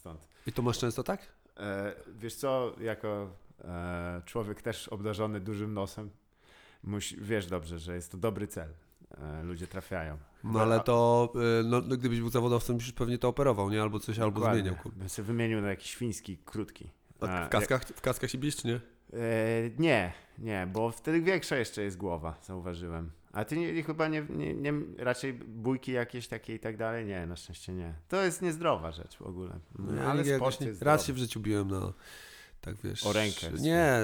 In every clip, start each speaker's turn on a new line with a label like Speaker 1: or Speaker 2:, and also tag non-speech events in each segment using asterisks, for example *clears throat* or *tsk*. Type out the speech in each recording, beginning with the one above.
Speaker 1: stąd.
Speaker 2: I to masz często tak?
Speaker 1: E, wiesz co, jako e, człowiek też obdarzony dużym nosem, wiesz dobrze, że jest to dobry cel. E, ludzie trafiają.
Speaker 2: No ale to, no, no, gdybyś był zawodowcem, byś pewnie to operował, nie? Albo coś, albo
Speaker 1: Dokładnie.
Speaker 2: zmieniał. kur-
Speaker 1: Bym sobie wymienił na jakiś fiński, krótki.
Speaker 2: A w kaskach, w kaskach się bijesz, czy nie?
Speaker 1: Nie, nie, bo wtedy większa jeszcze jest głowa, zauważyłem. A ty nie, chyba nie, nie, nie, raczej bójki jakieś takie i tak dalej? Nie, na szczęście nie. To jest niezdrowa rzecz w ogóle.
Speaker 2: No, Ja
Speaker 1: ale
Speaker 2: jakoś
Speaker 1: sport
Speaker 2: nie,
Speaker 1: jest
Speaker 2: Raz się w życiu biłem na, tak wiesz...
Speaker 1: O rękę.
Speaker 2: Nie,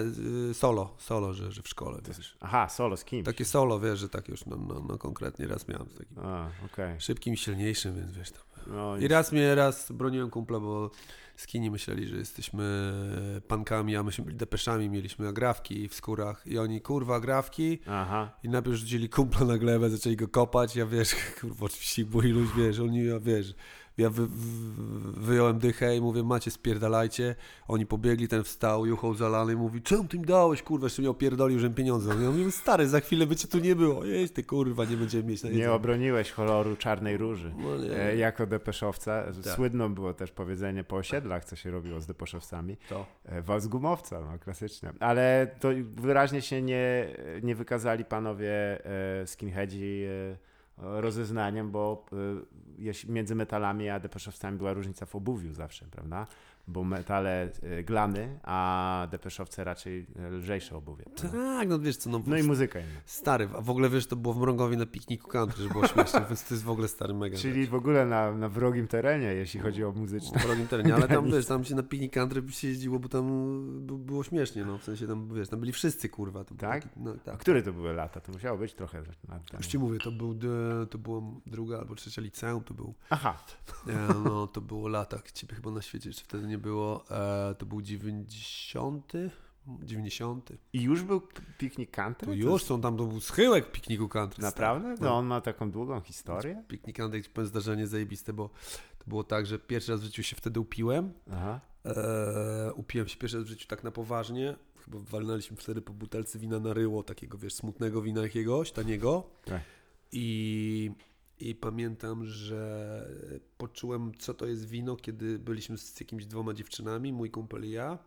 Speaker 2: y, solo, solo, że, że w szkole,
Speaker 1: To
Speaker 2: wiesz.
Speaker 1: Aha, solo z kimś.
Speaker 2: Takie solo, wiesz, że tak już, no, no, no konkretnie raz miałem z takim
Speaker 1: A, okej.
Speaker 2: szybkim i silniejszym, więc wiesz tam.
Speaker 1: No,
Speaker 2: I raz mnie, raz broniłem kumpla, bo skini myśleli, że jesteśmy pankami, a myśmy byli depeszami, mieliśmy agrafki w skórach. I oni, kurwa, agrafki
Speaker 1: Aha.
Speaker 2: i najpierw rzucili kumpla na glebę, zaczęli go kopać, ja wiesz, *laughs* kurwa, oczywiście byli ludzie, wiesz, oni, ja wiesz, ja wy, wy, wyjąłem dychę i mówię, macie, spierdalajcie, oni pobiegli, ten wstał, juchał zalany i mówi, czemu ty mi dałeś, kurwa, jeszcze mnie opierdolił, żem pieniądze, ja mówię, stary, za chwilę by cię tu nie było, jeź ty, kurwa, nie będziemy mieć na
Speaker 1: Nie
Speaker 2: jedzenie.
Speaker 1: obroniłeś koloru czarnej róży.
Speaker 2: No nie.
Speaker 1: E, jako depeszowca.
Speaker 2: Tak.
Speaker 1: Słynną było też powiedzenie po osiedlach, co się robiło z depeszowcami.
Speaker 2: To.
Speaker 1: E, Was z gumowca, no klasyczne. Ale to wyraźnie się nie, nie wykazali panowie e, skinheadzi rozeznaniem, bo jeśli między metalami a depeszowcami była różnica w obuwiu zawsze, prawda? Bo metale e, glany, a depeszowce raczej e, lżejsze obuwie.
Speaker 2: Tak, no wiesz co, no,
Speaker 1: No i muzyka inna.
Speaker 2: Stary, a w ogóle wiesz, to było w Mrągowie na pikniku country, że było śmieszne, *laughs* więc to jest w ogóle stary mega.
Speaker 1: Czyli w ogóle na, na wrogim terenie, jeśli chodzi o
Speaker 2: w
Speaker 1: muzyczne.
Speaker 2: wrogim terenie, ale tam wiesz, tam się na piknik country się jeździło, bo tam było śmiesznie, no w sensie tam, wiesz, tam byli wszyscy, kurwa.
Speaker 1: Tak?
Speaker 2: Taki, no,
Speaker 1: A
Speaker 2: tak.
Speaker 1: które to były lata? To musiało być trochę lat.
Speaker 2: Już ci mówię, to, był, d- to było druga albo trzecia liceum, to był,
Speaker 1: Aha,
Speaker 2: e, no to było lata, ciebie chyba na świecie jeszcze wtedy nie było, e, to był 90, 90.
Speaker 1: i już był piknik country?
Speaker 2: To już są tam, to był schyłek pikniku country.
Speaker 1: Naprawdę?
Speaker 2: No.
Speaker 1: To on ma taką długą historię?
Speaker 2: Piknik country, powiem zdarzenie zajebiste, bo to było tak, że pierwszy raz w życiu się wtedy upiłem,
Speaker 1: Aha.
Speaker 2: Eee, upiłem się pierwszy raz w życiu tak na poważnie. Chyba walnęliśmy wtedy po butelce wina na ryło, takiego wiesz, smutnego wina jakiegoś, taniego.
Speaker 1: Tak.
Speaker 2: I, I pamiętam, że poczułem, co to jest wino, kiedy byliśmy z jakimiś dwoma dziewczynami, mój kumpel i ja.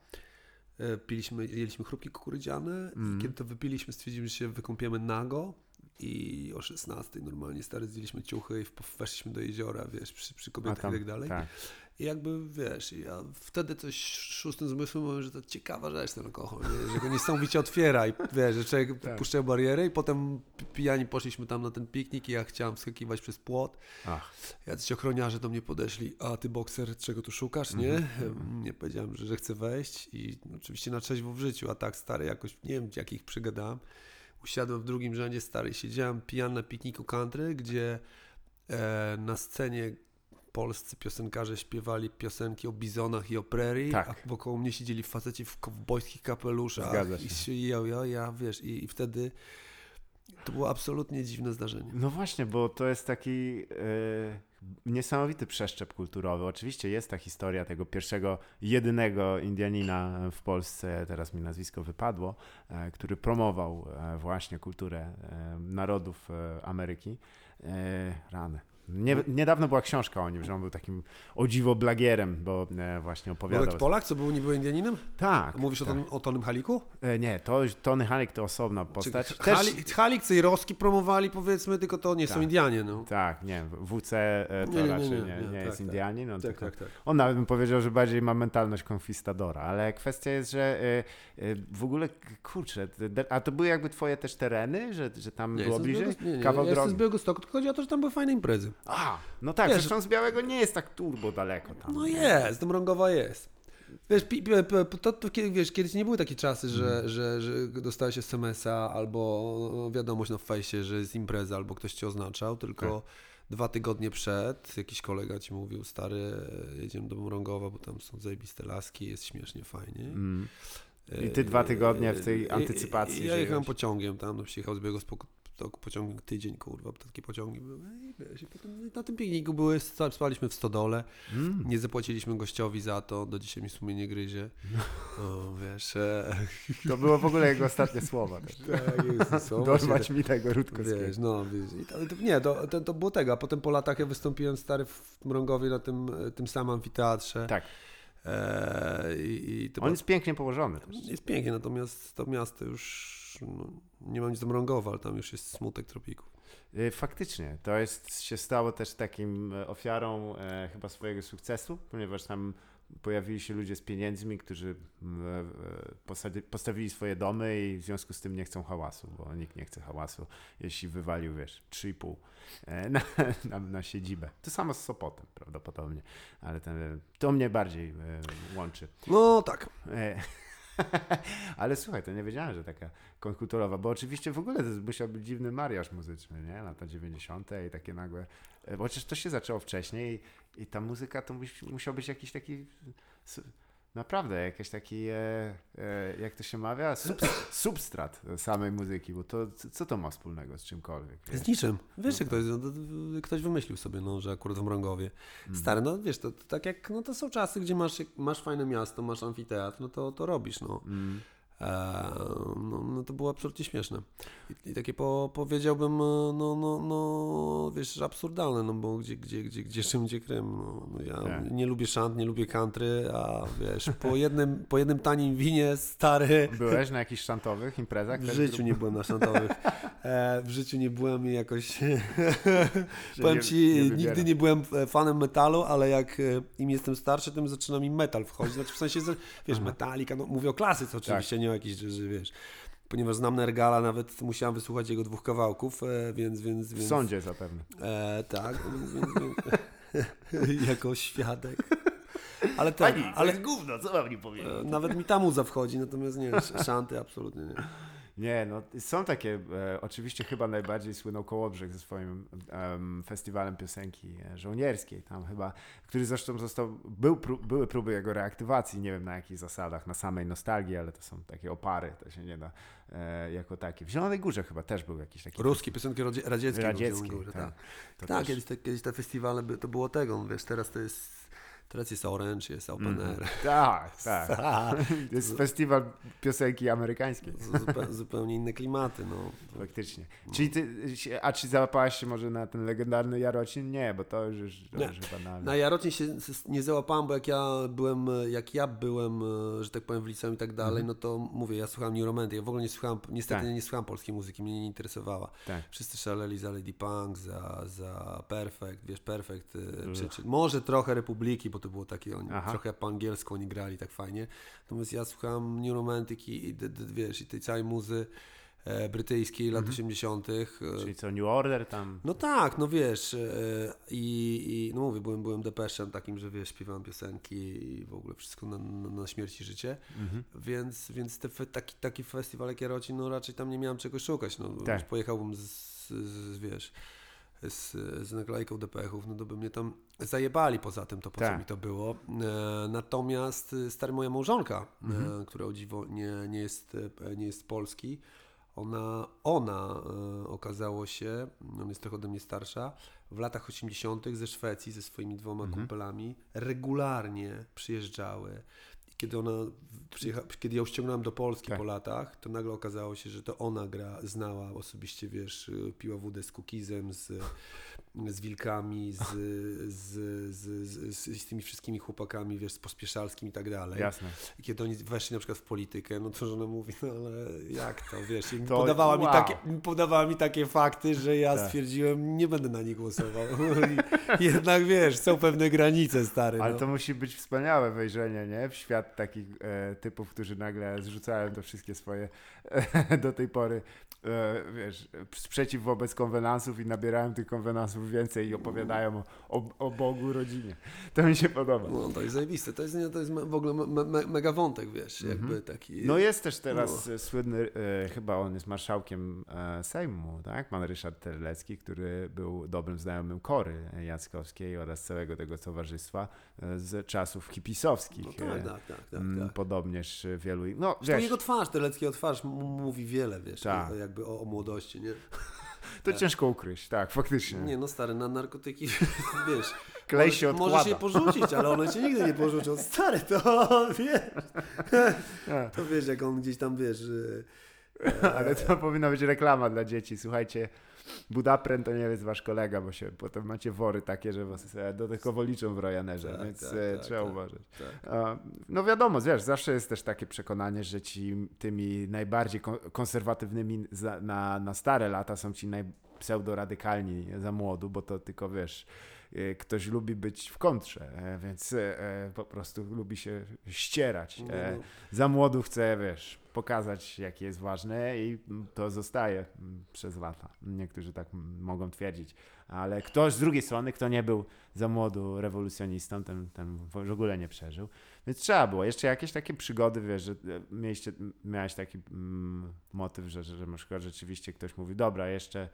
Speaker 2: E, Piliśmy, jedliśmy chrupki kukurydziane
Speaker 1: Mm.
Speaker 2: i kiedy to wypiliśmy, stwierdziliśmy, że się wykąpiemy nago i o 16 normalnie stary zdjęliśmy ciuchy i weszliśmy do jeziora, wiesz, przy, przy kobietach
Speaker 1: tam,
Speaker 2: i tak dalej.
Speaker 1: Tak.
Speaker 2: I jakby wiesz, ja wtedy coś szóstym zmysłem mówię, że to ciekawa rzecz ten alkohol, nie? że go niesamowicie otwiera i wiesz, że człowiek
Speaker 1: Tak.
Speaker 2: puszcza barierę i potem pi- pijani poszliśmy tam na ten piknik i ja chciałem wskakiwać przez płot.
Speaker 1: Ach,
Speaker 2: Jacyś ochroniarze do mnie podeszli, a ty bokser, czego tu szukasz, nie?
Speaker 1: Mhm,
Speaker 2: Nie powiedziałem, że, że chcę wejść i oczywiście na trzeźwo w życiu, a tak stary jakoś, nie wiem jak ich przygadałem. Usiadłem w drugim rzędzie, stary, siedziałem pijany na pikniku country, gdzie e, na scenie polscy piosenkarze śpiewali piosenki o bizonach i o prerii,
Speaker 1: Tak.
Speaker 2: a wokoło mnie siedzieli faceci w kowbojskich kapeluszach
Speaker 1: Zgadza
Speaker 2: i
Speaker 1: się.
Speaker 2: się ja, wiesz, i, i wtedy to było absolutnie dziwne zdarzenie.
Speaker 1: No właśnie, bo to jest taki e, niesamowity przeszczep kulturowy. Oczywiście jest ta historia tego pierwszego, jedynego Indianina w Polsce, teraz mi nazwisko wypadło, e, który promował e, właśnie kulturę narodów Ameryki. Rany. Nie, niedawno była książka o nim, że on był takim o dziwo blagierem, bo e, właśnie opowiadał.
Speaker 2: taki Polak, co był niby Indianinem?
Speaker 1: Tak.
Speaker 2: Mówisz
Speaker 1: tak.
Speaker 2: o, o Tonym Haliku?
Speaker 1: E, Nie, to Tony Halik to osobna postać.
Speaker 2: Czy
Speaker 1: Też,
Speaker 2: Halik, Halik Cejrowski promowali powiedzmy, tylko to nie są
Speaker 1: Tak.
Speaker 2: Indianie, no.
Speaker 1: Tak, nie, WC e, to
Speaker 2: Nie, nie,
Speaker 1: raczej nie,
Speaker 2: nie,
Speaker 1: nie, jest
Speaker 2: tak, tak.
Speaker 1: Indianin. On,
Speaker 2: Tak,
Speaker 1: tylko,
Speaker 2: tak, tak.
Speaker 1: on nawet bym powiedział, że bardziej ma mentalność konkwistadora, ale kwestia jest, że w ogóle, kurczę, a to były jakby twoje też tereny, że, że tam było bliżej? Kawał
Speaker 2: ja jestem
Speaker 1: drogi.
Speaker 2: z Białegostoku, tylko chodzi o to, że tam były fajne imprezy.
Speaker 1: A, no tak,
Speaker 2: Wiesz-
Speaker 1: zresztą z Białego nie jest tak turbo daleko tam.
Speaker 2: No jest, tam Rągowa jest. Wiesz, pi, pi, pi, to, to, wiesz, kiedyś nie były takie czasy, że,
Speaker 1: Mhm.
Speaker 2: że, że dostałeś SMS-a albo wiadomość na fejsie, że jest impreza, albo ktoś cię oznaczał, tylko
Speaker 1: Tak.
Speaker 2: dwa tygodnie przed jakiś kolega ci mówił, stary, jedziemy do Mrągowa, bo tam są zajebiste laski, jest śmiesznie, fajnie.
Speaker 1: Mm. I ty dwa tygodnie w tej
Speaker 2: I-
Speaker 1: antycypacji
Speaker 2: i- Ja jechałem pociągiem tam, no, przyjechał z Białegostoku, to pociąg tydzień, kurwa, takie pociągi były. I wiesz, i potem na tym pikniku były, spaliśmy w stodole,
Speaker 1: Mm.
Speaker 2: nie zapłaciliśmy gościowi za to, do dzisiaj mi sumienie gryzie. *laughs* O, wiesz, e,
Speaker 1: To było w ogóle jego ostatnie słowa. *laughs* Też.
Speaker 2: tak, jest, *laughs*
Speaker 1: Dorwać mi tego Rutkowskiego.
Speaker 2: Wiesz, no, wiesz, to, to, nie, to, to, to było tego, a potem po latach ja wystąpiłem stary w Mrągowie na tym, tym samym amfiteatrze.
Speaker 1: Tak.
Speaker 2: E, i, i to
Speaker 1: On jest pięknie położony też.
Speaker 2: jest pięknie, natomiast to miasto już, no, nie mam nic do Mrągowa, ale tam już jest smutek tropików.
Speaker 1: Y, Faktycznie, to jest, się stało też takim e, ofiarą e, chyba swojego sukcesu, ponieważ tam pojawili się ludzie z pieniędzmi, którzy e, e, postawili swoje domy i w związku z tym nie chcą hałasu, bo nikt nie chce hałasu, jeśli wywalił, wiesz, 3,5 e, *laughs* na, na, na siedzibę. To samo z Sopotem prawdopodobnie, ale ten, to mnie bardziej e, łączy.
Speaker 2: No tak,
Speaker 1: E, *laughs* Ale słuchaj, to nie wiedziałem, że taka konkulturowa, bo oczywiście w ogóle to musiał być dziwny mariaż muzyczny, nie? Lata 90. i takie nagłe. e, Bo przecież to się zaczęło wcześniej i, ta muzyka to musi, musiał być jakiś taki. Naprawdę, jakiś taki, e, e, jak to się mawia, Subs- *clears throat* substrat samej muzyki, bo to co- to ma wspólnego z czymkolwiek? wiesz?
Speaker 2: z niczym. Wiesz, jak to jest, no, to, to, ktoś wymyślił sobie, no, że akurat w Mrągowie. Stary, no wiesz, to, to tak jak, no to są czasy, gdzie masz, masz fajne miasto, masz amfiteatr, no to, to robisz, no.
Speaker 1: Mm.
Speaker 2: Eee, no, no to było absolutnie śmieszne. I, i takie po, powiedziałbym, e, no, no, no, wiesz, absurdalne, no bo gdzie, gdzie, gdzie, gdzie Szym, gdzie Krym. No, no ja
Speaker 1: Tak.
Speaker 2: nie lubię szant, nie lubię country, a wiesz, po jednym, po jednym tanim winie stary,
Speaker 1: Byłeś na jakichś szantowych imprezach?
Speaker 2: w życiu nie byłem na szantowych. E, w życiu nie byłem i jakoś, *laughs* powiem ci,
Speaker 1: nie
Speaker 2: nigdy nie byłem e, fanem metalu, ale jak im jestem starszy, tym zaczyna mi metal wchodzić. Znaczy w sensie, wiesz,
Speaker 1: Aha.
Speaker 2: Metallica, no mówię o klasyce oczywiście, nie o jakiejś, że, że wiesz. Ponieważ znam Nergala, nawet musiałem wysłuchać jego dwóch kawałków, e, więc, więc,
Speaker 1: W
Speaker 2: więc
Speaker 1: sądzie zapewne.
Speaker 2: E, tak, więc, więc, *laughs* jako świadek. Ale tak, ale
Speaker 1: gówno, co mam nie powiedzieć?
Speaker 2: nawet mi ta muza wchodzi, natomiast nie, sz- szanty absolutnie nie.
Speaker 1: Nie, no są takie, e, oczywiście chyba najbardziej słynął Kołobrzeg ze swoim em, festiwalem piosenki e, żołnierskiej, tam chyba, który zresztą został, był, pró- były próby jego reaktywacji, nie wiem na jakich zasadach, na samej nostalgii, ale to są takie opary, to się nie da e, jako takie. W Zielonej Górze chyba też był jakiś taki
Speaker 2: Ruskie, piosenki radzie- radzieckie.
Speaker 1: radziecki,
Speaker 2: mówią, że
Speaker 1: tak. To
Speaker 2: Tak,
Speaker 1: też-
Speaker 2: kiedyś te, kiedyś te festiwale by, to było tego, wiesz, teraz to jest, teraz jest Orange, jest Open
Speaker 1: Mhm.
Speaker 2: Air.
Speaker 1: Tak, tak. *laughs* To jest festiwal piosenki amerykańskiej.
Speaker 2: Zupe, zupełnie inne klimaty, no.
Speaker 1: Faktycznie. Czyli ty, a czy załapałaś się może na ten legendarny Jarocin? Nie, bo to już, już, to już banalne.
Speaker 2: Na Jarocin się nie załapałem, bo jak ja byłem, jak ja byłem, e, że tak powiem, w liceum i tak dalej, no to mówię, ja słuchałem New Romantic, ja w ogóle nie słuchałem, niestety.
Speaker 1: Tak.
Speaker 2: nie słuchałem polskiej muzyki, mnie nie interesowała.
Speaker 1: Tak.
Speaker 2: Wszyscy szaleli za Lady Punk, za, za Perfect, wiesz, Perfect, e, czy, czy może trochę Republiki, bo to było takie, oni,
Speaker 1: Aha.
Speaker 2: trochę po angielsku oni grali tak fajnie. Natomiast ja słuchałem New Romantic i, wiesz, i tej całej muzy e, brytyjskiej lat 80. e,
Speaker 1: Czyli co, New Order tam?
Speaker 2: no tak, no wiesz, e, i, i no mówię, byłem, byłem depeszem takim, że wiesz, śpiewałem piosenki i w ogóle wszystko na, na, na śmierć i życie,
Speaker 1: Mhm.
Speaker 2: więc, więc te, taki, taki festiwal jak Jarocin, no raczej tam nie miałem czego szukać, no
Speaker 1: Tak.
Speaker 2: pojechałbym z, z, z wiesz, z, z naklejką depechów, no to by mnie tam zajebali poza tym, to po co
Speaker 1: Tak.
Speaker 2: mi to było. E, natomiast e, stary moja małżonka,
Speaker 1: Mhm.
Speaker 2: e, która o dziwo nie, nie, jest, nie jest z Polski, ona, ona e, okazało się, ona jest trochę ode mnie starsza, w latach 80. ze Szwecji ze swoimi dwoma
Speaker 1: Mhm.
Speaker 2: kumpelami regularnie przyjeżdżały. Kiedy ona kiedy ją ściągnąłem do Polski
Speaker 1: Tak.
Speaker 2: po latach, to nagle okazało się, że to ona gra, znała osobiście, wiesz, piła wódę z Kukizem, z, z wilkami, z, z, z, z, tymi wszystkimi chłopakami, wiesz, z pospieszalskim i tak dalej.
Speaker 1: Jasne.
Speaker 2: I kiedy oni weszli na przykład w politykę, no to żona mówi, no ale jak to, wiesz, i
Speaker 1: To-
Speaker 2: podawała, mi
Speaker 1: wow.
Speaker 2: takie, podawała mi takie fakty, że ja
Speaker 1: Tak.
Speaker 2: stwierdziłem, nie będę na nich głosował. *laughs* Jednak, wiesz, są pewne granice, stary.
Speaker 1: Ale
Speaker 2: no.
Speaker 1: to musi być wspaniałe wejrzenie, nie? W świat takich e, typów, którzy nagle zrzucają to wszystkie swoje e, *laughs* do tej pory, wiesz, sprzeciw wobec konwenansów i nabierają tych konwenansów więcej i opowiadają o, o, o Bogu, rodzinie. To mi się podoba.
Speaker 2: No to jest zajebiste, to jest, to jest w ogóle me, me, mega wątek, wiesz,
Speaker 1: Mhm.
Speaker 2: jakby taki...
Speaker 1: No jest też teraz e, słynny, e, chyba on jest marszałkiem e, Sejmu, tak? Pan Ryszard Terlecki, który był dobrym znajomym Kory Jackowskiej oraz całego tego towarzystwa e, z czasów hipisowskich.
Speaker 2: No tak,
Speaker 1: e,
Speaker 2: tak, tak, tak,
Speaker 1: mm,
Speaker 2: tak.
Speaker 1: Podobnież wielu... No, wiesz,
Speaker 2: jego twarz, Teleckiego twarz mówi wiele, wiesz,
Speaker 1: Tak.
Speaker 2: Jakby o, o młodości, nie? *laughs*
Speaker 1: To ciężko ukryć, tak, faktycznie.
Speaker 2: Nie no stary, na narkotyki, *laughs* wiesz,
Speaker 1: Klej się
Speaker 2: możesz, możesz je
Speaker 1: odkłada.
Speaker 2: porzucić, ale one cię nigdy nie porzucą. Stary, to *laughs* wiesz,
Speaker 1: Tak.
Speaker 2: to wiesz, jak on gdzieś tam, wiesz,
Speaker 1: Ale to powinna być reklama dla dzieci. Słuchajcie, Budapren to nie jest wasz kolega, bo się potem macie wory takie, że was e, dodatkowo liczą w Ryanerze,
Speaker 2: Tak,
Speaker 1: więc
Speaker 2: tak,
Speaker 1: e,
Speaker 2: tak,
Speaker 1: trzeba
Speaker 2: tak.
Speaker 1: uważać.
Speaker 2: tak.
Speaker 1: No wiadomo, wiesz, zawsze jest też takie przekonanie, że ci tymi najbardziej kon- konserwatywnymi na, na stare lata są ci naj pseudoradykalni za młodu, bo to tylko wiesz, ktoś lubi być w kontrze, e, więc e, e, po prostu lubi się ścierać.
Speaker 2: No,
Speaker 1: za młodu chce, wiesz, pokazać, jakie jest ważne i to zostaje mm, przez lata. Niektórzy tak mm, mogą twierdzić. Ale ktoś z drugiej strony, kto nie był za młodu rewolucjonistą, ten, ten w ogóle nie przeżył. Więc trzeba było. Jeszcze jakieś takie przygody, wiesz, że mieliście, miałeś taki mm, motyw, że, że na przykład rzeczywiście ktoś mówi, dobra, jeszcze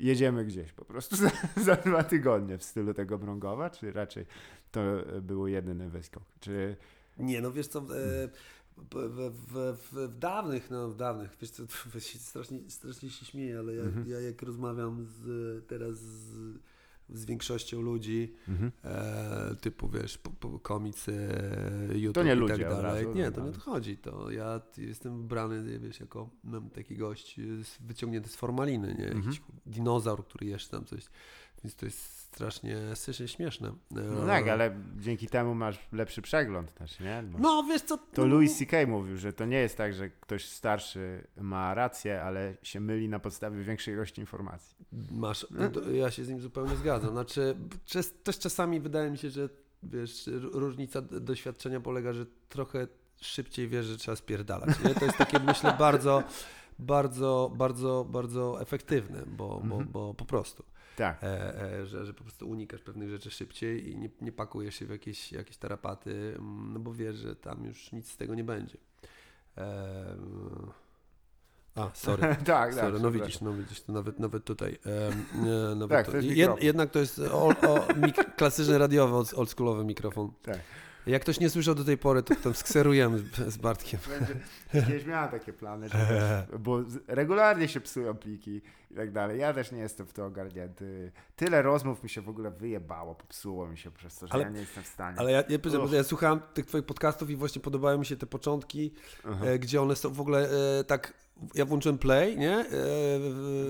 Speaker 1: jedziemy gdzieś po prostu *laughs* za, za dwa tygodnie w stylu tego Brągowa, czy raczej to e, był jedyny wyskok? Czy
Speaker 2: Nie, no wiesz co, e, w, w, w, w, dawnych, no w dawnych, wiesz co, *laughs* strasznie, strasznie się śmieję, ale ja,
Speaker 1: Mhm.
Speaker 2: ja jak rozmawiam z, teraz z, z większością ludzi,
Speaker 1: Mhm.
Speaker 2: e, typu wiesz, po, po komicy, YouTube
Speaker 1: To nie
Speaker 2: i
Speaker 1: ludzie
Speaker 2: tak dalej.
Speaker 1: razu,
Speaker 2: nie,
Speaker 1: no
Speaker 2: to nie
Speaker 1: tak.
Speaker 2: o to ja jestem wybrany, wiesz, jako mam taki gość wyciągnięty z formaliny, nie,
Speaker 1: Mhm.
Speaker 2: jakiś dinozaur, który jeszcze tam coś, więc to jest strasznie, strasznie śmieszne.
Speaker 1: No
Speaker 2: E,
Speaker 1: tak, ale dzięki temu masz lepszy przegląd też, nie? Bo
Speaker 2: No wiesz co,
Speaker 1: to
Speaker 2: no,
Speaker 1: Louis C.K. mówił, że to nie jest tak, że ktoś starszy ma rację, ale się myli na podstawie większej ilości informacji.
Speaker 2: Masz, to ja się z nim zupełnie zgadzam. Znaczy, też czasami wydaje mi się, że wiesz, różnica doświadczenia polega, że trochę szybciej wiesz, że trzeba spierdalać. Nie? To jest takie, myślę, bardzo, bardzo, bardzo, bardzo efektywne, bo, bo,
Speaker 1: Mhm.
Speaker 2: bo po prostu.
Speaker 1: Tak.
Speaker 2: E, e, że, że po prostu unikasz pewnych rzeczy szybciej i nie, nie pakujesz się w jakieś, jakieś tarapaty, mm, no bo wiesz, że tam już nic z tego nie będzie. E, a, sorry. *laughs*
Speaker 1: tak, tak.
Speaker 2: Sorry, no widzisz, no widzisz, to nawet, nawet tutaj. nie, *laughs* nawet
Speaker 1: Tak,
Speaker 2: to,
Speaker 1: to jest
Speaker 2: jed, jednak to jest o, o, mik, klasyczny radiowy, old- oldschoolowy mikrofon.
Speaker 1: Tak.
Speaker 2: Jak ktoś nie słyszał do tej pory, to tam skserujemy z, Bartkiem.
Speaker 1: Kiedyś miałem takie plany, że wiesz, bo regularnie się psują pliki i tak dalej. Ja też nie jestem w to ogarnięty. Tyle rozmów mi się w ogóle wyjebało, popsuło mi się przez to, że
Speaker 2: Ale-
Speaker 1: ja nie jestem w stanie.
Speaker 2: Ale ja, ja, ja,
Speaker 1: Uch.
Speaker 2: ja słuchałem tych twoich podcastów i właśnie podobają mi się te początki, e, gdzie one są w ogóle e, tak, ja włączyłem play, nie, e,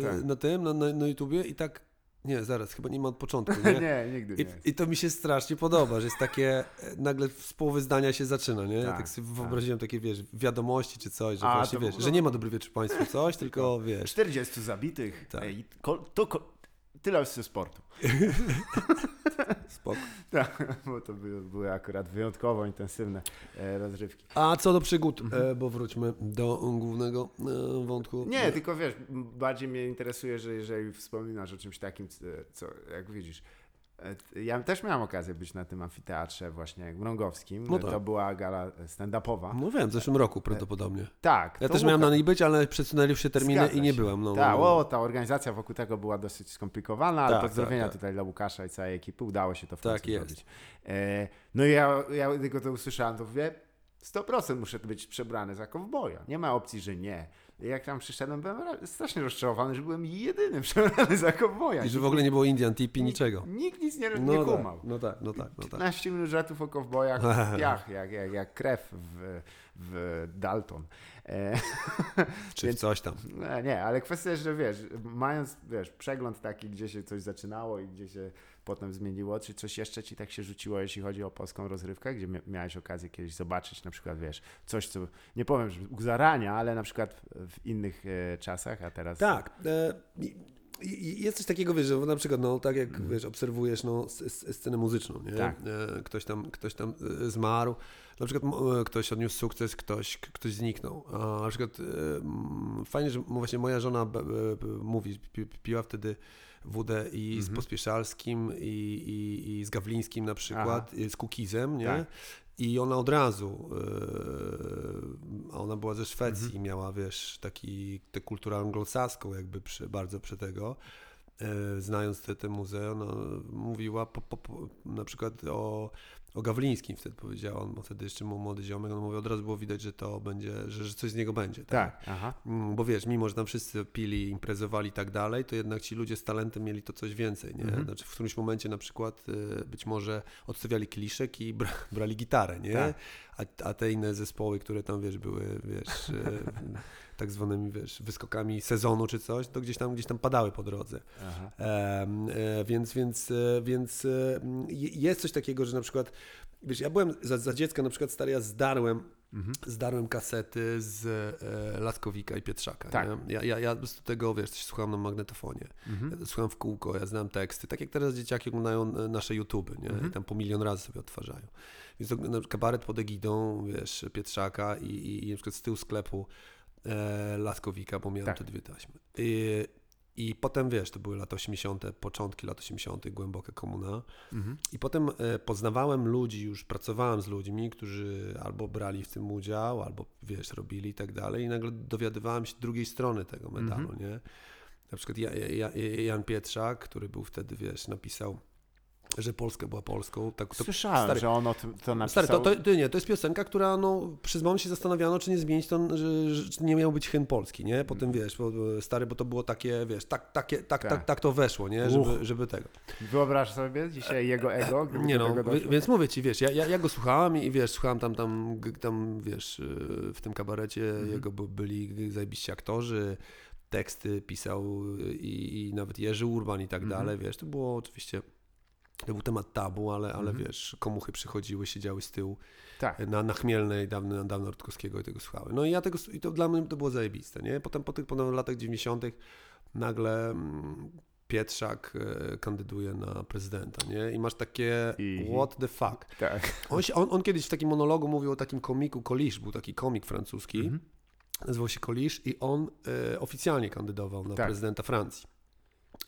Speaker 1: Tak.
Speaker 2: na tym, na, na, na YouTubie i tak, nie, zaraz, chyba nie ma od początku, *laughs* nie?
Speaker 1: nie, nigdy nie.
Speaker 2: I, I to mi się strasznie podoba, że jest takie, e, nagle z połowy zdania się zaczyna, nie?
Speaker 1: Tak,
Speaker 2: Tak, sobie
Speaker 1: tak.
Speaker 2: wyobraziłem takie, wiesz, wiadomości czy coś, że
Speaker 1: A,
Speaker 2: właśnie, wiesz,
Speaker 1: było-
Speaker 2: że nie ma dobry wieczór Państwu, coś, tylko wiesz,
Speaker 1: 40 zabitych.
Speaker 2: Tak.
Speaker 1: Ej, to tyle ze sportu.
Speaker 2: spoko. *laughs*
Speaker 1: Tak, bo to były, były akurat wyjątkowo intensywne e, rozrywki.
Speaker 2: A co do przygód, e, bo wróćmy do głównego e, wątku.
Speaker 1: Mhm. Nie, tylko wiesz, bardziej mnie interesuje, że jeżeli wspominasz o czymś takim, co jak widzisz. E, Ja też miałem okazję być na tym amfiteatrze właśnie mrągowskim.
Speaker 2: No tak.
Speaker 1: To była gala stand-upowa.
Speaker 2: No wiem, w zeszłym roku prawdopodobnie.
Speaker 1: Tak.
Speaker 2: Ja też miałem na niej być, ale przesunęli się terminy
Speaker 1: Zgadza
Speaker 2: i nie
Speaker 1: się.
Speaker 2: byłem. No,
Speaker 1: Tak,
Speaker 2: no.
Speaker 1: o, ta organizacja wokół tego była dosyć skomplikowana, ale
Speaker 2: Tak,
Speaker 1: pozdrowienia
Speaker 2: tak, tak.
Speaker 1: tutaj dla Łukasza i całej ekipy. Udało się to w
Speaker 2: Tak
Speaker 1: końcu
Speaker 2: jest.
Speaker 1: zrobić. E, no i ja, ja tylko to usłyszałem, to mówię, 100% muszę być przebrany za kowboja. Nie ma opcji, że nie. Jak tam przyszedłem, byłem ra- strasznie rozczarowany, że byłem jedyny *laughs* przebrany za kowboja.
Speaker 2: I że w ogóle nie było Indian Tipi, niczego.
Speaker 1: Nikt nic nie, nie
Speaker 2: No
Speaker 1: kumał.
Speaker 2: tak, no tak, no tak, no tak.
Speaker 1: 15 minut żartów o kowbojach, *laughs* piach, jak, jak, jak krew w, w Dalton. E, *laughs*
Speaker 2: Czy
Speaker 1: Więc-
Speaker 2: coś tam.
Speaker 1: nie, nie, ale kwestia jest, że wiesz, mając wiesz, przegląd taki, gdzie się coś zaczynało i gdzie się potem zmieniło, czy coś jeszcze ci tak się rzuciło, jeśli chodzi o polską rozrywkę, gdzie mia- miałeś okazję kiedyś zobaczyć na przykład, wiesz, coś, co, nie powiem, że u zarania, ale na przykład w innych e, czasach, a teraz...
Speaker 2: Tak. E, jest coś takiego, wiesz, że na przykład, no tak jak
Speaker 1: Mhm.
Speaker 2: wiesz, obserwujesz no, scenę muzyczną, nie?
Speaker 1: Tak.
Speaker 2: E, ktoś tam, ktoś tam zmarł, na przykład ktoś odniósł sukces, ktoś, ktoś zniknął. A na przykład fajnie, że właśnie moja żona mówi, pi, piła wtedy wódę i z
Speaker 1: Mhm.
Speaker 2: Pospieszalskim i, i, i z Gawlińskim na przykład, i z Kukizem, nie?
Speaker 1: Tak.
Speaker 2: I ona od razu, a ona była ze Szwecji
Speaker 1: Mhm.
Speaker 2: miała, wiesz, taki, tę kulturę anglosaską jakby przy, bardzo przy tego, e, znając te, te muzea, ona mówiła po, po, po, na przykład o, o Gawlińskim wtedy powiedziała, on bo wtedy jeszcze był młody ziomek, on mówi, od razu było widać, że to będzie, że, że coś z niego będzie.
Speaker 1: Tak, aha.
Speaker 2: Mm, Bo wiesz, mimo że tam wszyscy pili, imprezowali i tak dalej, to jednak ci ludzie z talentem mieli to coś więcej, nie?
Speaker 1: Mhm.
Speaker 2: Znaczy w którymś momencie na przykład y, być może odstawiali kieliszek i bra, brali gitarę, nie?
Speaker 1: Tak.
Speaker 2: A, a te inne zespoły, które tam, wiesz, były, wiesz, y, *laughs* tak zwanymi, wiesz, wyskokami sezonu czy coś, to gdzieś tam, gdzieś tam padały po drodze. e, więc, więc, e, więc e, jest coś takiego, że na przykład, wiesz, ja byłem za, za dziecka, na przykład stary, ja zdarłem,
Speaker 1: Mhm.
Speaker 2: zdarłem kasety z e, Laskowika i Pietrzaka.
Speaker 1: Tak.
Speaker 2: Ja, ja, ja po prostu tego, wiesz, słuchałem na magnetofonie.
Speaker 1: Mhm.
Speaker 2: Ja słucham w kółko, ja znam teksty, tak jak teraz dzieciaki oglądają e, nasze YouTube, nie?
Speaker 1: Mhm.
Speaker 2: I tam po milion razy sobie odtwarzają. Więc to, na przykład kabaret pod egidą, wiesz, Pietrzaka i, i, i na przykład z tyłu sklepu e, Laskowika, bo miałem
Speaker 1: Tak.
Speaker 2: te dwie taśmy. I, I potem, wiesz, to były lata 80., początki lat 80., głęboka komuna.
Speaker 1: Mhm.
Speaker 2: I potem e, poznawałem ludzi, już pracowałem z ludźmi, którzy albo brali w tym udział, albo wiesz, robili i tak dalej. I nagle dowiadywałem się drugiej strony tego metalu,
Speaker 1: Mhm.
Speaker 2: nie? Na przykład ja, ja, Jan Pietrzak, który był wtedy, wiesz, napisał, że Polska była Polską. Tak, to,
Speaker 1: Słyszałem,
Speaker 2: stary,
Speaker 1: że on o tym to napisał.
Speaker 2: Stary, to, to, nie, to jest piosenka, która no, przez moment się zastanawiano, czy nie zmienić to, że, że nie miał być hymn polski, nie? Potem wiesz, bo, stary, bo to było takie, wiesz, tak, takie, tak, tak.
Speaker 1: Tak.
Speaker 2: tak, to weszło, nie? Żeby, żeby tego.
Speaker 1: Wyobraź sobie dzisiaj jego ego? gdyby
Speaker 2: Nie
Speaker 1: do
Speaker 2: no, więc mówię ci, wiesz, ja, ja, ja go słuchałem i wiesz, słuchałem tam, tam, tam wiesz, y, w tym kabarecie
Speaker 1: Mhm.
Speaker 2: jego by, byli zajebiści aktorzy, teksty pisał i, i nawet Jerzy Urban i tak
Speaker 1: Mhm.
Speaker 2: dalej, wiesz, to było oczywiście, to był temat tabu, ale, ale
Speaker 1: Mhm.
Speaker 2: wiesz, komuchy przychodziły, siedziały z tyłu
Speaker 1: Tak.
Speaker 2: na, na Chmielnej, dawno, dawno Rutkowskiego i tego słuchały. No i ja tego, i to dla mnie to było zajebiste, nie? Potem po tych w latach 90 nagle mm, Pietrzak e, kandyduje na prezydenta, nie? I masz takie
Speaker 1: I-
Speaker 2: what the fuck.
Speaker 1: Tak.
Speaker 2: On, się, on, on kiedyś w takim monologu mówił o takim komiku Kolisz, był taki komik francuski,
Speaker 1: Mhm.
Speaker 2: nazywał się Kolisz i on e, oficjalnie kandydował na
Speaker 1: Tak.
Speaker 2: prezydenta Francji.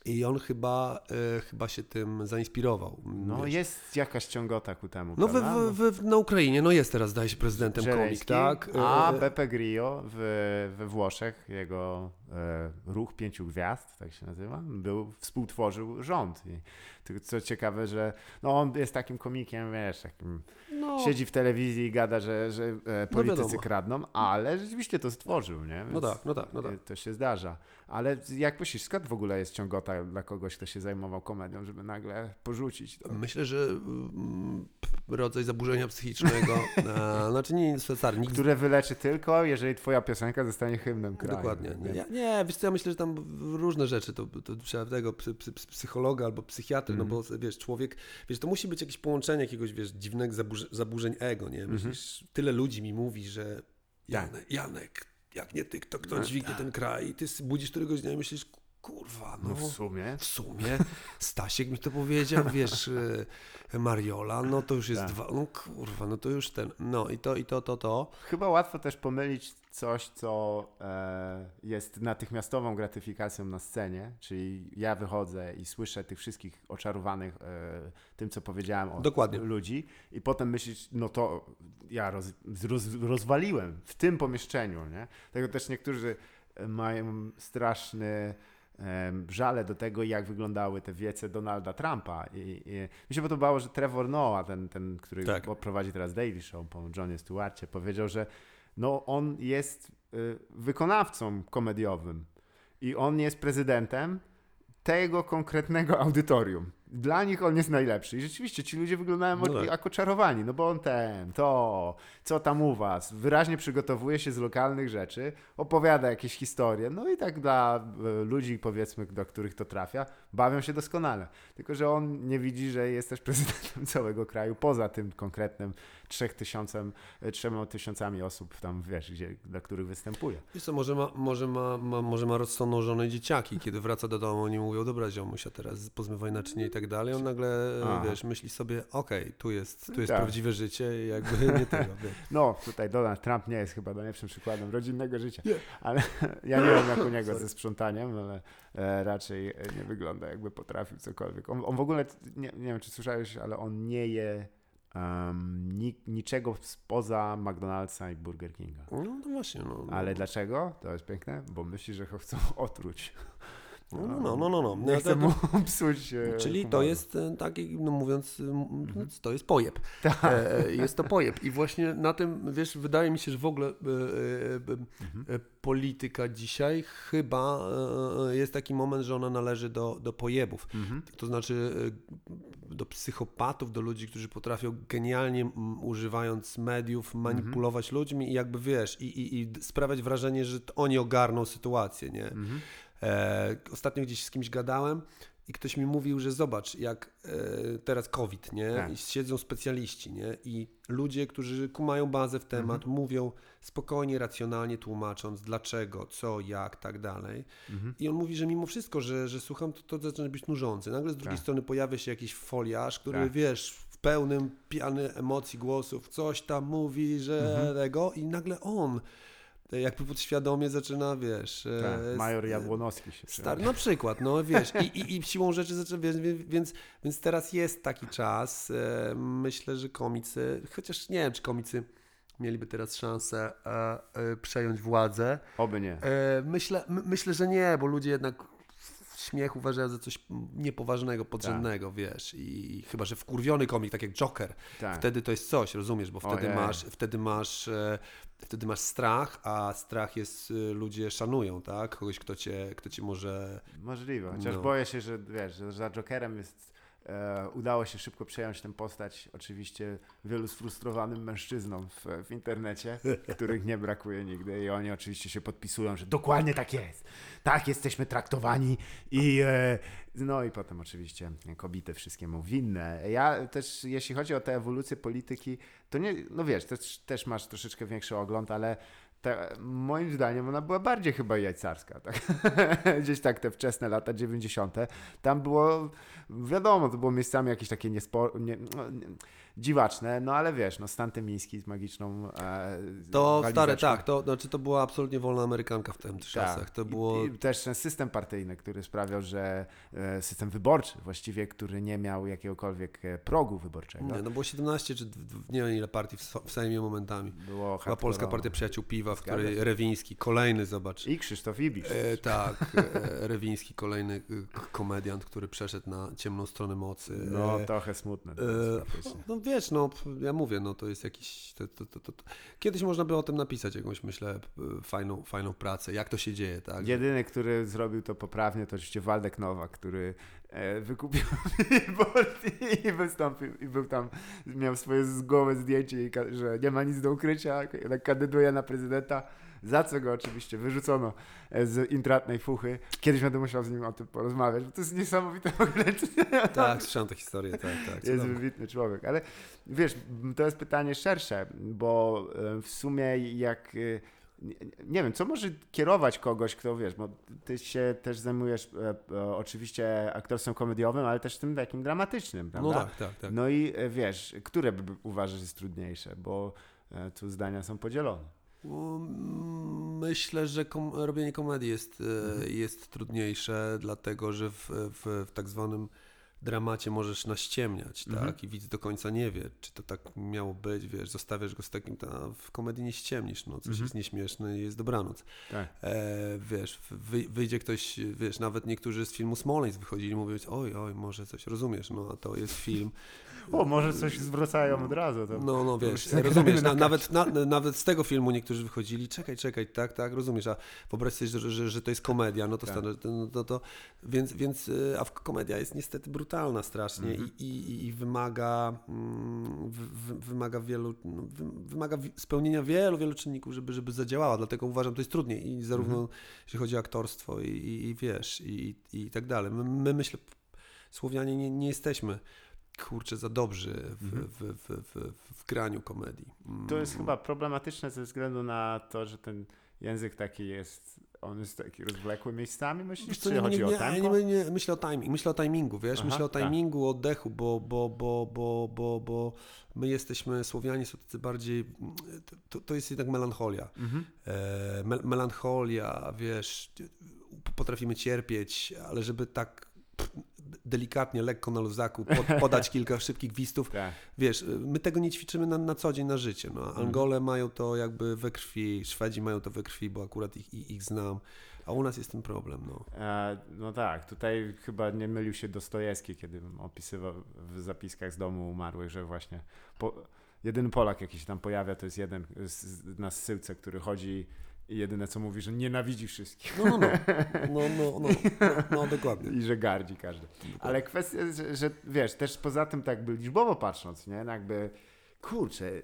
Speaker 2: I on chyba, e, chyba się tym zainspirował.
Speaker 1: No
Speaker 2: wiesz.
Speaker 1: jest jakaś ciągota ku temu,
Speaker 2: No we, we, we, na Ukrainie, no jest teraz, zdaje się, prezydentem komik,
Speaker 1: Żeleński,
Speaker 2: tak?
Speaker 1: A
Speaker 2: E,
Speaker 1: Beppe Grillo w, we Włoszech, jego e, ruch pięciu gwiazd, tak się nazywa, był, współtworzył rząd. I tylko co ciekawe, że no on jest takim komikiem, wiesz, takim,
Speaker 2: no,
Speaker 1: siedzi w telewizji i gada, że, że e, politycy
Speaker 2: wiadomo.
Speaker 1: kradną, ale rzeczywiście to stworzył, nie?
Speaker 2: No tak, no tak, no tak.
Speaker 1: e, To się zdarza. Ale jak myślisz, skąd w ogóle jest ciągota dla kogoś, kto się zajmował komedią, żeby nagle porzucić to?
Speaker 2: Myślę, że mm, rodzaj zaburzenia psychicznego, *laughs* znaczy nie, stary, nikt
Speaker 1: Które wyleczy tylko, jeżeli twoja piosenka zostanie hymnem kraju.
Speaker 2: Dokładnie.
Speaker 1: Nie?
Speaker 2: Nie, nie wiesz co, ja myślę, że tam różne rzeczy, to, to trzeba tego psy, psy, psy- psychologa albo psychiatry,
Speaker 1: Mhm.
Speaker 2: no bo wiesz, człowiek, wiesz, to musi być jakieś połączenie jakiegoś, wiesz, dziwnego zaburzeń, zaburzeń ego, nie?
Speaker 1: Mhm.
Speaker 2: Myślisz, tyle ludzi mi mówi, że
Speaker 1: Tak.
Speaker 2: Janek, Janek jak nie ty, kto, kto
Speaker 1: No
Speaker 2: dźwignie ten kraj? I ty budzisz któregoś dnia i myślisz, kurwa, no,
Speaker 1: No w sumie.
Speaker 2: w sumie Stasiek mi to powiedział, *laughs* wiesz, e, Mariola, no to już jest
Speaker 1: Tak.
Speaker 2: dwa, no kurwa, no to już ten, no i to, i to, to, to.
Speaker 1: Chyba łatwo też pomylić coś, co e, jest natychmiastową gratyfikacją na scenie, czyli ja wychodzę i słyszę tych wszystkich oczarowanych e, tym, co powiedziałem o
Speaker 2: Dokładnie.
Speaker 1: ludzi i potem myślisz, no to ja roz, roz, rozwaliłem w tym pomieszczeniu, nie? Tego też niektórzy mają straszny żale do tego, jak wyglądały te wiece Donalda Trumpa. I, i mi się podobało, że Trevor Noah, ten, ten który
Speaker 2: Tak.
Speaker 1: prowadzi teraz Daily Show po Johnie Stewarcie, powiedział, że no on jest y, wykonawcą komediowym i on jest prezydentem tego konkretnego audytorium. Dla nich on jest najlepszy. I rzeczywiście ci ludzie wyglądają
Speaker 2: No tak.
Speaker 1: jak oczarowani, no bo on ten, to, co tam u was, wyraźnie przygotowuje się z lokalnych rzeczy, opowiada jakieś historie, no i tak dla e, ludzi, powiedzmy, do których to trafia, bawią się doskonale. Tylko, że on nie widzi, że jest też *laughs* prezydentem całego kraju, poza tym konkretnym trzech tysiącem, e, trzema tysiącami osób tam, wiesz, gdzie, dla których występuje.
Speaker 2: Wiesz co, może ma, może ma, ma, może ma rozsądną żonę i dzieciaki. Kiedy wraca do domu, oni mówią, dobra ziomuś, a teraz pozmywaj naczynie i tak dalej. On nagle,
Speaker 1: A.
Speaker 2: wiesz, myśli sobie, okej, tu jest, tu jest
Speaker 1: Tak.
Speaker 2: prawdziwe życie i jakby nie tego. *laughs* Wiesz.
Speaker 1: No, tutaj Donald Trump nie jest chyba najlepszym przykładem rodzinnego życia,
Speaker 2: Nie.
Speaker 1: ale *laughs* ja nie wiem jak u niego ze sprzątaniem, ale e, raczej e, nie wygląda jakby potrafił cokolwiek. On, on w ogóle, nie, nie wiem czy słyszałeś, ale on nie je um, ni, niczego spoza McDonald'sa i Burger Kinga.
Speaker 2: No to właśnie, no. no.
Speaker 1: Ale dlaczego? To jest piękne, bo myśli, że chcą *laughs* otruć.
Speaker 2: No, no, no, no. no.
Speaker 1: Nie
Speaker 2: No,
Speaker 1: chcę mu *laughs* psuć e,
Speaker 2: Czyli to jest e, taki, no mówiąc, m,
Speaker 1: Mhm.
Speaker 2: to jest pojeb.
Speaker 1: Tak.
Speaker 2: E, e, Jest to pojeb. I właśnie na tym, wiesz, wydaje mi się, że w ogóle e, e,
Speaker 1: Mhm.
Speaker 2: e, polityka dzisiaj chyba e, e, jest taki moment, że ona należy do, do pojebów.
Speaker 1: Mhm.
Speaker 2: To znaczy e, do psychopatów, do ludzi, którzy potrafią genialnie używając mediów manipulować ludźmi i jakby wiesz, i, i, i sprawiać wrażenie, że oni ogarną sytuację, nie? E, ostatnio gdzieś z kimś gadałem i ktoś mi mówił, że zobacz, jak e, teraz COVID, nie?
Speaker 1: Tak.
Speaker 2: I siedzą specjaliści, nie? I ludzie, którzy mają bazę w temat,
Speaker 1: Mhm.
Speaker 2: mówią spokojnie, racjonalnie tłumacząc dlaczego, co, jak, tak dalej.
Speaker 1: Mhm.
Speaker 2: I on mówi, że mimo wszystko, że, że słucham, to, to zaczyna być nużące. Nagle z drugiej
Speaker 1: Tak.
Speaker 2: strony pojawia się jakiś foliarz, który
Speaker 1: Tak.
Speaker 2: wiesz, w pełnym piany emocji, głosów, coś tam mówi, że
Speaker 1: Mhm.
Speaker 2: tego i nagle on jakby podświadomie zaczyna, wiesz... e,
Speaker 1: Tak, major
Speaker 2: s-
Speaker 1: Jabłonowski się
Speaker 2: Stary, na przykład, no wiesz, i, i, i siłą rzeczy zaczyna, więc, więc, więc teraz jest taki czas. E, myślę, że komicy, chociaż nie wiem, czy komicy mieliby teraz szansę e, e, przejąć władzę.
Speaker 1: Oby nie.
Speaker 2: E, myślę, my, myślę, że nie, bo ludzie jednak śmiech uważają za coś niepoważnego, podrzędnego, wiesz. I chyba, że wkurwiony komik, tak jak Joker,
Speaker 1: Tak.
Speaker 2: wtedy to jest coś, rozumiesz, bo wtedy
Speaker 1: Ojej.
Speaker 2: masz, wtedy masz, e, wtedy masz strach, a strach jest, e, ludzie szanują, tak? Kogoś, kto cię, kto cię może...
Speaker 1: Możliwe, chociaż
Speaker 2: No.
Speaker 1: boję się, że wiesz, że za Jokerem jest, e, udało się szybko przejąć tę postać, oczywiście wielu sfrustrowanym mężczyznom w, w internecie, których nie brakuje nigdy i oni oczywiście się podpisują, że dokładnie tak jest, tak jesteśmy traktowani i e, no i potem oczywiście kobiety wszystkiemu winne. Ja też, jeśli chodzi o tę ewolucję polityki, to nie, no wiesz, też, też masz troszeczkę większy ogląd, ale te, moim zdaniem ona była bardziej chyba jajcarska, tak? *laughs* Gdzieś tak te wczesne lata 90. Tam było, wiadomo, to było miejscami jakieś takie niespo, nie, no, nie, dziwaczne, no ale wiesz, no Stan Tymiński z magiczną e,
Speaker 2: To stare, tak, to znaczy to była absolutnie wolna amerykanka w tym czasach. To
Speaker 1: Tak. I-
Speaker 2: było...
Speaker 1: I, też ten system partyjny, który sprawiał, że e, system wyborczy właściwie, który nie miał jakiegokolwiek e, progu wyborczego.
Speaker 2: Nie, no było 17 czy nie wiem ile partii w, w Sejmie momentami.
Speaker 1: Było
Speaker 2: Chyba Polska. Partia Przyjaciół Piwa, w
Speaker 1: Zgadza
Speaker 2: której
Speaker 1: się.
Speaker 2: Rewiński, kolejny, zobacz.
Speaker 1: I Krzysztof Ibisz.
Speaker 2: E, tak, e, *laughs* Rewiński, kolejny e, komediant, który przeszedł na ciemną stronę mocy.
Speaker 1: No trochę smutne. to jest
Speaker 2: no wiesz, no ja mówię, no to jest jakiś. To, to, to. Kiedyś można by o tym napisać jakąś, myślę, fajną, fajną pracę, jak to się dzieje, tak?
Speaker 1: Jedyny, który zrobił to poprawnie, to oczywiście Waldek Nowak, który e, wykupił *laughs* billboard i wystąpił i był tam, miał swoje z zdjęcie, że nie ma nic do ukrycia, kandyduje na prezydenta, za co go oczywiście wyrzucono e, z intratnej fuchy. Kiedyś będę musiał z nim o tym porozmawiać, bo to jest niesamowite ogóle. *laughs*
Speaker 2: Tak, słyszałem tę historię, tak, tak.
Speaker 1: Jest
Speaker 2: cudowne.
Speaker 1: wybitny człowiek, ale wiesz, to jest pytanie szersze, bo e, w sumie jak, e, nie, wiem, co może kierować kogoś, kto wiesz, bo ty się też zajmujesz e, e, oczywiście aktorstwem komediowym, ale też tym takim dramatycznym, prawda?
Speaker 2: No tak, tak, tak.
Speaker 1: No i e, wiesz, które by uważasz jest trudniejsze, bo tu zdania są podzielone.
Speaker 2: Myślę, że kom- robienie komedii jest, e,
Speaker 1: Mhm.
Speaker 2: jest trudniejsze, dlatego że w, w, w tak zwanym dramacie możesz naściemniać,
Speaker 1: Mhm.
Speaker 2: tak? I widz do końca nie wie, czy to tak miało być, wiesz, zostawiasz go z takim, a w komedii nie ściemnisz, no coś
Speaker 1: Mhm.
Speaker 2: jest nieśmieszne i jest dobranoc.
Speaker 1: Tak.
Speaker 2: E, wiesz, wy, wyjdzie ktoś, wiesz, nawet niektórzy z filmu Smoleńsk wychodzili i mówią, oj, oj, może coś rozumiesz, no a to jest film. *laughs*
Speaker 1: O, może coś zwracają od razu. To...
Speaker 2: No, no wiesz, rozumiesz,
Speaker 1: na
Speaker 2: na, nawet, na, nawet z tego filmu niektórzy wychodzili, czekaj, czekaj, tak, tak, rozumiesz, a wyobraź sobie, że, że, że to jest komedia, no to,
Speaker 1: Tak.
Speaker 2: stary, no to, to więc, więc, y, a komedia jest niestety brutalna strasznie
Speaker 1: Mhm.
Speaker 2: i, i, i wymaga, mm, wy- wymaga wielu, no, wy, wymaga spełnienia wielu, wielu czynników, żeby, żeby zadziałała, dlatego uważam, to jest trudniej i zarówno
Speaker 1: Mhm.
Speaker 2: jeśli chodzi o aktorstwo i, i, i wiesz, i, i tak dalej. My, my myślę, Słowianie nie, nie jesteśmy kurczę za dobrzy w,
Speaker 1: Mhm.
Speaker 2: w, w, w, w graniu komedii. Mm.
Speaker 1: To jest chyba problematyczne ze względu na to, że ten język taki jest, on jest taki rozwlekły miejscami, myślisz? Czy
Speaker 2: nie,
Speaker 1: chodzi
Speaker 2: nie,
Speaker 1: o
Speaker 2: nie,
Speaker 1: tempo?
Speaker 2: nie, nie, myślę o timing, myślę o timingu, wiesz,
Speaker 1: Aha,
Speaker 2: myślę o
Speaker 1: tak.
Speaker 2: timingu, oddechu, bo, bo, bo, bo, bo, bo my jesteśmy, Słowianie są tacy bardziej, to, to jest jednak melancholia.
Speaker 1: Mhm.
Speaker 2: E, mel- melancholia, wiesz, potrafimy cierpieć, ale żeby tak delikatnie, lekko na luzaku, pod, *laughs* podać kilka szybkich gwistów.
Speaker 1: Tak.
Speaker 2: Wiesz, my tego nie ćwiczymy na, na co dzień na życie. No.
Speaker 1: Mhm.
Speaker 2: Angole mają to jakby we krwi, Szwedzi mają to we krwi, bo akurat ich, ich, ich znam, a u nas jest ten problem. No.
Speaker 1: E, no tak, tutaj chyba nie mylił się Dostojewski, kiedy opisywał w zapiskach z domu umarłych, że właśnie po, jedyny Polak jaki się tam pojawia, to jest jeden z, na zsyłce, który chodzi i jedyne co mówi, że nienawidzi wszystkich
Speaker 2: No, no, no, *laughs* no, no, no, no, dokładnie.
Speaker 1: i że gardzi każdy. Ale kwestia, że, że wiesz, też poza tym tak by liczbowo patrząc, nie, no jakby kurczę, e,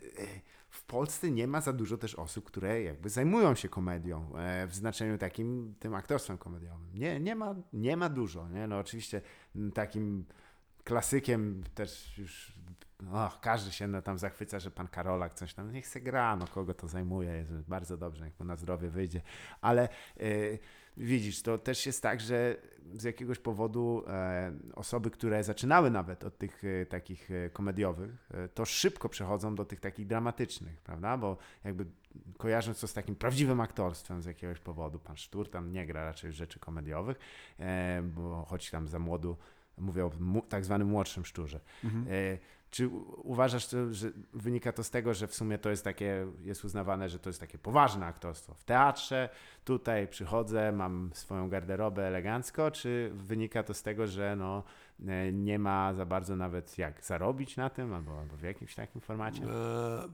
Speaker 1: w Polsce nie ma za dużo też osób, które jakby zajmują się komedią e, w znaczeniu takim, tym aktorstwem komediowym. Nie, nie, ma, nie ma dużo, nie? No oczywiście takim klasykiem też już och, każdy się no, tam zachwyca, że pan Karolak coś tam, niech se gra, no kogo to zajmuje, jest bardzo dobrze, niech mu na zdrowie wyjdzie, ale e, widzisz, to też jest tak, że z jakiegoś powodu e, osoby, które zaczynały nawet od tych e, takich komediowych, to szybko przechodzą do tych takich dramatycznych, prawda? Bo jakby kojarząc to z takim prawdziwym aktorstwem z jakiegoś powodu, pan Sztur tam nie gra raczej rzeczy komediowych, bo choć tam za młodu mówię o tak zwanym młodszym Szczurze.
Speaker 2: Mhm.
Speaker 1: E, czy uważasz, że wynika to z tego, że w sumie to jest takie, jest uznawane, że to jest takie poważne aktorstwo? W teatrze tutaj przychodzę, mam swoją garderobę elegancko, czy wynika to z tego, że no, e, nie ma za bardzo nawet jak zarobić na tym, albo, albo w jakimś takim formacie?
Speaker 2: E,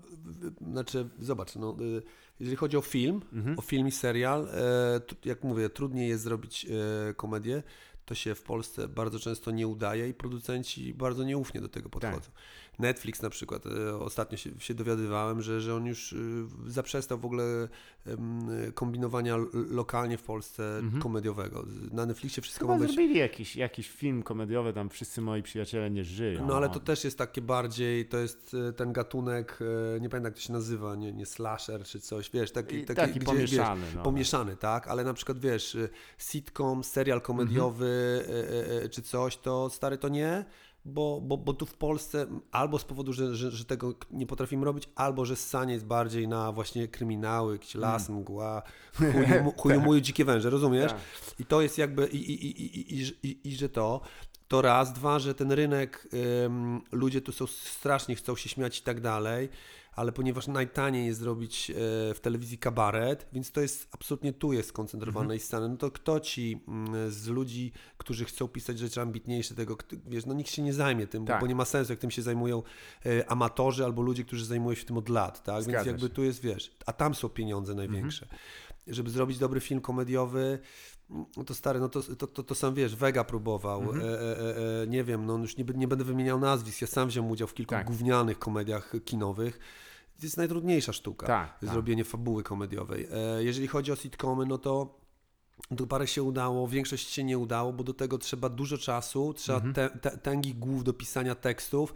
Speaker 2: znaczy, zobacz, no, y, jeżeli chodzi o film,
Speaker 1: Mhm.
Speaker 2: o film i serial, e, jak mówię, trudniej jest zrobić e, komedię. To się w Polsce bardzo często nie udaje i producenci bardzo nieufnie do tego podchodzą. Netflix na przykład, e, ostatnio się, się dowiadywałem, że, że on już y, zaprzestał w ogóle kombinowania lokalnie w Polsce
Speaker 1: Mhm.
Speaker 2: komediowego. Na Netflixie wszystko
Speaker 1: Chyba
Speaker 2: ma być...
Speaker 1: zrobili jakiś, jakiś film komediowy, tam wszyscy moi przyjaciele nie żyją.
Speaker 2: No ale to też jest takie bardziej, to jest e, ten gatunek, e, nie pamiętam jak to się nazywa, nie, nie slasher czy coś, wiesz, taki, taki,
Speaker 1: taki
Speaker 2: gdzie,
Speaker 1: pomieszany.
Speaker 2: Wiesz,
Speaker 1: no.
Speaker 2: pomieszany, tak, ale na przykład wiesz, e, sitcom, serial komediowy
Speaker 1: Mhm.
Speaker 2: e, e, e, czy coś, to stary to nie, bo, bo, bo tu w Polsce albo z powodu, że, że, że tego nie potrafimy robić, albo że ssanie jest bardziej na właśnie kryminały, jakiś las, mgła, chuju, muju, *laughs* dzikie węże, rozumiesz?
Speaker 1: Tak.
Speaker 2: I to jest jakby, i, i, i, i, i, i, i że to, to raz, dwa, że ten rynek, ym, ludzie tu są strasznie, chcą się śmiać i tak dalej, ale ponieważ najtaniej jest zrobić e, w telewizji kabaret, więc to jest absolutnie tu jest skoncentrowane i sceny, no to kto ci mm, z ludzi, którzy chcą pisać rzeczy ambitniejsze tego, wiesz, no nikt się nie zajmie tym, bo,
Speaker 1: Tak.
Speaker 2: bo nie ma sensu, jak tym się zajmują e, amatorzy albo ludzie, którzy zajmują się tym od lat, tak, więc
Speaker 1: Zgadza
Speaker 2: jakby
Speaker 1: się.
Speaker 2: tu jest, wiesz, a tam są pieniądze największe. Żeby zrobić dobry film komediowy, no to stary, no to, to, to, to sam wiesz, Vega próbował,
Speaker 1: Mhm.
Speaker 2: e, e, e, nie wiem, no już nie, nie będę wymieniał nazwisk, ja sam wziąłem udział w kilku
Speaker 1: Tak.
Speaker 2: gównianych komediach kinowych. To jest najtrudniejsza sztuka,
Speaker 1: Tak, tak.
Speaker 2: zrobienie fabuły komediowej. E, jeżeli chodzi o sitcomy, no to to parę się udało, większość się nie udało, bo do tego trzeba dużo czasu, trzeba
Speaker 1: Mhm.
Speaker 2: te, te, tęgich głów do pisania tekstów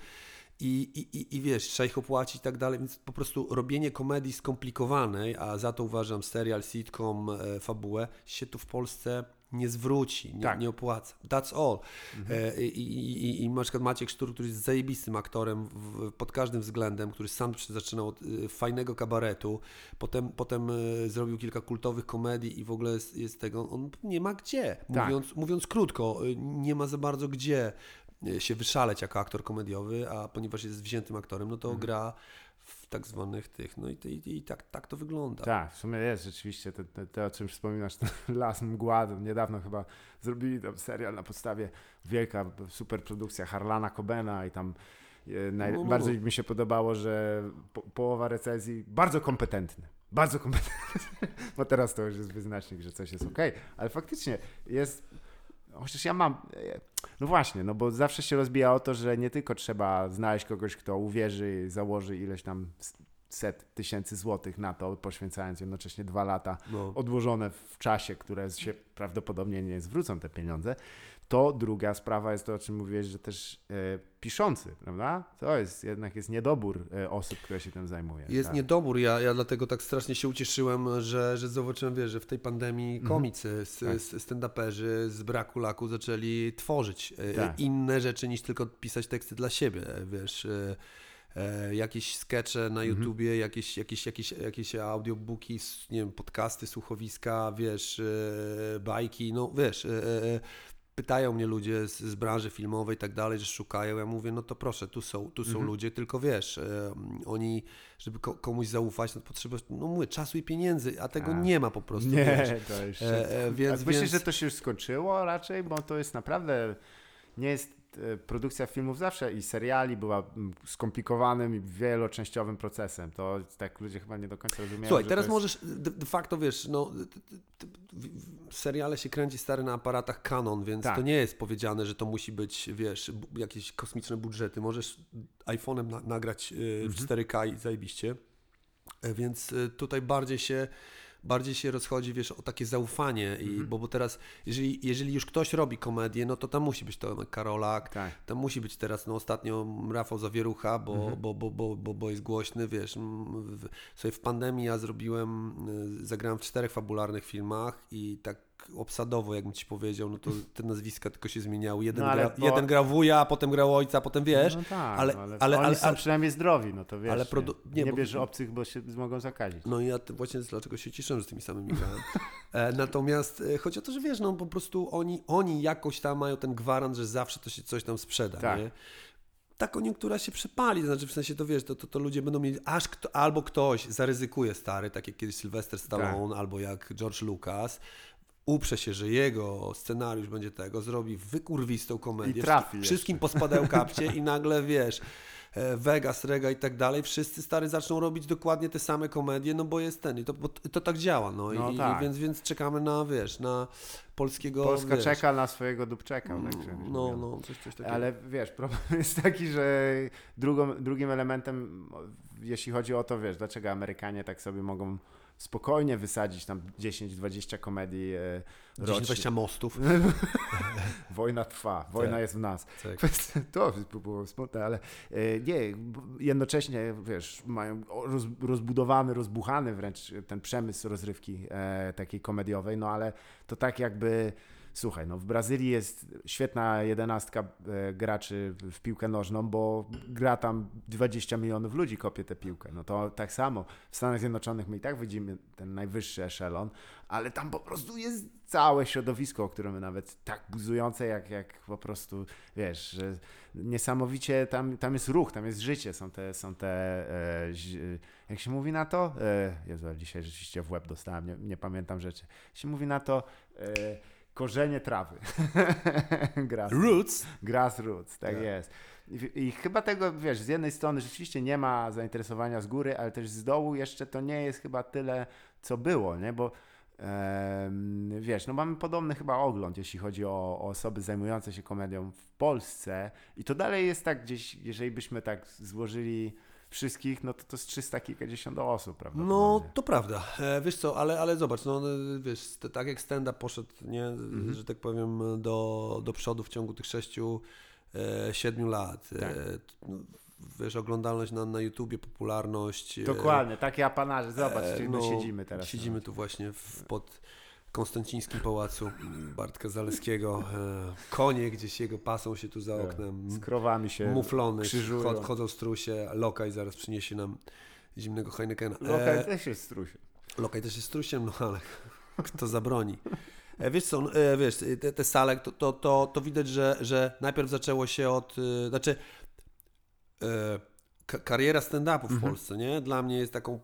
Speaker 2: i, i, i, i wiesz, trzeba ich opłacić i tak dalej, więc po prostu robienie komedii skomplikowanej, a za to uważam serial, sitcom, e, fabułę, się tu w Polsce nie zwróci, nie,
Speaker 1: Tak.
Speaker 2: nie opłaca. That's all. E, I, i, i, I na przykład Maciek Sztur, który jest zajebistym aktorem w, pod każdym względem, który sam zaczynał od e, fajnego kabaretu, potem, potem e, zrobił kilka kultowych komedii i w ogóle jest, jest tego, on nie ma gdzie.
Speaker 1: Tak.
Speaker 2: Mówiąc, mówiąc krótko, nie ma za bardzo gdzie się wyszaleć jako aktor komediowy, a ponieważ jest wziętym aktorem, no to
Speaker 1: Mhm.
Speaker 2: gra w tak zwanych tych, no i, i, i tak, tak to wygląda.
Speaker 1: Tak, w sumie jest rzeczywiście te, te, te o czym wspominasz, ten *laughs* Las Mgła, to niedawno chyba zrobili tam serial na podstawie wielka super produkcja Harlana Cobena i tam e, naj,
Speaker 2: No, no, no.
Speaker 1: bardzo mi się podobało, że po, połowa recenzji bardzo kompetentny. Bardzo kompetentny, *laughs* bo teraz to już jest wyznacznik, że coś jest ok, ale faktycznie jest, chociaż ja mam, e, no właśnie, no bo zawsze się rozbija o to, że nie tylko trzeba znaleźć kogoś, kto uwierzy, założy ileś tam set tysięcy złotych na to, poświęcając jednocześnie dwa lata
Speaker 2: No.
Speaker 1: odłożone w czasie, które się prawdopodobnie nie zwrócą te pieniądze, to druga sprawa jest to, o czym mówiłeś, że też e, piszący, prawda? To jest jednak jest niedobór e, osób, które się tym zajmuje.
Speaker 2: Jest
Speaker 1: tak.
Speaker 2: niedobór, ja, ja dlatego tak strasznie się ucieszyłem, że, że zobaczyłem, wiesz, że w tej pandemii
Speaker 1: Mhm.
Speaker 2: komicy,
Speaker 1: Tak.
Speaker 2: s- stand-uperzy z braku laku zaczęli tworzyć e,
Speaker 1: Tak.
Speaker 2: inne rzeczy niż tylko pisać teksty dla siebie, wiesz, jakieś skecze na
Speaker 1: Mhm.
Speaker 2: YouTubie, jakieś, jakieś, jakieś, jakieś audiobooki, nie wiem, podcasty, słuchowiska, wiesz, bajki, no wiesz, pytają mnie ludzie z, z branży filmowej i tak dalej, że szukają, ja mówię, no to proszę, tu są, tu są
Speaker 1: Mhm.
Speaker 2: ludzie, tylko wiesz, oni, żeby ko- komuś zaufać, no potrzeba, no mówię, czasu i pieniędzy, a tego
Speaker 1: A.
Speaker 2: nie ma po prostu,
Speaker 1: Nie,
Speaker 2: wiesz.
Speaker 1: to już.
Speaker 2: E, e, więc,
Speaker 1: A myślisz,
Speaker 2: więc,
Speaker 1: że to się już skończyło raczej? Bo to jest naprawdę. Nie jest. E, Produkcja filmów zawsze i seriali była skomplikowanym i wieloczęściowym procesem. To tak ludzie chyba nie do końca rozumieją.
Speaker 2: Słuchaj, teraz
Speaker 1: jest...
Speaker 2: możesz, de, de facto wiesz, no, seriale się kręci stary na aparatach Canon, więc
Speaker 1: Tak.
Speaker 2: to nie jest powiedziane, że to musi być, wiesz, jakieś kosmiczne budżety. Możesz iPhone'em na, nagrać y, w 4K i zajebiście. E, Więc y, tutaj bardziej się bardziej się rozchodzi, wiesz, o takie zaufanie, i, bo, bo teraz, jeżeli, jeżeli już ktoś robi komedię, no to tam musi być to Karolak,
Speaker 1: Tak.
Speaker 2: tam musi być teraz, no ostatnio Rafał Zawierucha, bo, bo, bo, bo, bo, bo jest głośny, wiesz, w, sobie w pandemii ja zrobiłem, y, zagrałem w czterech fabularnych filmach i tak obsadowo, jakbym ci powiedział, no to te nazwiska tylko się zmieniały. Jeden,
Speaker 1: No,
Speaker 2: gra,
Speaker 1: bo-
Speaker 2: jeden grał wuja, a potem grał ojca, a potem wiesz,
Speaker 1: no tak,
Speaker 2: ale-
Speaker 1: ale,
Speaker 2: ale-
Speaker 1: oni
Speaker 2: ale-
Speaker 1: są
Speaker 2: ale-
Speaker 1: przynajmniej zdrowi, no to wiesz.
Speaker 2: ale
Speaker 1: nie,
Speaker 2: produ-
Speaker 1: nie,
Speaker 2: nie, bo-
Speaker 1: bierz obcych, bo się mogą zakazić.
Speaker 2: No i ja właśnie dlaczego się cieszę, że z tymi samymi grałem. *laughs* E, natomiast e, chodzi o to, że wiesz, no po prostu oni, oni jakoś tam mają ten gwarant, że zawsze to się coś tam sprzeda,
Speaker 1: Tak.
Speaker 2: nie? Ta koniunktura się przepali, to znaczy w sensie to wiesz, to, to, to ludzie będą mieli, aż kto, albo ktoś zaryzykuje stary, tak jak kiedyś Sylvester Stallone, albo jak George Lucas, uprze się, że jego scenariusz będzie tego, zrobi wykurwistą komedię,
Speaker 1: I trafi
Speaker 2: wszystkim pospadają kapcie *laughs* i nagle wiesz, e, Vegas, Rega i tak dalej, wszyscy stary zaczną robić dokładnie te same komedie, no bo jest ten i to, bo to tak działa, no,
Speaker 1: No
Speaker 2: I,
Speaker 1: tak.
Speaker 2: więc, więc czekamy na, wiesz, na polskiego,
Speaker 1: Polska
Speaker 2: wiesz,
Speaker 1: czeka na swojego dupczeka. tak
Speaker 2: no,
Speaker 1: mówiąc.
Speaker 2: no, coś, coś takiego.
Speaker 1: Ale wiesz, problem *laughs* jest taki, że drugą, drugim elementem, jeśli chodzi o to, wiesz, dlaczego Amerykanie tak sobie mogą spokojnie wysadzić tam 10-20 komedii e, rocznie.
Speaker 2: 10-20 mostów. *laughs*
Speaker 1: Wojna trwa, wojna
Speaker 2: Tak.
Speaker 1: jest w nas.
Speaker 2: Tak. *laughs*
Speaker 1: To by było smutne, ale e, nie, jednocześnie, wiesz, mają roz, rozbudowany, rozbuchany wręcz ten przemysł rozrywki e, takiej komediowej, no ale to tak jakby, słuchaj, no w Brazylii jest świetna jedenastka e, graczy w piłkę nożną, bo gra tam 20 milionów ludzi kopie tę piłkę. No to tak samo w Stanach Zjednoczonych my i tak widzimy ten najwyższy eszelon, ale tam po prostu jest całe środowisko, które my nawet tak buzujące, jak, jak po prostu, wiesz, że niesamowicie tam, tam jest ruch, tam jest życie, są te, są te e, jak się mówi na to? E, Jezu, dzisiaj rzeczywiście w łeb dostałem, nie, nie pamiętam rzeczy. się mówi na to e, korzenie trawy. *laughs* Grass,
Speaker 2: Roots.
Speaker 1: grassroots, tak
Speaker 2: Tak.
Speaker 1: jest. I, I chyba tego, wiesz, z jednej strony rzeczywiście nie ma zainteresowania z góry, ale też z dołu jeszcze to nie jest chyba tyle, co było, nie? Bo em, wiesz, no mamy podobny chyba ogląd, jeśli chodzi o, o osoby zajmujące się komedią w Polsce i to dalej jest tak gdzieś, jeżeli byśmy tak złożyli wszystkich, no to to jest 300 kilkadziesiąt osób, prawda?
Speaker 2: No, to prawda. E, wiesz co, ale, ale zobacz, no e, wiesz, tak jak stand-up poszedł, nie,
Speaker 1: Mhm.
Speaker 2: że tak powiem, do, do przodu w ciągu tych sześciu, e, siedmiu lat.
Speaker 1: Tak.
Speaker 2: No, wiesz, oglądalność na, na YouTubie, popularność.
Speaker 1: Dokładnie, takie apanarze, zobacz,
Speaker 2: e,
Speaker 1: czyli my siedzimy teraz.
Speaker 2: Siedzimy tu właśnie w, pod Konstancińskim Pałacu Bartka Zaleskiego. E, konie gdzieś jego pasą się tu za
Speaker 1: Tak.
Speaker 2: oknem.
Speaker 1: Z krowami się
Speaker 2: Muflony,
Speaker 1: krzyżują.
Speaker 2: chod, chodzą strusie, Lokaj zaraz przyniesie nam zimnego Heinekena.
Speaker 1: Lokaj
Speaker 2: E,
Speaker 1: też jest strusie.
Speaker 2: Lokaj też jest strusiem, no ale kto zabroni. E, Wiesz co, no, wiesz, te, te sale, to, to, to, to widać, że, że najpierw zaczęło się od, znaczy ka- kariera stand-upu w Polsce, nie? Dla mnie jest taką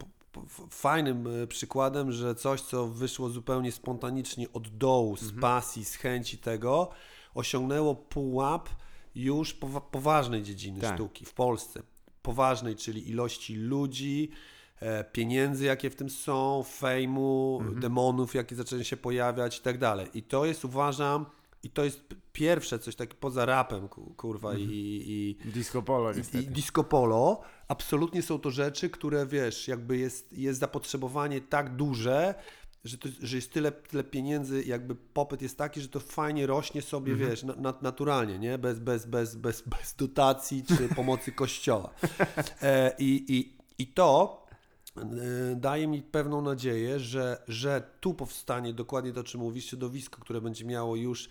Speaker 2: fajnym e, przykładem, że coś, co wyszło zupełnie spontanicznie od dołu, z pasji, z chęci tego, osiągnęło pułap już powa- poważnej dziedziny
Speaker 1: Tak.
Speaker 2: sztuki w Polsce. Poważnej, czyli ilości ludzi, e, pieniędzy, jakie w tym są, fejmu, demonów, jakie zaczęły się pojawiać i tak dalej. I to jest, uważam, i to jest pierwsze coś takie poza rapem, ku- kurwa, i, i,
Speaker 1: Disco polo
Speaker 2: i, i disco polo. Absolutnie są to rzeczy, które, wiesz, jakby jest, jest zapotrzebowanie tak duże, że, to, że jest tyle, tyle pieniędzy, jakby popyt jest taki, że to fajnie rośnie sobie, wiesz, na, na, naturalnie, nie? Bez, bez, bez, bez, bez dotacji czy pomocy *laughs* kościoła. E, i, i, I to e, daje mi pewną nadzieję, że, że tu powstanie dokładnie to, o czym mówisz, środowisko, które będzie miało już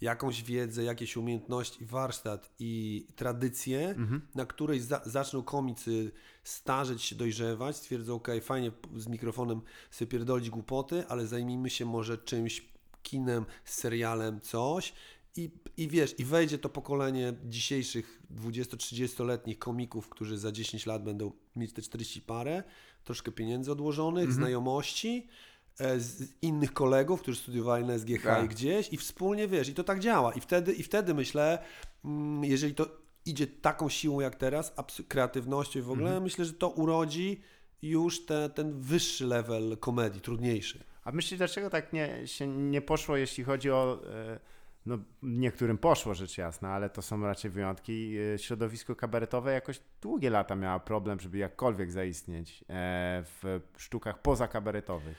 Speaker 2: jakąś wiedzę, jakieś umiejętności, warsztat i tradycję, na której za, zaczną komicy starzeć się, dojrzewać, stwierdzą, ok, fajnie z mikrofonem sobie pierdolić głupoty, ale zajmijmy się może czymś, kinem, serialem, coś I, I wiesz, i wejdzie to pokolenie dzisiejszych 20-30-letnich komików, którzy za 10 lat będą mieć te 40 parę, troszkę pieniędzy odłożonych,
Speaker 1: Mhm.
Speaker 2: znajomości, e, z innych kolegów, którzy studiowali na SGH
Speaker 1: Tak.
Speaker 2: i gdzieś i wspólnie, wiesz, i to tak działa. I wtedy, i wtedy myślę, mm, jeżeli to idzie taką siłą jak teraz, kreatywnością i w ogóle,
Speaker 1: Mhm.
Speaker 2: myślę, że to urodzi już te, ten wyższy level komedii, trudniejszy.
Speaker 1: A myślisz, dlaczego tak nie, się nie poszło, jeśli chodzi o. e, No, niektórym poszło rzecz jasna, ale to są raczej wyjątki. E, Środowisko kabaretowe jakoś długie lata miało problem, żeby jakkolwiek zaistnieć e, w sztukach pozakabaretowych.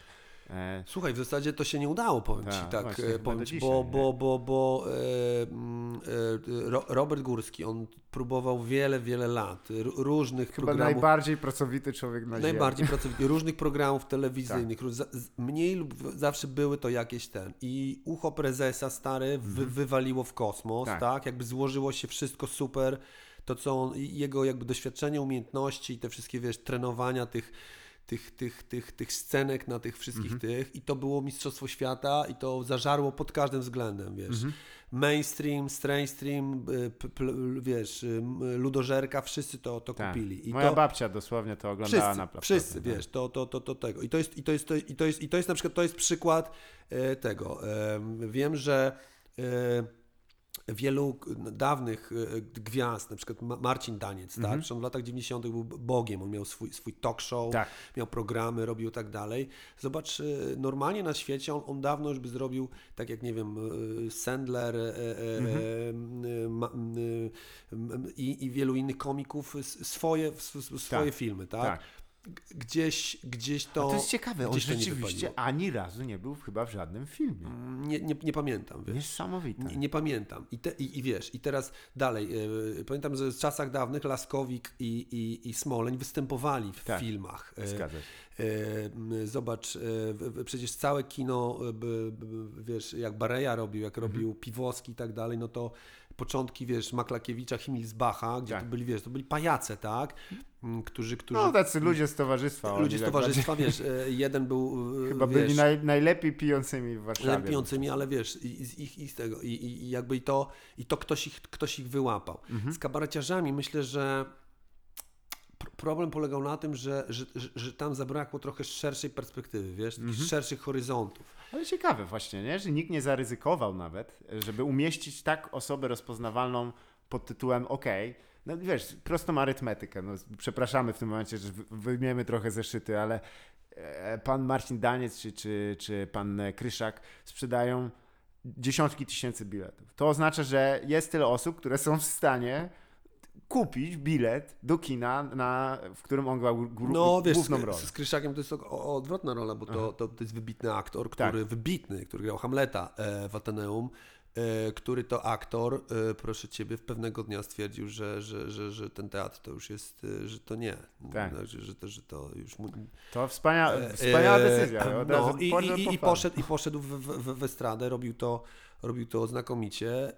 Speaker 1: E,
Speaker 2: Słuchaj, w zasadzie to się nie udało, powiem
Speaker 1: Tak,
Speaker 2: Ci tak,
Speaker 1: właśnie,
Speaker 2: e, powiem ci,
Speaker 1: dzisiaj,
Speaker 2: bo, bo, bo, bo e, mm, e, Ro, Robert Górski, on próbował wiele, wiele lat różnych
Speaker 1: chyba
Speaker 2: programów,
Speaker 1: najbardziej pracowity człowiek na ziemi.
Speaker 2: najbardziej pracowity, różnych programów telewizyjnych, z- mniej lub zawsze były to jakieś ten i ucho prezesa stare wy, wywaliło w kosmos,
Speaker 1: Tak.
Speaker 2: tak. jakby złożyło się wszystko super, to co on, i jego jakby doświadczenie, umiejętności i te wszystkie, wiesz, trenowania tych tych, tych, tych, tych scenek na tych wszystkich tych i to było Mistrzostwo Świata i to zażarło pod każdym względem, wiesz. Mainstream, strainstream, y, wiesz, y, ludożerka, wszyscy to, to
Speaker 1: Tak.
Speaker 2: kupili. I
Speaker 1: Moja
Speaker 2: to,
Speaker 1: babcia dosłownie to oglądała
Speaker 2: Wszyscy,
Speaker 1: na laptopie.
Speaker 2: wszyscy,
Speaker 1: tak.
Speaker 2: wiesz, to, to, to, to tego. I to jest, i to jest, to, i to jest, i to jest, na przykład, to jest przykład e, tego. Em, wiem, że e, wielu dawnych e, gwiazd, na przykład Ma- Marcin Daniec, tak? Zresztą w latach 90. był bogiem, on miał swój, swój talk show,
Speaker 1: Tak.
Speaker 2: miał programy, robił tak dalej. Zobacz, e, normalnie na świecie on, on dawno już by zrobił, tak jak nie wiem, e, Sandler e, e, e, i, i wielu innych komików swoje, swoje
Speaker 1: Tak.
Speaker 2: filmy, tak?
Speaker 1: Tak.
Speaker 2: Gdzieś, gdzieś to.
Speaker 1: To jest ciekawe, on rzeczywiście ani razu nie był chyba w żadnym filmie.
Speaker 2: Nie, nie, nie pamiętam, wiesz.
Speaker 1: Niesamowite.
Speaker 2: Nie, nie pamiętam. I, te, i, I wiesz, i teraz dalej. e, pamiętam, że w czasach dawnych Laskowik i, i, i Smoleń występowali w
Speaker 1: Tak,
Speaker 2: filmach. E,
Speaker 1: Zgadza się.
Speaker 2: E, Zobacz, przecież całe kino, wiesz, jak Bareja robił, jak
Speaker 1: Mhm.
Speaker 2: robił Piwowski i tak dalej, no to początki, wiesz, Maklakiewicza, Himmelsbacha, gdzie
Speaker 1: Tak.
Speaker 2: to byli, wiesz, to byli pajace, tak? M, Którzy, którzy
Speaker 1: No tacy ludzie z towarzystwa.
Speaker 2: ludzie z
Speaker 1: tak
Speaker 2: towarzystwa, wiesz, e, jeden był, e, *laughs*
Speaker 1: Chyba
Speaker 2: wiesz,
Speaker 1: byli naj, najlepiej pijącymi w Warszawie.
Speaker 2: lepiącymi, ale wiesz, i, i, i, i z tego, i, i, jakby i to, i to ktoś, ich, ktoś ich wyłapał.
Speaker 1: Mhm.
Speaker 2: Z kabareciarzami myślę, że pr- problem polegał na tym, że, że, że, że tam zabrakło trochę szerszej perspektywy, wiesz,
Speaker 1: Mhm.
Speaker 2: szerszych horyzontów.
Speaker 1: Ale ciekawe właśnie, nie? że nikt nie zaryzykował nawet, żeby umieścić tak osobę rozpoznawalną pod tytułem OK. No wiesz, prostą arytmetykę. No, przepraszamy w tym momencie, że wy- wyjmiemy trochę zeszyty, ale e, pan Marcin Daniec czy, czy, czy pan Kryszak sprzedają dziesiątki tysięcy biletów. To oznacza, że jest tyle osób, które są w stanie kupić bilet do kina, na, w którym on grał gru,
Speaker 2: No wiesz,
Speaker 1: główną
Speaker 2: z,
Speaker 1: rolę.
Speaker 2: z Kryszakiem to jest odwrotna rola, bo to, to, to jest wybitny aktor,
Speaker 1: Tak.
Speaker 2: który, wybitny, który grał Hamleta e, w Ateneum, e, który to aktor, e, proszę Ciebie, w pewnego dnia stwierdził, że, że, że, że ten teatr to już jest, e, że to nie,
Speaker 1: Tak.
Speaker 2: No, że, że, to, że to już... Mu,
Speaker 1: To wspania,
Speaker 2: E,
Speaker 1: wspaniała
Speaker 2: e,
Speaker 1: decyzja. Razu
Speaker 2: No, i,
Speaker 1: poszedł
Speaker 2: i, i, poszedł, I poszedł w, w, w, estradę, robił to, robił to znakomicie.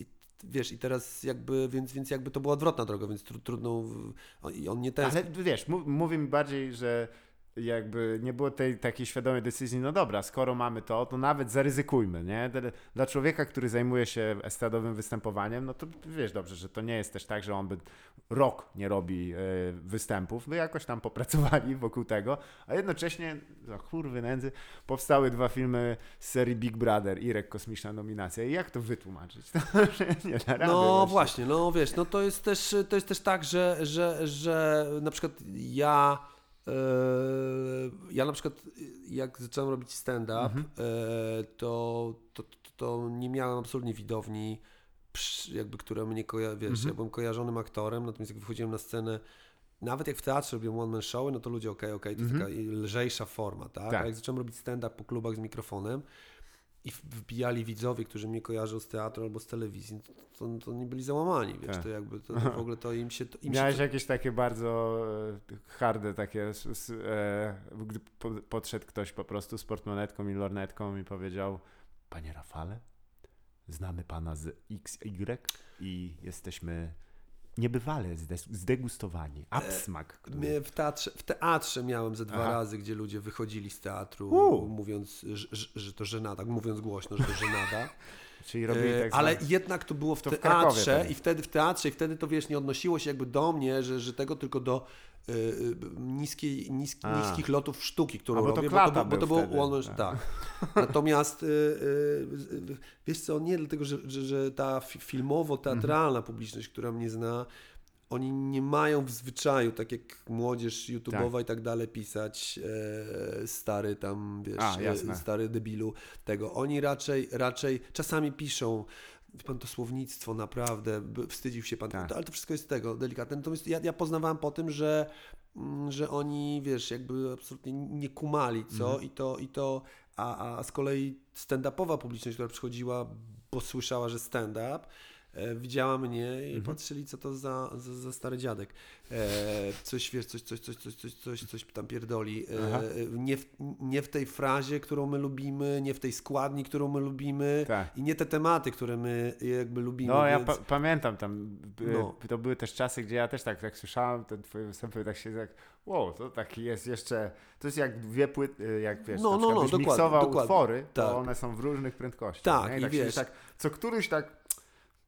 Speaker 2: I, wiesz, i teraz jakby, więc, więc jakby to była odwrotna droga, więc tru, trudno, on, nie tęskni.
Speaker 1: Ale wiesz, mów, mówię mi bardziej, że jakby nie było tej takiej świadomej decyzji, no dobra, skoro mamy to, to nawet zaryzykujmy, nie? Dla- człowieka, który zajmuje się estradowym występowaniem, no to wiesz dobrze, że to nie jest też tak, że on by rok nie robi e, występów, no jakoś tam popracowali *laughs* wokół tego, a jednocześnie, za kurwy nędzy, powstały dwa filmy z serii Big Brother, Irek Kosmiczna Nominacja i jak to wytłumaczyć? *laughs* To, nie da rady
Speaker 2: No
Speaker 1: wreszcie.
Speaker 2: właśnie, no wiesz, no to jest też, to jest też tak, że, że, że na przykład ja, ja na przykład jak zacząłem robić stand-up,
Speaker 1: Mhm.
Speaker 2: e, to, to, to, nie miałem absolutnie widowni, jakby, która mnie koja, wiesz,
Speaker 1: Mhm.
Speaker 2: ja byłem kojarzonym aktorem, natomiast jak wychodziłem na scenę, nawet jak w teatrze robiłem one-man showy, no to ludzie, okej, okej, to jest taka lżejsza forma, tak?
Speaker 1: Mhm. Tak.
Speaker 2: A jak zacząłem robić stand-up po klubach z mikrofonem, i wbijali widzowie, którzy mnie kojarzą z teatru albo z telewizji, to, to, nie byli załamani, wiesz,
Speaker 1: Tak.
Speaker 2: to jakby to, to w ogóle to im się... To, im
Speaker 1: Miałeś
Speaker 2: się to,
Speaker 1: jakieś takie bardzo e, harde takie, e, gdy po, podszedł ktoś po prostu z portmonetką i lornetką i powiedział Panie Rafale, znamy pana z XY i jesteśmy niebywale zde- zdegustowani. Absmak. który-
Speaker 2: w, teatrze, w teatrze miałem ze dwa
Speaker 1: Aha.
Speaker 2: razy, gdzie ludzie wychodzili z teatru,
Speaker 1: U.
Speaker 2: mówiąc, że, że to żenada, mówiąc głośno, że to żenada. *laughs*
Speaker 1: Czyli robili
Speaker 2: E,
Speaker 1: tak
Speaker 2: Ale jednak to było w
Speaker 1: To w Krakowie
Speaker 2: teatrze
Speaker 1: pewnie.
Speaker 2: i wtedy w teatrze i wtedy to wiesz, nie odnosiło się jakby do mnie, że, że tego tylko do y, y, niskiej, nisk,
Speaker 1: A.
Speaker 2: niskich lotów sztuki, którą
Speaker 1: A, bo to
Speaker 2: robię,
Speaker 1: klata
Speaker 2: bo to, bo to
Speaker 1: był
Speaker 2: było łącz,
Speaker 1: tak.
Speaker 2: tak. *laughs* Natomiast y, wiesz co, nie dlatego, że, że, że ta fi- filmowo-teatralna publiczność, która mnie zna, oni nie mają w zwyczaju, tak jak młodzież YouTube'owa i tak dalej, pisać e, stary tam, wiesz,
Speaker 1: A,
Speaker 2: e, stary debilu tego. Oni raczej, raczej czasami piszą, pan to słownictwo naprawdę, wstydził się pan,
Speaker 1: Tak.
Speaker 2: ale to wszystko jest z tego delikatne. Natomiast ja, ja poznawałem po tym, że, mm, że oni, wiesz, jakby absolutnie nie kumali, co
Speaker 1: Mhm.
Speaker 2: i to, i to, a, a z kolei stand-upowa publiczność, która przychodziła, bo słyszała, że stand-up, widziała mnie i
Speaker 1: Mhm.
Speaker 2: patrzyli, co to za, za, za stary dziadek. E, coś, wiesz, coś, coś, coś, coś, coś, coś, coś tam pierdoli. E, nie, w, nie w tej frazie, którą my lubimy, nie w tej składni, którą my lubimy
Speaker 1: Tak.
Speaker 2: i nie te tematy, które my jakby lubimy.
Speaker 1: No, ja
Speaker 2: więc...
Speaker 1: pa- pamiętam tam,
Speaker 2: No.
Speaker 1: to były też czasy, gdzie ja też tak, tak słyszałem ten twoje występy, tak się tak, wow, to taki jest jeszcze, to jest jak dwie płyty, jak wiesz,
Speaker 2: No, no, no, dokładnie,
Speaker 1: miksował
Speaker 2: dokładnie.
Speaker 1: utwory, to
Speaker 2: Tak.
Speaker 1: one są w różnych prędkościach.
Speaker 2: Tak,
Speaker 1: nie?
Speaker 2: i
Speaker 1: tak się
Speaker 2: wiesz-
Speaker 1: tak, co któryś tak,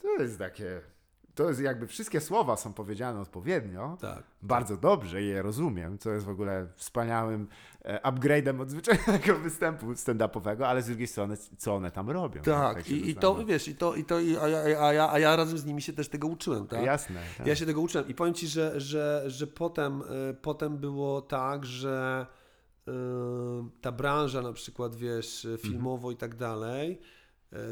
Speaker 1: to jest takie, to jest jakby wszystkie słowa są powiedziane odpowiednio,
Speaker 2: Tak.
Speaker 1: bardzo dobrze je rozumiem, co jest w ogóle wspaniałym e, upgrade'em od zwyczajnego *laughs* występu stand-upowego, ale z drugiej strony, co one tam robią.
Speaker 2: Tak,
Speaker 1: się
Speaker 2: i, i to wiesz, i to, i to i, a, ja, a, ja, a ja razem z nimi się też tego uczyłem, tak?
Speaker 1: Jasne. Tak.
Speaker 2: Ja się tego uczyłem i powiem Ci, że, że, że potem, y, potem było tak, że y, ta branża na przykład, wiesz, filmowo i tak dalej,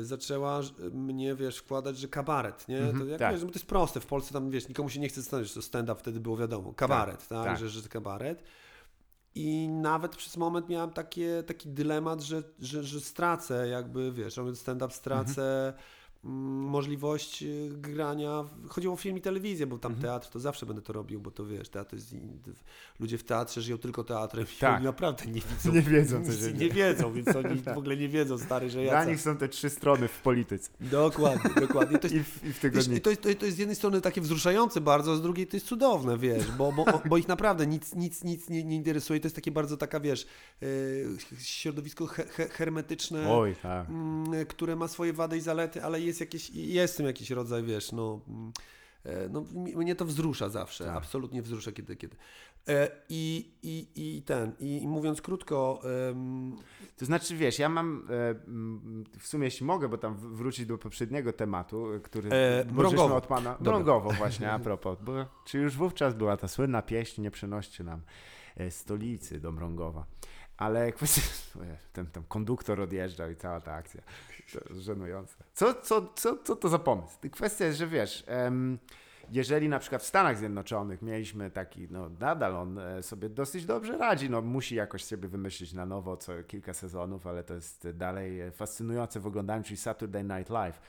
Speaker 2: zaczęła ż- mnie, wiesz, wkładać, że kabaret, nie?
Speaker 1: Mhm,
Speaker 2: to, jak
Speaker 1: tak.
Speaker 2: wiesz, to jest proste, w Polsce tam, wiesz, nikomu się nie chce zastanowić, że to stand-up wtedy było wiadomo, kabaret, tak,
Speaker 1: tak.
Speaker 2: Że, że to kabaret. I nawet przez moment miałem takie, taki dylemat, że, że, że stracę jakby, wiesz, robiąc stand-up stracę mm, możliwość y, grania. Chodziło o film i telewizję, bo
Speaker 1: Mhm.
Speaker 2: tam teatr, to zawsze będę to robił, bo to wiesz, teatr jest, ludzie w teatrze żyją tylko teatrem i
Speaker 1: Tak.
Speaker 2: oni naprawdę nie widzą. *laughs*
Speaker 1: Nie wiedzą, co się
Speaker 2: nie wiedzą, więc oni *laughs* w ogóle nie wiedzą, stary, że ja...
Speaker 1: Dla nich są te trzy strony w polityce.
Speaker 2: Dokładnie, dokładnie. To jest, *laughs*
Speaker 1: I w, i w
Speaker 2: i to, jest, to, to jest z jednej strony takie wzruszające bardzo, a z drugiej to jest cudowne, wiesz, bo, bo, bo ich naprawdę nic, nic, nic nie, nie interesuje. To jest takie bardzo taka, wiesz, e, środowisko he, he, hermetyczne,
Speaker 1: Oj, tak.
Speaker 2: mm, które ma swoje wady i zalety, ale jest jest w tym jakiś rodzaj, wiesz, no... mm, e, No, mnie to wzrusza zawsze,
Speaker 1: Tak.
Speaker 2: absolutnie wzrusza kiedy, kiedy. E, I, i, i ten, i, mówiąc krótko, em,
Speaker 1: To znaczy, wiesz, ja mam e, mm, w sumie, jeśli mogę, bo tam wrócić do poprzedniego tematu, który
Speaker 2: E,
Speaker 1: od pana...
Speaker 2: Dobra.
Speaker 1: Właśnie, a *laughs* propos. Bo, czy już wówczas była ta słynna pieśń, nie przenoście nam stolicy do Mrągowa. Ale kwestia, *laughs* ten, ten konduktor odjeżdżał i cała ta akcja. To żenujące. Co, co, co, co to za pomysł? Kwestia jest, że wiesz, jeżeli na przykład w Stanach Zjednoczonych mieliśmy taki, no nadal on e, sobie dosyć dobrze radzi, no musi jakoś sobie wymyślić na nowo co kilka sezonów, ale to jest dalej e, fascynujące w oglądaniu, czyli Saturday Night Live.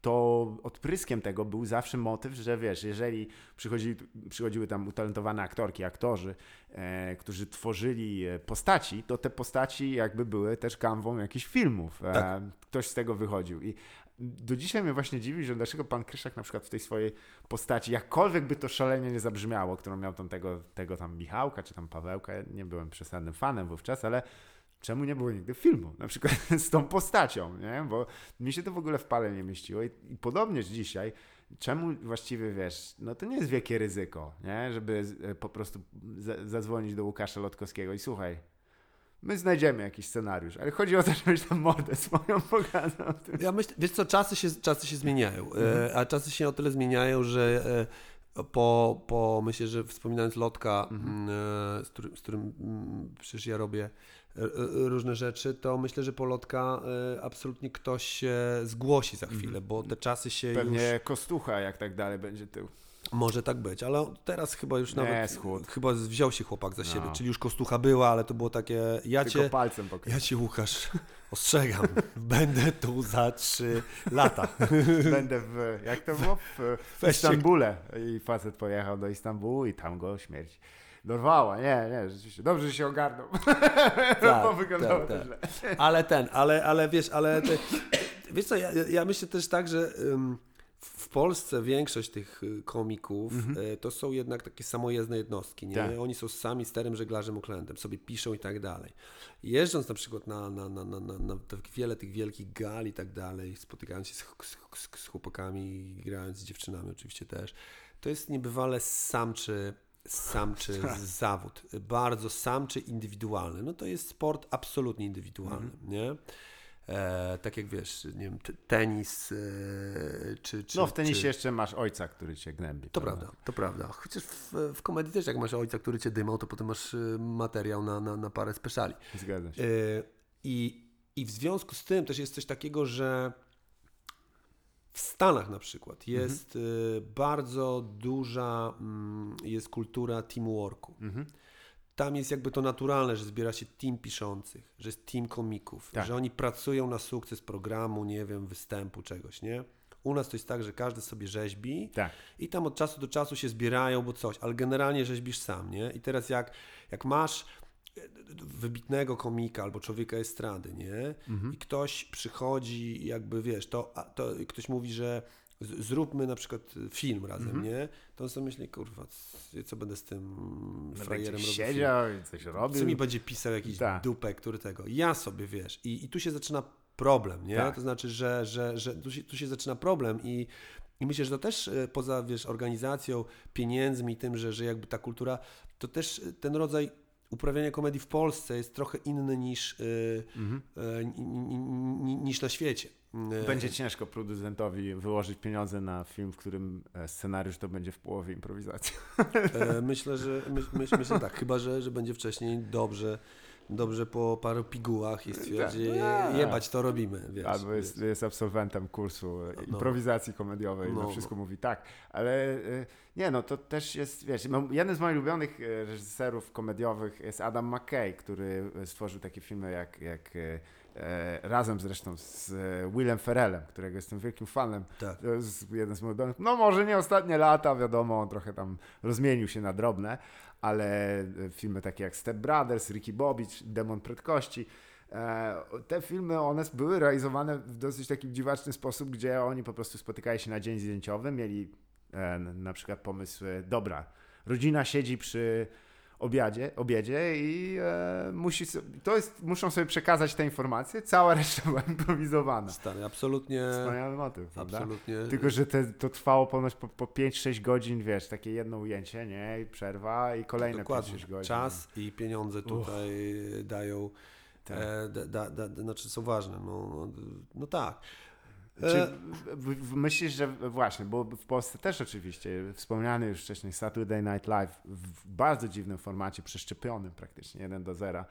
Speaker 1: To odpryskiem tego był zawsze motyw, że wiesz, jeżeli przychodzi, przychodziły tam utalentowane aktorki, aktorzy, e, którzy tworzyli e, postaci, to te postaci jakby były też kanwą jakichś filmów. E,
Speaker 2: Tak.
Speaker 1: Ktoś z tego wychodził. I do dzisiaj mnie właśnie dziwi, że dlaczego pan Kryszak na przykład w tej swojej postaci, jakkolwiek by to szalenie nie zabrzmiało, którą miał tam tego, tego tam Michałka, czy tam Pawełka, ja nie byłem przesadnym fanem wówczas, ale czemu nie było nigdy filmu, na przykład *laughs* z tą postacią, nie? Bo mi się to w ogóle w pale nie mieściło i, i podobnież dzisiaj, czemu właściwie, wiesz, no to nie jest wielkie ryzyko, nie? Żeby e, po prostu za- zadzwonić do Łukasza Lotkowskiego i słuchaj, my znajdziemy jakiś scenariusz, ale chodzi o to, *laughs* żebyś tam mordę swoją *laughs* pokazał.
Speaker 2: Ja myślę, wiesz co, czasy się, czasy się zmieniają,
Speaker 1: Mhm.
Speaker 2: e, a czasy się o tyle zmieniają, że e, po, po myślę, że wspominając Lotka,
Speaker 1: Mhm.
Speaker 2: mm, z, którym, z którym mm, przecież ja robię różne rzeczy, to myślę, że po Lotka e, absolutnie ktoś się zgłosi za chwilę, bo te czasy się
Speaker 1: Mhm. Pewnie
Speaker 2: już...
Speaker 1: Kostucha, jak tak dalej będzie tył.
Speaker 2: Może tak być, ale teraz chyba już
Speaker 1: Nie,
Speaker 2: nawet...
Speaker 1: schód.
Speaker 2: Chyba wziął się chłopak za
Speaker 1: No.
Speaker 2: siebie, czyli już Kostucha była, ale to było takie... Ja
Speaker 1: Tylko
Speaker 2: cię...
Speaker 1: palcem pokazał.
Speaker 2: Ja cię, Łukasz, *laughs* ostrzegam. Będę tu za trzy lata. *laughs*
Speaker 1: Będę w, jak to było? W, w Istambule. I facet pojechał do Istambułu i tam go śmierć dorwała. Nie, nie, rzeczywiście. Dobrze, że się ogarnął. *laughs* bo wyglądało
Speaker 2: tak,
Speaker 1: to
Speaker 2: tak.
Speaker 1: źle.
Speaker 2: Ale ten, ale, ale wiesz, ale te, wiesz co, ja, ja myślę też tak, że w Polsce większość tych y, komików y, to są jednak takie samojezdne jednostki, nie?
Speaker 1: Tak.
Speaker 2: Oni są sami sterem, żeglarzem, oklętem, sobie piszą i tak dalej. Jeżdżąc na przykład na, na, na, na, na, na te wiele tych wielkich gal i tak dalej, spotykając się z, z, z chłopakami, grając z dziewczynami oczywiście też, to jest niebywale samczy, samczy zawód. Bardzo samczy, indywidualny. No to jest sport absolutnie indywidualny, nie? E, tak jak wiesz, nie wiem, tenis, e, czy, czy...
Speaker 1: No w tenisie
Speaker 2: czy...
Speaker 1: jeszcze masz ojca, który cię gnębi.
Speaker 2: To prawda, to prawda. Chociaż w, w komedii też jak masz ojca, który cię dymał, to potem masz y, materiał na, na, na parę speciali.
Speaker 1: Zgadza się.
Speaker 2: Y, I, I w związku z tym też jest coś takiego, że w Stanach na przykład jest y, bardzo duża mm, jest kultura teamworku.
Speaker 1: Mhm.
Speaker 2: Tam jest jakby to naturalne, że zbiera się team piszących, że jest team komików,
Speaker 1: Tak.
Speaker 2: że oni pracują na sukces programu, nie wiem, występu, czegoś, nie? U nas to jest tak, że każdy sobie rzeźbi
Speaker 1: Tak.
Speaker 2: i tam od czasu do czasu się zbierają, bo coś, ale generalnie rzeźbisz sam, nie? I teraz jak, jak masz wybitnego komika albo człowieka estrady, nie? I ktoś przychodzi, jakby wiesz, to, to ktoś mówi, że zróbmy na przykład film razem, nie? To on sobie myśli, kurwa, co będę z tym frajerem
Speaker 1: Będzie
Speaker 2: robił?
Speaker 1: siedział i coś robił.
Speaker 2: Co mi będzie pisał jakiś
Speaker 1: Tak.
Speaker 2: dupek, który tego. Ja sobie wiesz. I, i tu się zaczyna problem, nie?
Speaker 1: Tak.
Speaker 2: To znaczy, że, że, że tu, się, tu się zaczyna problem i, i myślę, że to też e, poza wiesz, organizacją, pieniędzmi, tym, że, że jakby ta kultura, to też ten rodzaj uprawiania komedii w Polsce jest trochę inny niż, ni- ni- ni- niż na świecie. E,
Speaker 1: Będzie ciężko producentowi wyłożyć pieniądze na film, w którym e, scenariusz to będzie w połowie improwizacji.
Speaker 2: E, myślę, że myśl, myśl, myślę tak, chyba, że, że będzie wcześniej dobrze, dobrze po paru pigułach i stwierdzi,
Speaker 1: Tak.
Speaker 2: jebać to robimy, wiesz.
Speaker 1: Albo jest, jest absolwentem kursu e, improwizacji komediowej,
Speaker 2: No,
Speaker 1: na wszystko mówi tak. Ale e, nie, no to też jest, wiesz, no, jeden z moich ulubionych e, reżyserów komediowych jest Adam McKay, który stworzył takie filmy jak, jak e, e, razem zresztą z Willem Ferrellem, którego jestem wielkim fanem.
Speaker 2: Tak.
Speaker 1: To jest jeden z moich ulubionych. No może nie ostatnie lata, wiadomo, on trochę tam rozmienił się na drobne, ale e, filmy takie jak Step Brothers, Ricky Bobby, czy Demon Prędkości, e, te filmy, one były realizowane w dosyć taki dziwaczny sposób, gdzie oni po prostu spotykali się na dzień zdjęciowy, mieli e, na przykład pomysł, dobra, rodzina siedzi przy obiadzie, obiedzie i e, musi, to jest, muszą sobie przekazać te informacje, cała reszta *laughs* była improwizowana.
Speaker 2: Stary, absolutnie.
Speaker 1: Wspaniały motyw, prawda?
Speaker 2: Absolutnie.
Speaker 1: Tylko, że te, to trwało ponoć po, po 5-6 godzin, wiesz, takie jedno ujęcie, nie? I przerwa i kolejne
Speaker 2: Dokładnie.
Speaker 1: 5-6 godzin.
Speaker 2: Czas i pieniądze tutaj dają.
Speaker 1: Tak.
Speaker 2: E, da, da, da, znaczy są ważne. No, no, no tak.
Speaker 1: Czy
Speaker 2: E,
Speaker 1: myślisz, że właśnie, bo w Polsce też oczywiście, wspomniany już wcześniej Saturday Night Live w bardzo dziwnym formacie, przeszczepionym praktycznie, 1 do 0.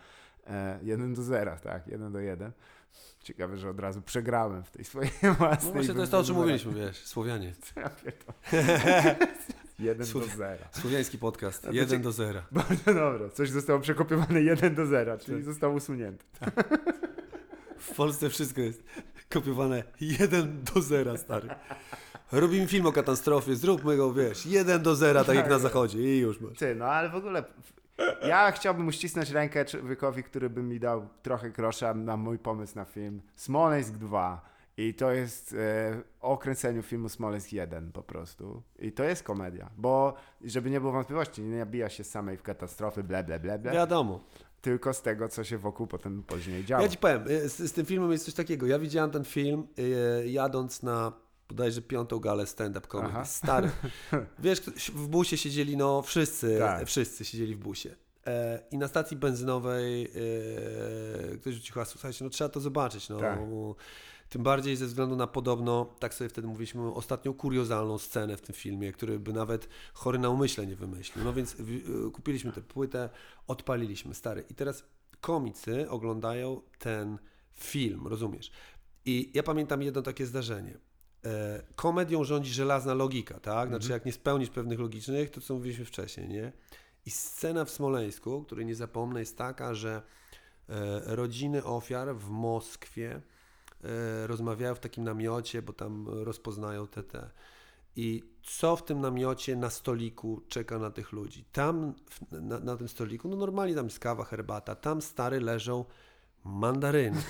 Speaker 1: E, 1 do 0, tak, 1 do 1. Ciekawe, że od razu przegrałem w tej swojej własnej.
Speaker 2: no właśnie to jest to, o czym mówiliśmy, wiesz, Słowianie. *laughs*
Speaker 1: Pierdolę. 1 do
Speaker 2: Słuchaj.
Speaker 1: 0.
Speaker 2: Słowiański podcast.
Speaker 1: to
Speaker 2: 1
Speaker 1: ci-
Speaker 2: do 0. *laughs*
Speaker 1: Bardzo dobra. Coś zostało przekopiowane 1 do 0, czyli został usunięty.
Speaker 2: W Polsce wszystko jest kopiowane 1 do 0, stary. Robimy film o katastrofie, zróbmy go, wiesz, 1 do 0, tak jak na zachodzie i już masz.
Speaker 1: Ty, no ale w ogóle ja chciałbym uścisnąć rękę człowiekowi, który by mi dał trochę grosza na mój pomysł na film Smoleńsk 2. I to jest e, o kręceniu filmu Smoleńsk 1 po prostu. I to jest komedia, bo żeby nie było wątpliwości, nie nabija się samej w katastrofy, ble, ble, ble, ble,
Speaker 2: Wiadomo.
Speaker 1: Tylko z tego, co się wokół potem później działo.
Speaker 2: Ja ci powiem, y, z, z tym filmem jest coś takiego. Ja widziałem ten film y, jadąc na bodajże piątą galę stand-up comedy.
Speaker 1: Aha.
Speaker 2: Stary. *laughs* Wiesz, w busie siedzieli, no wszyscy,
Speaker 1: Tak.
Speaker 2: wszyscy siedzieli w busie. E, I na stacji benzynowej e, ktoś rzucił hasło, słuchajcie, no trzeba to zobaczyć. No.
Speaker 1: Tak.
Speaker 2: Tym bardziej ze względu na podobno, tak sobie wtedy mówiliśmy, ostatnią kuriozalną scenę w tym filmie, który by nawet chory na umyśle nie wymyślił. No więc w, kupiliśmy tę płytę, odpaliliśmy, stary. I teraz komicy oglądają ten film, rozumiesz? I ja pamiętam jedno takie zdarzenie. E, komedią rządzi żelazna logika, tak? Znaczy, jak nie spełnisz pewnych logicznych, to co mówiliśmy wcześniej, nie? I scena w Smoleńsku, której nie zapomnę, jest taka, że e, rodziny ofiar w Moskwie rozmawiają w takim namiocie, bo tam rozpoznają te te. I co w tym namiocie na stoliku czeka na tych ludzi? Tam na, na tym stoliku, no normalnie tam jest kawa, herbata, tam stary leżą mandarynki.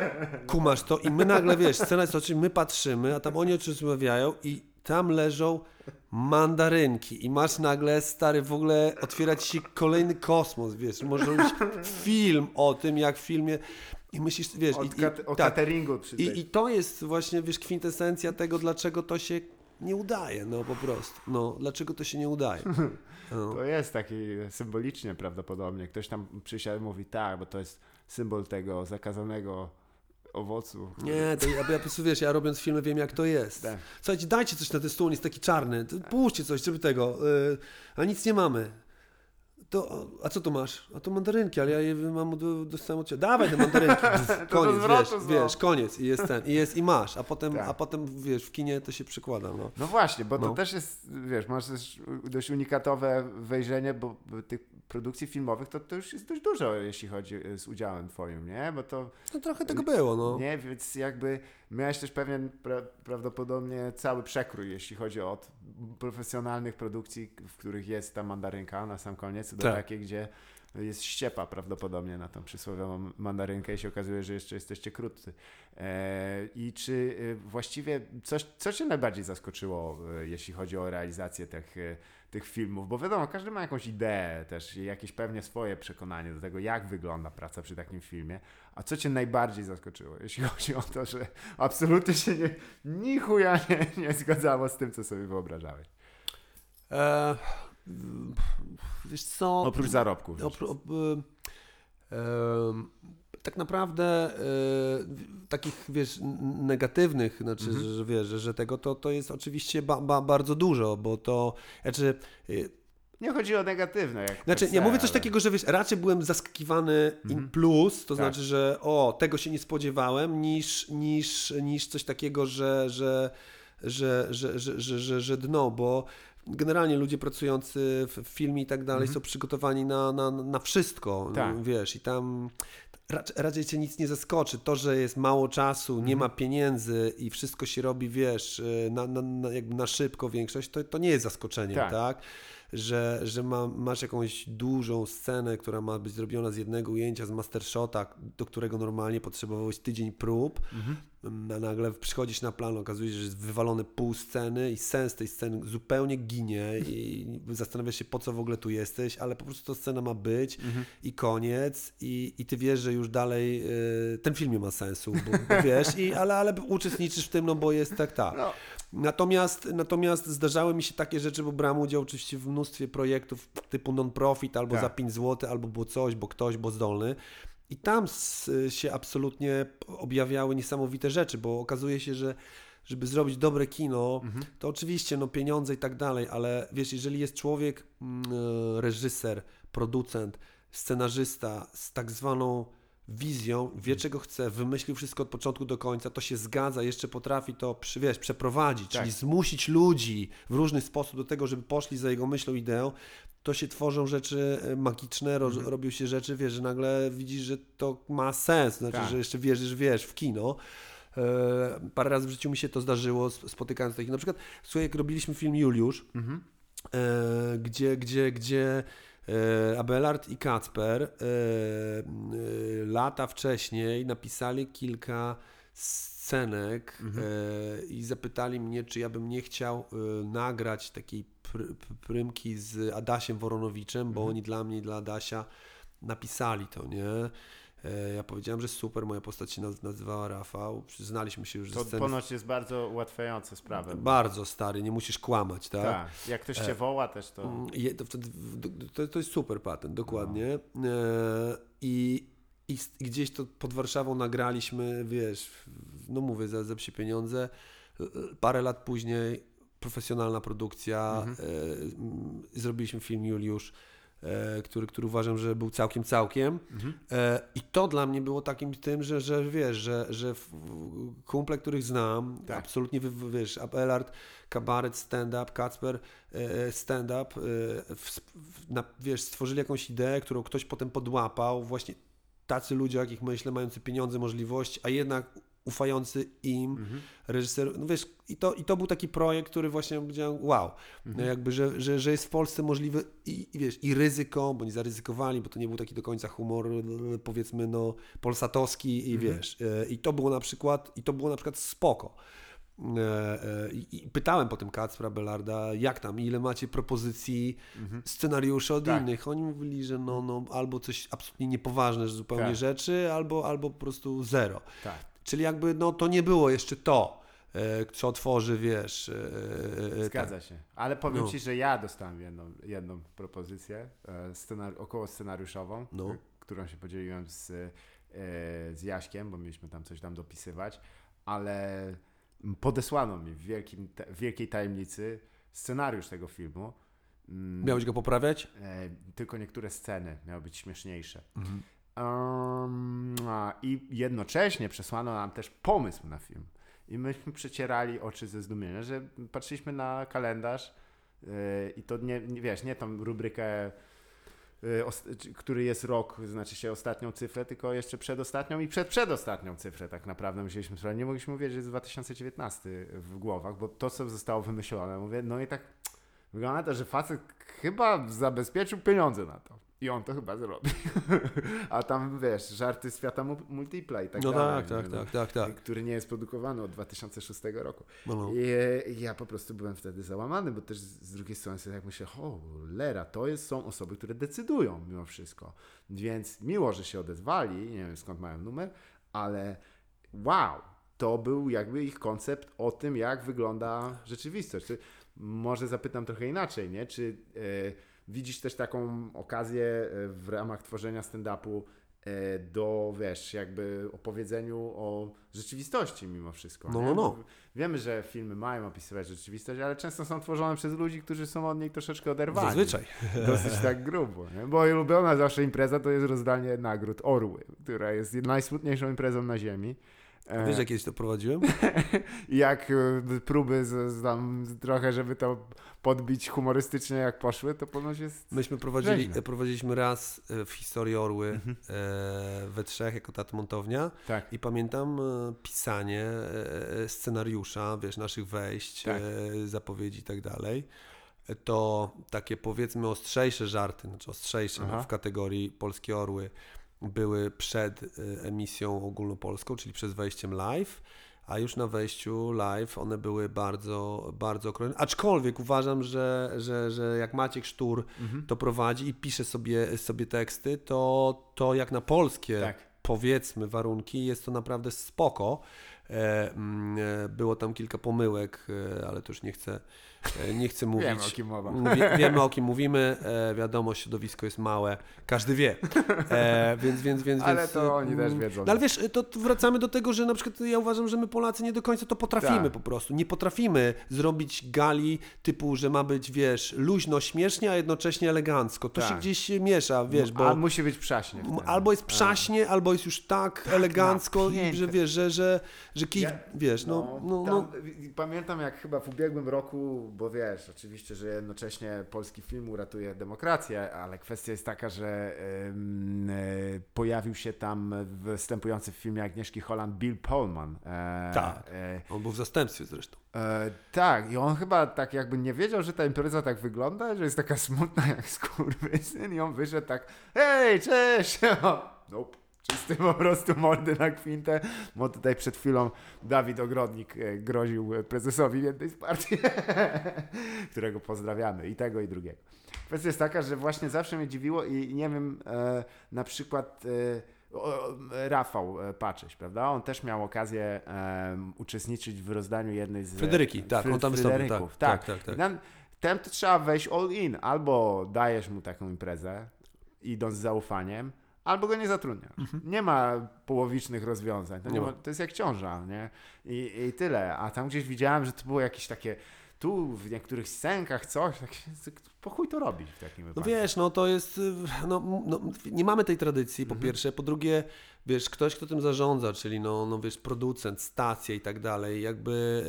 Speaker 2: *laughs* Kumasz to i my nagle, wiesz, scena jest oczywiście, my patrzymy, a tam oni o czymś rozmawiają i tam leżą mandarynki i masz nagle, stary, w ogóle otwierać się kolejny kosmos, wiesz, może robić *laughs* film o tym, jak w filmie i myślisz, wiesz...
Speaker 1: Od
Speaker 2: i,
Speaker 1: kat-
Speaker 2: i,
Speaker 1: o
Speaker 2: tak,
Speaker 1: cateringu
Speaker 2: i, I to jest właśnie, wiesz, kwintesencja tego, dlaczego to się nie udaje, no po prostu. No, dlaczego to się nie udaje. *laughs* No.
Speaker 1: To jest taki symbolicznie prawdopodobnie. Ktoś tam przysiadł i mówi, tak, bo to jest symbol tego zakazanego owocu.
Speaker 2: Nie, to ja, ja po prostu, wiesz, ja robiąc filmy wiem, jak to jest.
Speaker 1: Tak.
Speaker 2: Słuchajcie, dajcie coś na ten stół, on jest taki czarny, połóżcie coś, żeby tego, yy, a nic nie mamy. To, a co tu masz? A to mandarynki, ale ja je mam, dostałem od ciebie. Dawaj te mandarynki. *laughs* koniec, wiesz, wiesz, koniec i jest ten, i jest i masz, a potem,
Speaker 1: Tak.
Speaker 2: a potem, wiesz, w kinie to się przykłada, no.
Speaker 1: No właśnie, bo to
Speaker 2: No.
Speaker 1: też jest, wiesz, masz też dość unikatowe wejrzenie, bo tych produkcji filmowych to, to już jest dość dużo, jeśli chodzi e, z udziałem twoim, nie? Bo to,
Speaker 2: No trochę tego było, no.
Speaker 1: nie, więc jakby miałeś też pewien pra, prawdopodobnie cały przekrój, jeśli chodzi o od profesjonalnych produkcji, w których jest ta mandarynka na sam koniec, do
Speaker 2: Tak.
Speaker 1: takiej, gdzie jest ściepa prawdopodobnie na tą przysłowiową mandarynkę i się okazuje, że jeszcze jesteście krótcy. E, I czy e, właściwie coś, co Cię najbardziej zaskoczyło, e, jeśli chodzi o realizację tych, tych filmów? Bo wiadomo, każdy ma jakąś ideę też, i jakieś pewnie swoje przekonanie do tego, jak wygląda praca przy takim filmie. A co Cię najbardziej zaskoczyło, jeśli *laughs* chodzi o to, że absolutnie się nie, ni chuja nie, nie zgadzało z tym, co sobie wyobrażałeś?
Speaker 2: Wiesz co...
Speaker 1: Oprócz zarobków.
Speaker 2: Op- tak naprawdę e, takich, wiesz, negatywnych, znaczy,
Speaker 1: Mhm.
Speaker 2: że, że wiesz, że, tego to, to jest oczywiście ba, ba, bardzo dużo, bo to, znaczy, y,
Speaker 1: Nie chodzi o negatywne. Jak
Speaker 2: znaczy, ja mówię coś
Speaker 1: ale-
Speaker 2: takiego, że wiesz, raczej byłem zaskakiwany in
Speaker 1: Mhm.
Speaker 2: plus, to
Speaker 1: Tak.
Speaker 2: znaczy, że o, tego się nie spodziewałem, niż, niż, niż coś takiego, że, że, że, że, że, że, że, że dno, bo generalnie ludzie pracujący w filmie i tak dalej
Speaker 1: Mhm.
Speaker 2: są przygotowani na, na, na wszystko,
Speaker 1: Tak.
Speaker 2: wiesz, i tam rac- raczej cię nic nie zaskoczy. To, że jest mało czasu, nie
Speaker 1: Mhm.
Speaker 2: ma pieniędzy i wszystko się robi, wiesz, y, na, na, na, jakby na szybko większość, to, to nie jest zaskoczeniem,
Speaker 1: Tak.
Speaker 2: tak? Że, że ma, masz jakąś dużą scenę, która ma być zrobiona z jednego ujęcia, z mastershota, do którego normalnie potrzebowałeś tydzień prób,
Speaker 1: Mhm.
Speaker 2: a nagle przychodzisz na plan, okazuje się, że jest wywalone pół sceny i sens tej sceny zupełnie ginie i zastanawiasz się, po co w ogóle tu jesteś, ale po prostu ta scena ma być
Speaker 1: Mhm.
Speaker 2: i koniec i, i ty wiesz, że już dalej y, ten film nie ma sensu, bo, bo wiesz, i, ale, ale uczestniczysz w tym, no bo jest tak, tak.
Speaker 1: No,
Speaker 2: Natomiast, natomiast zdarzały mi się takie rzeczy, bo brałem udział oczywiście w mnóstwie projektów typu non-profit, albo
Speaker 1: Tak.
Speaker 2: za 5 zł, albo było coś, bo ktoś, bo zdolny. I tam się absolutnie objawiały niesamowite rzeczy, bo okazuje się, że żeby zrobić dobre kino,
Speaker 1: Mhm.
Speaker 2: to oczywiście no, pieniądze i tak dalej, ale wiesz, jeżeli jest człowiek, mm, reżyser, producent, scenarzysta z tak zwaną wizją, wie czego chce, wymyślił wszystko od początku do końca, to się zgadza, jeszcze potrafi to przy, wiesz, przeprowadzić,
Speaker 1: Tak.
Speaker 2: czyli zmusić ludzi w różny sposób do tego, żeby poszli za jego myślą, ideą, to się tworzą rzeczy e, magiczne, ro,
Speaker 1: Mhm.
Speaker 2: robią się rzeczy, wiesz, że nagle widzisz, że to ma sens, znaczy,
Speaker 1: Tak.
Speaker 2: że jeszcze wierzysz, wiesz, w kino. E, parę razy w życiu mi się to zdarzyło, sp- spotykając takich, na przykład, słuchaj, jak robiliśmy film Juliusz,
Speaker 1: Mhm.
Speaker 2: e, gdzie, gdzie, gdzie Abelard i Kacper e, e, lata wcześniej napisali kilka scenek
Speaker 1: Mhm.
Speaker 2: e, i zapytali mnie, czy ja bym nie chciał e, nagrać takiej pr, pr, prymki z Adasiem Woronowiczem, bo
Speaker 1: Mhm.
Speaker 2: oni dla mnie i dla Adasia napisali to, nie? E, Ja powiedziałem, że super, moja postać się naz- nazywała Rafał, przyznaliśmy się już ze
Speaker 1: To
Speaker 2: sceny.
Speaker 1: ponoć jest bardzo ułatwiające sprawę.
Speaker 2: Bardzo stary, nie musisz kłamać, tak?
Speaker 1: Tak. Jak ktoś cię woła też, to...
Speaker 2: Mm, To, to, to jest super patent, dokładnie. E, I, i, gdzieś to pod Warszawą nagraliśmy, wiesz, no mówię, za, za psie pieniądze. E, e, Parę lat później profesjonalna produkcja,
Speaker 1: Mhm.
Speaker 2: e, zrobiliśmy film Juliusz, e, który, który uważam, że był całkiem, całkiem.
Speaker 1: Mhm.
Speaker 2: E, I to dla mnie było takim tym, że, że wiesz, że, że kumple, których znam,
Speaker 1: Tak.
Speaker 2: absolutnie, wiesz, Abelard, kabaret, stand-up, Kacper, e, stand-up, e, wiesz, stworzyli jakąś ideę, którą ktoś potem podłapał, właśnie tacy ludzie, o jakich myślę, mający pieniądze, możliwości, a jednak ufający im
Speaker 1: Mhm.
Speaker 2: reżyser, no wiesz, i to, i to był taki projekt, który właśnie powiedziałem, wow, no jakby, że, że, że jest w Polsce możliwy i, i wiesz, i ryzyko, bo nie zaryzykowali, bo to nie był taki do końca humor, powiedzmy, no, polsatowski i wiesz, e, i to było na przykład, i to było na przykład spoko. E, e, I pytałem potem Kacpra Belarda, jak tam, ile macie propozycji, scenariuszy od
Speaker 1: Tak.
Speaker 2: innych. Oni mówili, że no, no, albo coś absolutnie niepoważne że zupełnie
Speaker 1: Tak.
Speaker 2: rzeczy, albo, albo po prostu zero.
Speaker 1: Tak.
Speaker 2: Czyli jakby no, to nie było jeszcze to, e, co tworzy, wiesz. e, e,
Speaker 1: Zgadza
Speaker 2: tak.
Speaker 1: się. Ale powiem
Speaker 2: No.
Speaker 1: ci, że ja dostałem jedną, jedną propozycję scenar- około scenariuszową,
Speaker 2: No.
Speaker 1: którą się podzieliłem z, z Jaśkiem, bo mieliśmy tam coś tam dopisywać, ale podesłano mi w, wielkim, w wielkiej tajemnicy scenariusz tego filmu. Mm,
Speaker 2: Miałeś go poprawiać?
Speaker 1: Tylko niektóre sceny miały być śmieszniejsze.
Speaker 2: Mhm.
Speaker 1: Um, a, I jednocześnie przesłano nam też pomysł na film. I myśmy *laughs* przecierali oczy ze zdumienia, że patrzyliśmy na kalendarz yy, i to nie, nie wiesz, nie tą rubrykę, yy, który jest rok, znaczy się ostatnią cyfrę, tylko jeszcze przedostatnią i przed przedostatnią cyfrę tak naprawdę musieliśmy sprawdzić. Nie mogliśmy mówić, że jest 2019 w głowach, bo to, co zostało wymyślone, mówię, no i tak *tsk* wygląda to, że facet chyba zabezpieczył pieniądze na to. I on to chyba zrobi. *laughs* A tam, wiesz, żarty świata mu- multipla i tak
Speaker 2: no
Speaker 1: dalej.
Speaker 2: tak, tak, tak, tak, tak.
Speaker 1: Który nie jest produkowany od 2006 roku.
Speaker 2: No, no.
Speaker 1: I, ja po prostu byłem wtedy załamany, bo też z z drugiej strony sobie tak myślę, cholera, to jest, są osoby, które decydują mimo wszystko. Więc miło, że się odezwali, nie wiem skąd mają numer, ale wow, to był jakby ich koncept o tym, jak wygląda rzeczywistość. Czy, może zapytam trochę inaczej, nie? Czy e, widzisz też taką okazję e, w ramach tworzenia stand-upu e, do, wiesz, jakby opowiedzeniu o rzeczywistości mimo wszystko.
Speaker 2: No, no, no.
Speaker 1: Wiemy, że filmy mają opisywać rzeczywistość, ale często są tworzone przez ludzi, którzy są od niej troszeczkę oderwani.
Speaker 2: Zazwyczaj. *laughs*
Speaker 1: Dosyć tak grubo. Nie? Bo ulubiona zawsze impreza to jest rozdanie nagród Orły, która jest najsmutniejszą imprezą na ziemi. E,
Speaker 2: Wiesz, jak kiedyś to prowadziłem? *laughs*
Speaker 1: jak e, próby z, z tam trochę, żeby to podbić humorystycznie jak poszły, to ponoć jest...
Speaker 2: Myśmy prowadzili,
Speaker 1: Rzeźne.
Speaker 2: prowadziliśmy raz e, w historii Orły
Speaker 1: Mhm.
Speaker 2: e, we trzech jako tat montownia
Speaker 1: Tak.
Speaker 2: i pamiętam e, pisanie e, scenariusza, wiesz, naszych wejść,
Speaker 1: Tak.
Speaker 2: e, zapowiedzi i tak dalej. E, To takie powiedzmy ostrzejsze żarty, znaczy ostrzejsze no, w kategorii Polskie Orły były przed e, emisją ogólnopolską, czyli przed wejściem live, a już na wejściu live one były bardzo, bardzo okrojone. Aczkolwiek uważam, że, że, że jak Maciek Sztur
Speaker 1: Mhm.
Speaker 2: to prowadzi i pisze sobie, sobie teksty, to, to jak na polskie
Speaker 1: Tak.
Speaker 2: powiedzmy warunki jest to naprawdę spoko. E, mm, e, było tam kilka pomyłek, e, ale to już nie chcę, nie chcę mówić.
Speaker 1: Wiemy, o kim mowa.
Speaker 2: Wie, wiemy o kim mówimy, e, wiadomo, środowisko jest małe, każdy wie. E, więc, więc, więc,
Speaker 1: Ale
Speaker 2: więc,
Speaker 1: to oni
Speaker 2: mm,
Speaker 1: też wiedzą.
Speaker 2: No ale wiesz, to wracamy do tego, że na przykład ja uważam, że my Polacy nie do końca to potrafimy
Speaker 1: Tak.
Speaker 2: po prostu. Nie potrafimy zrobić gali typu, że ma być, wiesz, luźno, śmiesznie, a jednocześnie elegancko. To się
Speaker 1: Tak.
Speaker 2: gdzieś miesza, wiesz, bo...
Speaker 1: A musi być przaśnie.
Speaker 2: Albo jest przaśnie, albo jest już tak elegancko, i,
Speaker 1: napięte.
Speaker 2: że wiesz, że, że, że kij,
Speaker 1: Ja-
Speaker 2: wiesz, no, no,
Speaker 1: tam,
Speaker 2: no,
Speaker 1: Pamiętam jak chyba w ubiegłym roku, bo wiesz, oczywiście, że jednocześnie polski film uratuje demokrację, ale kwestia jest taka, że e, pojawił się tam występujący w filmie Agnieszki Holland Bill Pullman. E,
Speaker 2: Tak.
Speaker 1: E,
Speaker 2: on był w zastępstwie zresztą.
Speaker 1: E, tak, i on chyba tak jakby nie wiedział, że ta impreza tak wygląda, że jest taka smutna jak *laughs* skurwysyn i on wyszedł tak hej, cześć! *laughs* nope. Czysty po prostu mordy na kwintę, bo tutaj przed chwilą Dawid Ogrodnik e, groził e, prezesowi jednej z partii, *laughs* którego pozdrawiamy, i tego, i drugiego. Kwestia jest taka, że właśnie zawsze mnie dziwiło i nie wiem, e, na przykład e, o, Rafał e, Paczyś, prawda? On też miał okazję em, uczestniczyć w rozdaniu jednej z...
Speaker 2: Fryderyki, tak,
Speaker 1: Fry-
Speaker 2: on tam wystąpił, tak, tak, tak, tak.
Speaker 1: I Tam, tam to trzeba wejść all in. Albo dajesz mu taką imprezę, idąc z zaufaniem, albo go nie zatrudniasz. Nie ma połowicznych rozwiązań. To, nie
Speaker 2: Mhm.
Speaker 1: Ma, to jest jak ciąża, nie? I, I tyle. A tam gdzieś widziałem, że to było jakieś takie tu w niektórych scenkach coś, tak się, po chuj to robić w takim
Speaker 2: No
Speaker 1: wypadku.
Speaker 2: wiesz, no to jest, y, no, no, nie mamy tej tradycji, po pierwsze, po drugie, wiesz, ktoś, kto tym zarządza, czyli no, no wiesz, producent, stacja i tak dalej, jakby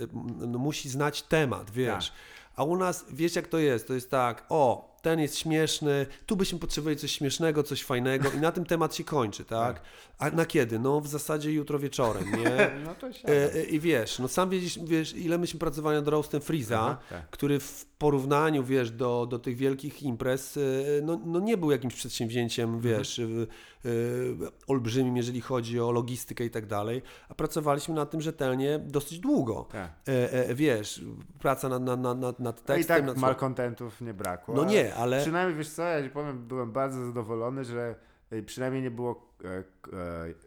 Speaker 2: y, no, musi znać temat, wiesz.
Speaker 1: Tak.
Speaker 2: A u nas, wiesz jak to jest, to jest tak, o, ten jest śmieszny, tu byśmy potrzebowali coś śmiesznego, coś fajnego i na tym temat się kończy, *laughs* tak? A na kiedy? No w zasadzie jutro wieczorem, nie? *laughs*
Speaker 1: No to się.
Speaker 2: E, e, I wiesz, no sam wiesz, wiesz, ile myśmy pracowali nad roastem Freeza,
Speaker 1: Aha, tak.
Speaker 2: który w porównaniu, wiesz, do, do tych wielkich imprez, e, no, no nie był jakimś przedsięwzięciem, wiesz, e, e, olbrzymim, jeżeli chodzi o logistykę i tak dalej, a pracowaliśmy nad tym rzetelnie dosyć długo.
Speaker 1: Tak.
Speaker 2: E, e, wiesz, praca nad, nad, nad, nad,
Speaker 1: No i
Speaker 2: tekstem,
Speaker 1: tak
Speaker 2: nad
Speaker 1: malkontentów nie brakło.
Speaker 2: No nie, ale-
Speaker 1: Przynajmniej wiesz co, ja ci powiem, byłem bardzo zadowolony, że y, przynajmniej nie było e, e,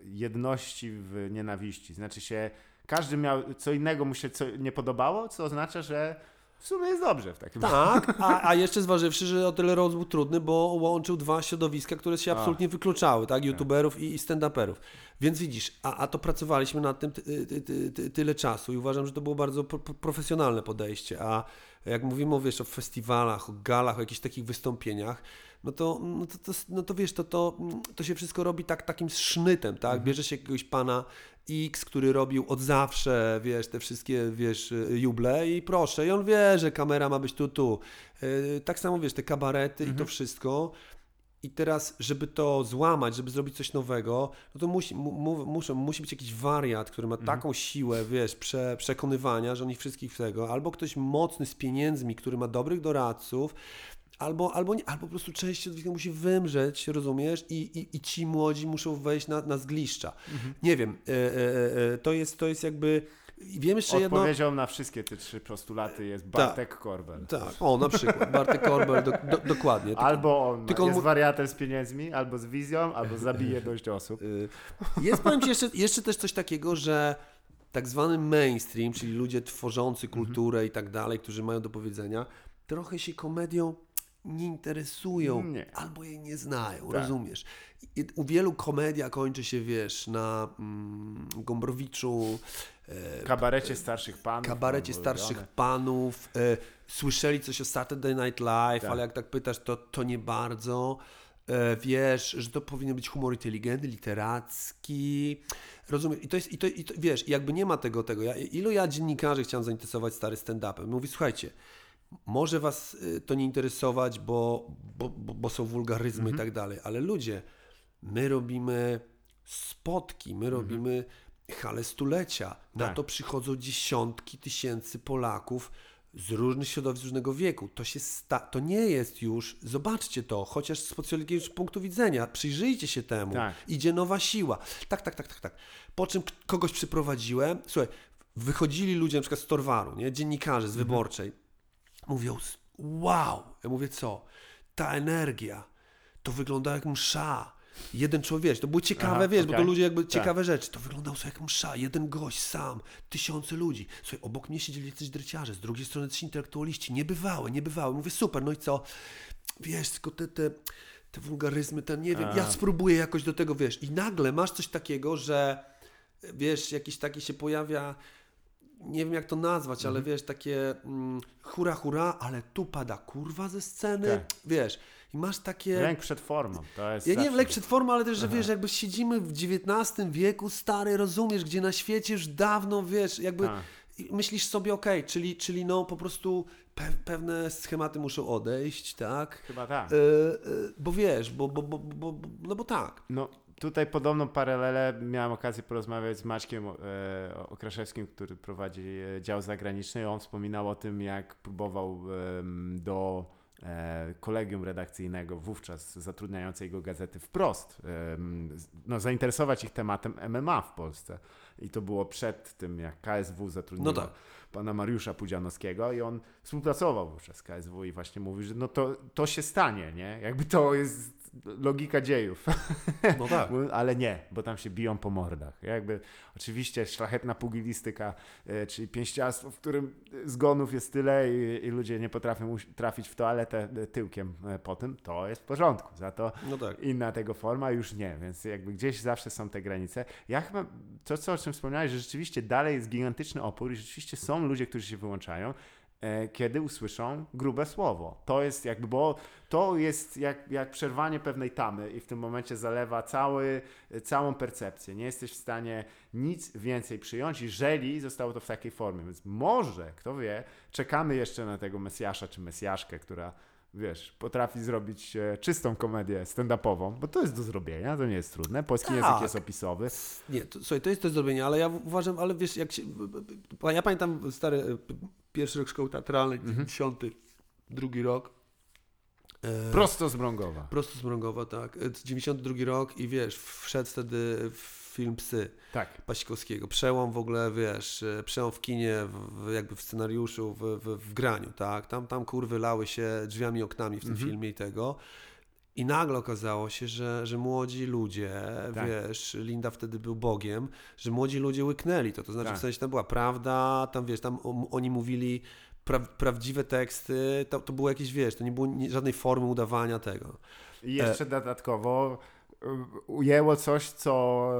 Speaker 1: jedności w nienawiści. Znaczy się, każdy miał co innego mu się co nie podobało, co oznacza, że w sumie jest dobrze w takim
Speaker 2: Tak, a, a jeszcze zważywszy, że o tyle Rose był trudny, bo łączył dwa środowiska, które się
Speaker 1: A.
Speaker 2: absolutnie wykluczały, tak? YouTuberów i, i stand-uperów. Więc widzisz, a, a to pracowaliśmy nad tym ty, ty, ty, ty, tyle czasu i uważam, że to było bardzo pro, pro- profesjonalne podejście. A jak mówimy o, wiesz, o festiwalach, o galach, o jakichś takich wystąpieniach, no to, no to, to, no to wiesz, to, to, to się wszystko robi tak, takim sznytem, tak? Bierze się jakiegoś pana X, który robił od zawsze, wiesz, te wszystkie, wiesz, juble i proszę, i on wie, że kamera ma być tu, tu. Yy, Tak samo, wiesz, te kabarety i to wszystko. I teraz, żeby to złamać, żeby zrobić coś nowego, no to musi, mu, mu, muszą, musi być jakiś wariat, który ma taką siłę, wiesz, prze, przekonywania, że on ich wszystkich tego, albo ktoś mocny z pieniędzmi, który ma dobrych doradców, albo, albo, nie, albo po prostu część środowiska musi wymrzeć, rozumiesz, i, i, i ci młodzi muszą wejść na, na zgliszcza. Nie wiem, e, e, e, to, jest, to jest jakby, wiem jeszcze jedno...
Speaker 1: Odpowiedzią na wszystkie te trzy postulaty jest Bartek Korbel.
Speaker 2: Tak, o, na przykład, Bartek Korbel, do, do, dokładnie. Tylko-
Speaker 1: Albo on
Speaker 2: tylko on
Speaker 1: jest
Speaker 2: mu-
Speaker 1: wariatem z pieniędzmi, albo z wizją, albo zabije *laughs* dość osób.
Speaker 2: Y, Jest, powiem Ci, jeszcze, jeszcze też coś takiego, że tak zwany mainstream, czyli ludzie tworzący kulturę i tak dalej, którzy mają do powiedzenia, trochę się komedią nie interesują
Speaker 1: Nie.
Speaker 2: albo jej nie znają,
Speaker 1: Tak.
Speaker 2: rozumiesz? I u wielu komedia kończy się, wiesz, na mm, Gombrowiczu, e,
Speaker 1: Kabarecie starszych panów.
Speaker 2: kabarecie
Speaker 1: mam
Speaker 2: starszych panów, e, słyszeli coś o Saturday Night Live,
Speaker 1: Tak.
Speaker 2: ale jak tak pytasz, to, to nie bardzo. E, wiesz, że to powinien być humor inteligentny, literacki. Rozumiem. I to jest, i to, i to, wiesz, jakby nie ma tego, tego. Ja, ilu ja dziennikarzy chciałem zainteresować stary stand-upem? Mówi, słuchajcie, może was y, to nie interesować, bo, bo, bo, są wulgaryzmy
Speaker 1: Mhm.
Speaker 2: i tak dalej, ale ludzie, my robimy spotki, my robimy hale stulecia. Na
Speaker 1: Tak.
Speaker 2: to przychodzą dziesiątki tysięcy Polaków z różnych środowisk, z różnego wieku. To, się sta- to nie jest już, zobaczcie to, chociaż z socjologicznego punktu widzenia, przyjrzyjcie się temu.
Speaker 1: Tak.
Speaker 2: Idzie nowa siła. Tak, tak, tak, tak, tak. Po czym kogoś przyprowadziłem, słuchaj, wychodzili ludzie na przykład z Torwaru, nie? dziennikarze z Wyborczej, mówią, wow, ja mówię co, ta energia, to wygląda jak msza. Jeden człowiek, to było ciekawe,
Speaker 1: Aha,
Speaker 2: wiesz, bo to ludzie jakby
Speaker 1: Tak.
Speaker 2: ciekawe rzeczy. To wyglądało sobie jak msza, jeden gość sam, tysiące ludzi. Słuchaj, obok mnie siedzieli jacyś dreciarze, z drugiej strony też intelektualiści, niebywałe, niebywałe. Mówię, super, no i co? Wiesz, tylko te, te, te wulgaryzmy, ten, nie wiem, ja spróbuję jakoś do tego, wiesz. I nagle masz coś takiego, że wiesz, jakiś taki się pojawia, nie wiem jak to nazwać,
Speaker 1: Mhm.
Speaker 2: ale wiesz, takie mm, hura, hura, ale tu pada kurwa ze sceny,
Speaker 1: Tak.
Speaker 2: wiesz. I masz takie...
Speaker 1: Lęk przed formą. To jest
Speaker 2: Ja nie wiem,
Speaker 1: zawsze-
Speaker 2: lek przed formą, ale też, że wiesz, jakby siedzimy w XIX wieku, stary, rozumiesz, gdzie na świecie już dawno, wiesz, jakby
Speaker 1: Tak.
Speaker 2: i myślisz sobie, okej, czyli, czyli no po prostu pe pewne schematy muszą odejść, tak?
Speaker 1: Chyba tak.
Speaker 2: E, e, bo wiesz, bo, bo, bo, bo, bo, no bo tak.
Speaker 1: No tutaj podobną paralelę miałem okazję porozmawiać z Maćkiem e, Okraszewskim, który prowadzi e, dział zagraniczny. On wspominał o tym, jak próbował do e, kolegium redakcyjnego wówczas zatrudniającej go gazety wprost no, zainteresować ich tematem MMA w Polsce. I to było przed tym, jak KSW zatrudniło
Speaker 2: No tak.
Speaker 1: pana Mariusza Pudzianowskiego i on współpracował wówczas z KSW i właśnie mówi, że no to, to się stanie, nie? Jakby to jest logika dziejów. *laughs*
Speaker 2: No tak.
Speaker 1: Ale nie, bo tam się biją po mordach. Jakby oczywiście szlachetna pugilistyka, e, czyli pięściarstwo, w którym zgonów jest tyle i, i ludzie nie potrafią trafić w toaletę e, tyłkiem e, po tym, to jest w porządku. Za to
Speaker 2: No tak.
Speaker 1: inna tego forma już nie, więc jakby gdzieś zawsze są te granice. Ja chyba, to co o czym wspomniałeś, że rzeczywiście dalej jest gigantyczny opór i rzeczywiście są ludzie, którzy się wyłączają, kiedy usłyszą grube słowo. To jest jakby, bo to jest jak, jak przerwanie pewnej tamy i w tym momencie zalewa cały, całą percepcję. Nie jesteś w stanie nic więcej przyjąć, jeżeli zostało to w takiej formie. Więc może, kto wie, czekamy jeszcze na tego Mesjasza czy Mesjaszkę, która wiesz, potrafi zrobić e, czystą komedię stand-upową, bo to jest do zrobienia, to nie jest trudne. Polski
Speaker 2: Tak.
Speaker 1: język jest opisowy.
Speaker 2: Nie, to, słuchaj, to jest do zrobienia, ale ja w- uważam, ale wiesz, jak się. Ja pamiętam stary e, pierwszy rok szkoły teatralnej,
Speaker 1: Mhm.
Speaker 2: 92 drugi rok. E,
Speaker 1: Prosto z Brągowa.
Speaker 2: Prosto z Mrągowa, tak. E, 92 rok i wiesz, wszedł wtedy film Psy
Speaker 1: Tak.
Speaker 2: Pasikowskiego. Przełom w ogóle, wiesz, e, przełom w kinie, w, jakby w scenariuszu, w, w, w graniu, tak. Tam, tam kurwy lały się drzwiami, oknami w tym
Speaker 1: Mhm.
Speaker 2: filmie i tego. I nagle okazało się, że, że młodzi ludzie,
Speaker 1: Tak.
Speaker 2: wiesz, Linda wtedy był Bogiem, że młodzi ludzie łyknęli to. To znaczy,
Speaker 1: Tak.
Speaker 2: w sensie tam była prawda, tam wiesz, tam oni mówili pra, prawdziwe teksty, to, to było jakieś, wiesz, to nie było żadnej formy udawania tego.
Speaker 1: I jeszcze dodatkowo y, ujęło coś, co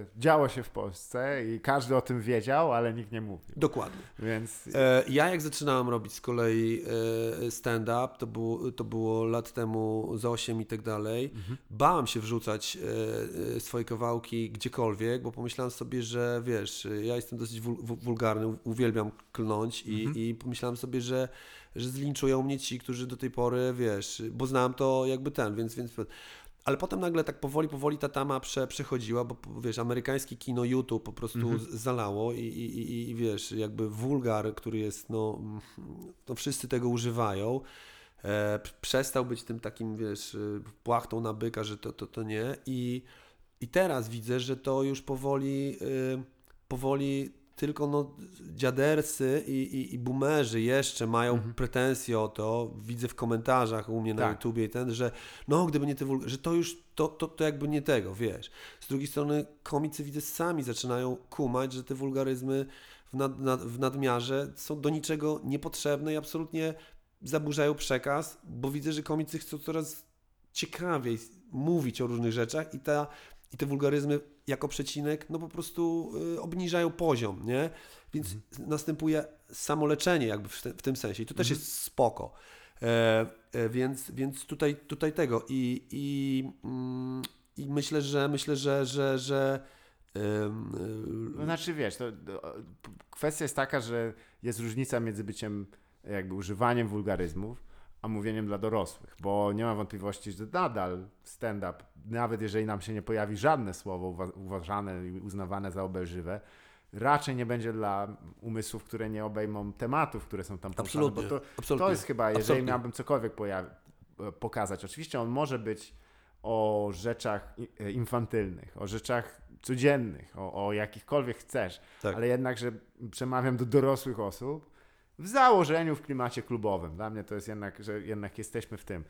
Speaker 1: e, działo się w Polsce i każdy o tym wiedział, ale nikt nie mówił.
Speaker 2: Dokładnie.
Speaker 1: Więc
Speaker 2: E, Ja jak zaczynałem robić z kolei e, stand-up, to było, to było lat temu za 8 i tak dalej,
Speaker 1: Mhm.
Speaker 2: bałem się wrzucać swoje kawałki gdziekolwiek, bo pomyślałem sobie, że wiesz, ja jestem dosyć wul, wul- wulgarny, uwielbiam klnąć i,
Speaker 1: Mhm.
Speaker 2: i pomyślałem sobie, że, że zlinczują mnie ci, którzy do tej pory, wiesz, bo znałem to jakby ten, więc... więc ale potem nagle tak powoli, powoli ta tama prze, przechodziła, bo wiesz, amerykańskie kino YouTube po prostu
Speaker 1: Mhm.
Speaker 2: zalało i, i, i, i wiesz, jakby wulgar, który jest, no, no wszyscy tego używają, e, przestał być tym takim, wiesz, y, płachtą na byka, że to, to, to nie i, i teraz widzę, że to już powoli, y, powoli tylko no, dziadersy i, i, i boomerzy jeszcze mają pretensje o to, widzę w komentarzach u mnie na
Speaker 1: Tak.
Speaker 2: YouTubie i ten, że no gdyby nie te że to już, to, to, to jakby nie tego, wiesz. Z drugiej strony komicy widzę sami zaczynają kumać, że te wulgaryzmy w, nad, nad, w nadmiarze są do niczego niepotrzebne i absolutnie zaburzają przekaz, bo widzę, że komicy chcą coraz ciekawiej mówić o różnych rzeczach i, ta, i te wulgaryzmy jako przecinek no po prostu y, obniżają poziom, nie? Więc następuje samoleczenie jakby w, te, w tym sensie i to też jest spoko. E, e, więc, więc tutaj, tutaj tego i, i, mm, i myślę, że myślę, że, że, że em,
Speaker 1: No znaczy wiesz, to, to, kwestia jest taka, że jest różnica między byciem jakby używaniem wulgaryzmów, a mówieniem dla dorosłych, bo nie mam wątpliwości, że nadal stand-up, nawet jeżeli nam się nie pojawi żadne słowo uwa- uważane i uznawane za obelżywe, raczej nie będzie dla umysłów, które nie obejmą tematów, które są tam poruszane,
Speaker 2: Absolutnie,
Speaker 1: bo to,
Speaker 2: absolutnie.
Speaker 1: to jest chyba, jeżeli
Speaker 2: Absolutnie.
Speaker 1: miałbym cokolwiek pokazać, oczywiście on może być o rzeczach e, infantylnych, o rzeczach codziennych, o, o jakichkolwiek chcesz,
Speaker 2: Tak.
Speaker 1: ale jednak, że przemawiam do dorosłych osób, w założeniu w klimacie klubowym. Dla mnie to jest jednak, że jednak jesteśmy w tym.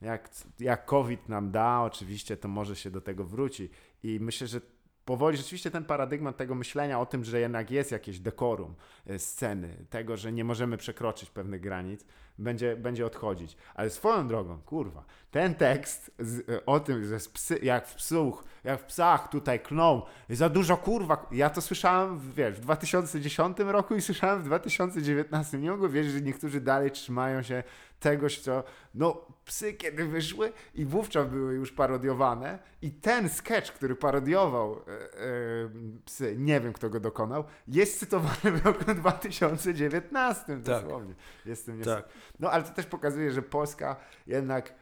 Speaker 1: Jak, jak COVID nam da, oczywiście to może się do tego wróci. I myślę, że powoli rzeczywiście ten paradygmat tego myślenia o tym, że jednak jest jakieś dekorum e, sceny, tego, że nie możemy przekroczyć pewnych granic, będzie, będzie odchodzić. Ale swoją drogą, kurwa, ten tekst z, e, o tym, że psy, jak w psuch, jak w psach tutaj klną, za dużo kurwa, ja to słyszałem wiesz, w 2010 roku i słyszałem w 2019. Nie mogę wierzyć, że niektórzy dalej trzymają się tegoś, co, no, psy kiedy wyszły i wówczas były już parodiowane i ten sketch, który parodiował e, e, psy, nie wiem kto go dokonał, jest cytowany w roku *laughs* 2019
Speaker 2: Tak.
Speaker 1: dosłownie. Jestem nies...
Speaker 2: Tak.
Speaker 1: No ale to też pokazuje, że Polska jednak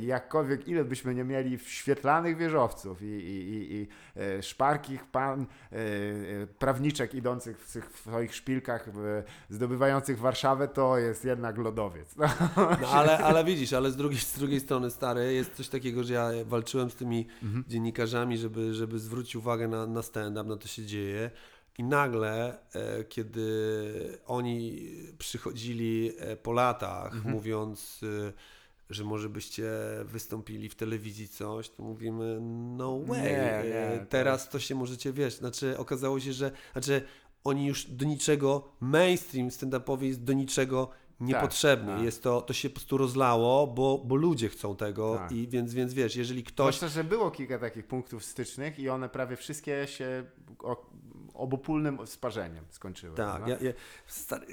Speaker 1: jakkolwiek ile byśmy nie mieli świetlanych wieżowców i, i, i, i e, szparkich pan e, e, prawniczek idących w, tych swoich szpilkach, zdobywających Warszawę, to jest jednak lodowiec. No.
Speaker 2: No ale, ale widzisz, ale z drugiej, z drugiej strony, stary, jest coś takiego, że ja walczyłem z tymi dziennikarzami, żeby, żeby zwrócić uwagę na, na stand-up, na to się dzieje. I nagle, e, kiedy oni przychodzili e, po latach, mówiąc, e, że może byście wystąpili w telewizji coś, to mówimy, no way,
Speaker 1: Nie, nie, to
Speaker 2: teraz to się możecie, wiesz, znaczy okazało się, że, znaczy oni już do niczego, mainstream stand-upowy jest do niczego niepotrzebny.
Speaker 1: tak.
Speaker 2: Jest to, to się po prostu rozlało, bo, bo ludzie chcą tego
Speaker 1: Tak.
Speaker 2: i więc, więc wiesz, jeżeli ktoś...
Speaker 1: Zwłaszcza, że było kilka takich punktów stycznych i one prawie wszystkie się obopólnym sparzeniem skończyły.
Speaker 2: Tak, ja, ja,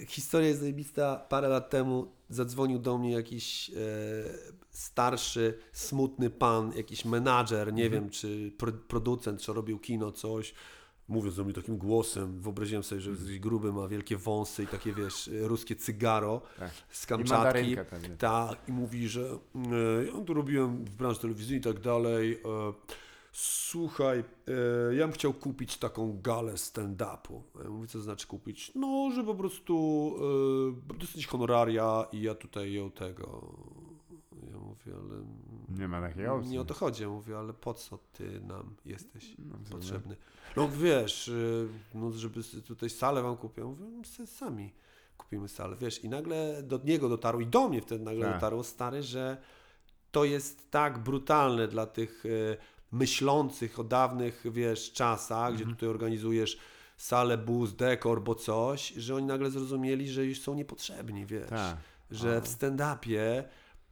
Speaker 2: historia jest zajebista. Parę lat temu zadzwonił do mnie jakiś e, starszy, smutny pan, jakiś menadżer, nie wiem, czy pro, producent, czy robił kino, coś. mówiąc do mnie takim głosem, wyobraziłem sobie, że jesteś gruby, ma wielkie wąsy i takie, wiesz, ruskie cygaro
Speaker 1: Tak.
Speaker 2: z Kamczatki. Tak, i mówi, że e, ja to robiłem w branży telewizyjnej i tak dalej. E, słuchaj, e, ja bym chciał kupić taką galę stand-upu. Ja mówię, co znaczy kupić? No, że po prostu e, dostać honoraria i ja tutaj ją tego... Ja mówię, ale
Speaker 1: Nie ma takiej opcji.
Speaker 2: nie o to chodzi. Ja mówię, ale po co ty nam jesteś
Speaker 1: No,
Speaker 2: potrzebny? No wiesz, y, no, żeby tutaj salę wam kupię. Ja Mówię, no, sami kupimy salę. Wiesz, i nagle do niego dotarło, i do mnie wtedy nagle
Speaker 1: Tak.
Speaker 2: dotarło, stary, że to jest tak brutalne dla tych y, myślących o dawnych, wiesz, czasach,
Speaker 1: Mhm.
Speaker 2: gdzie tutaj organizujesz salę, bus, dekor, bo coś, że oni nagle zrozumieli, że już są niepotrzebni, wiesz
Speaker 1: Tak.
Speaker 2: że w stand-upie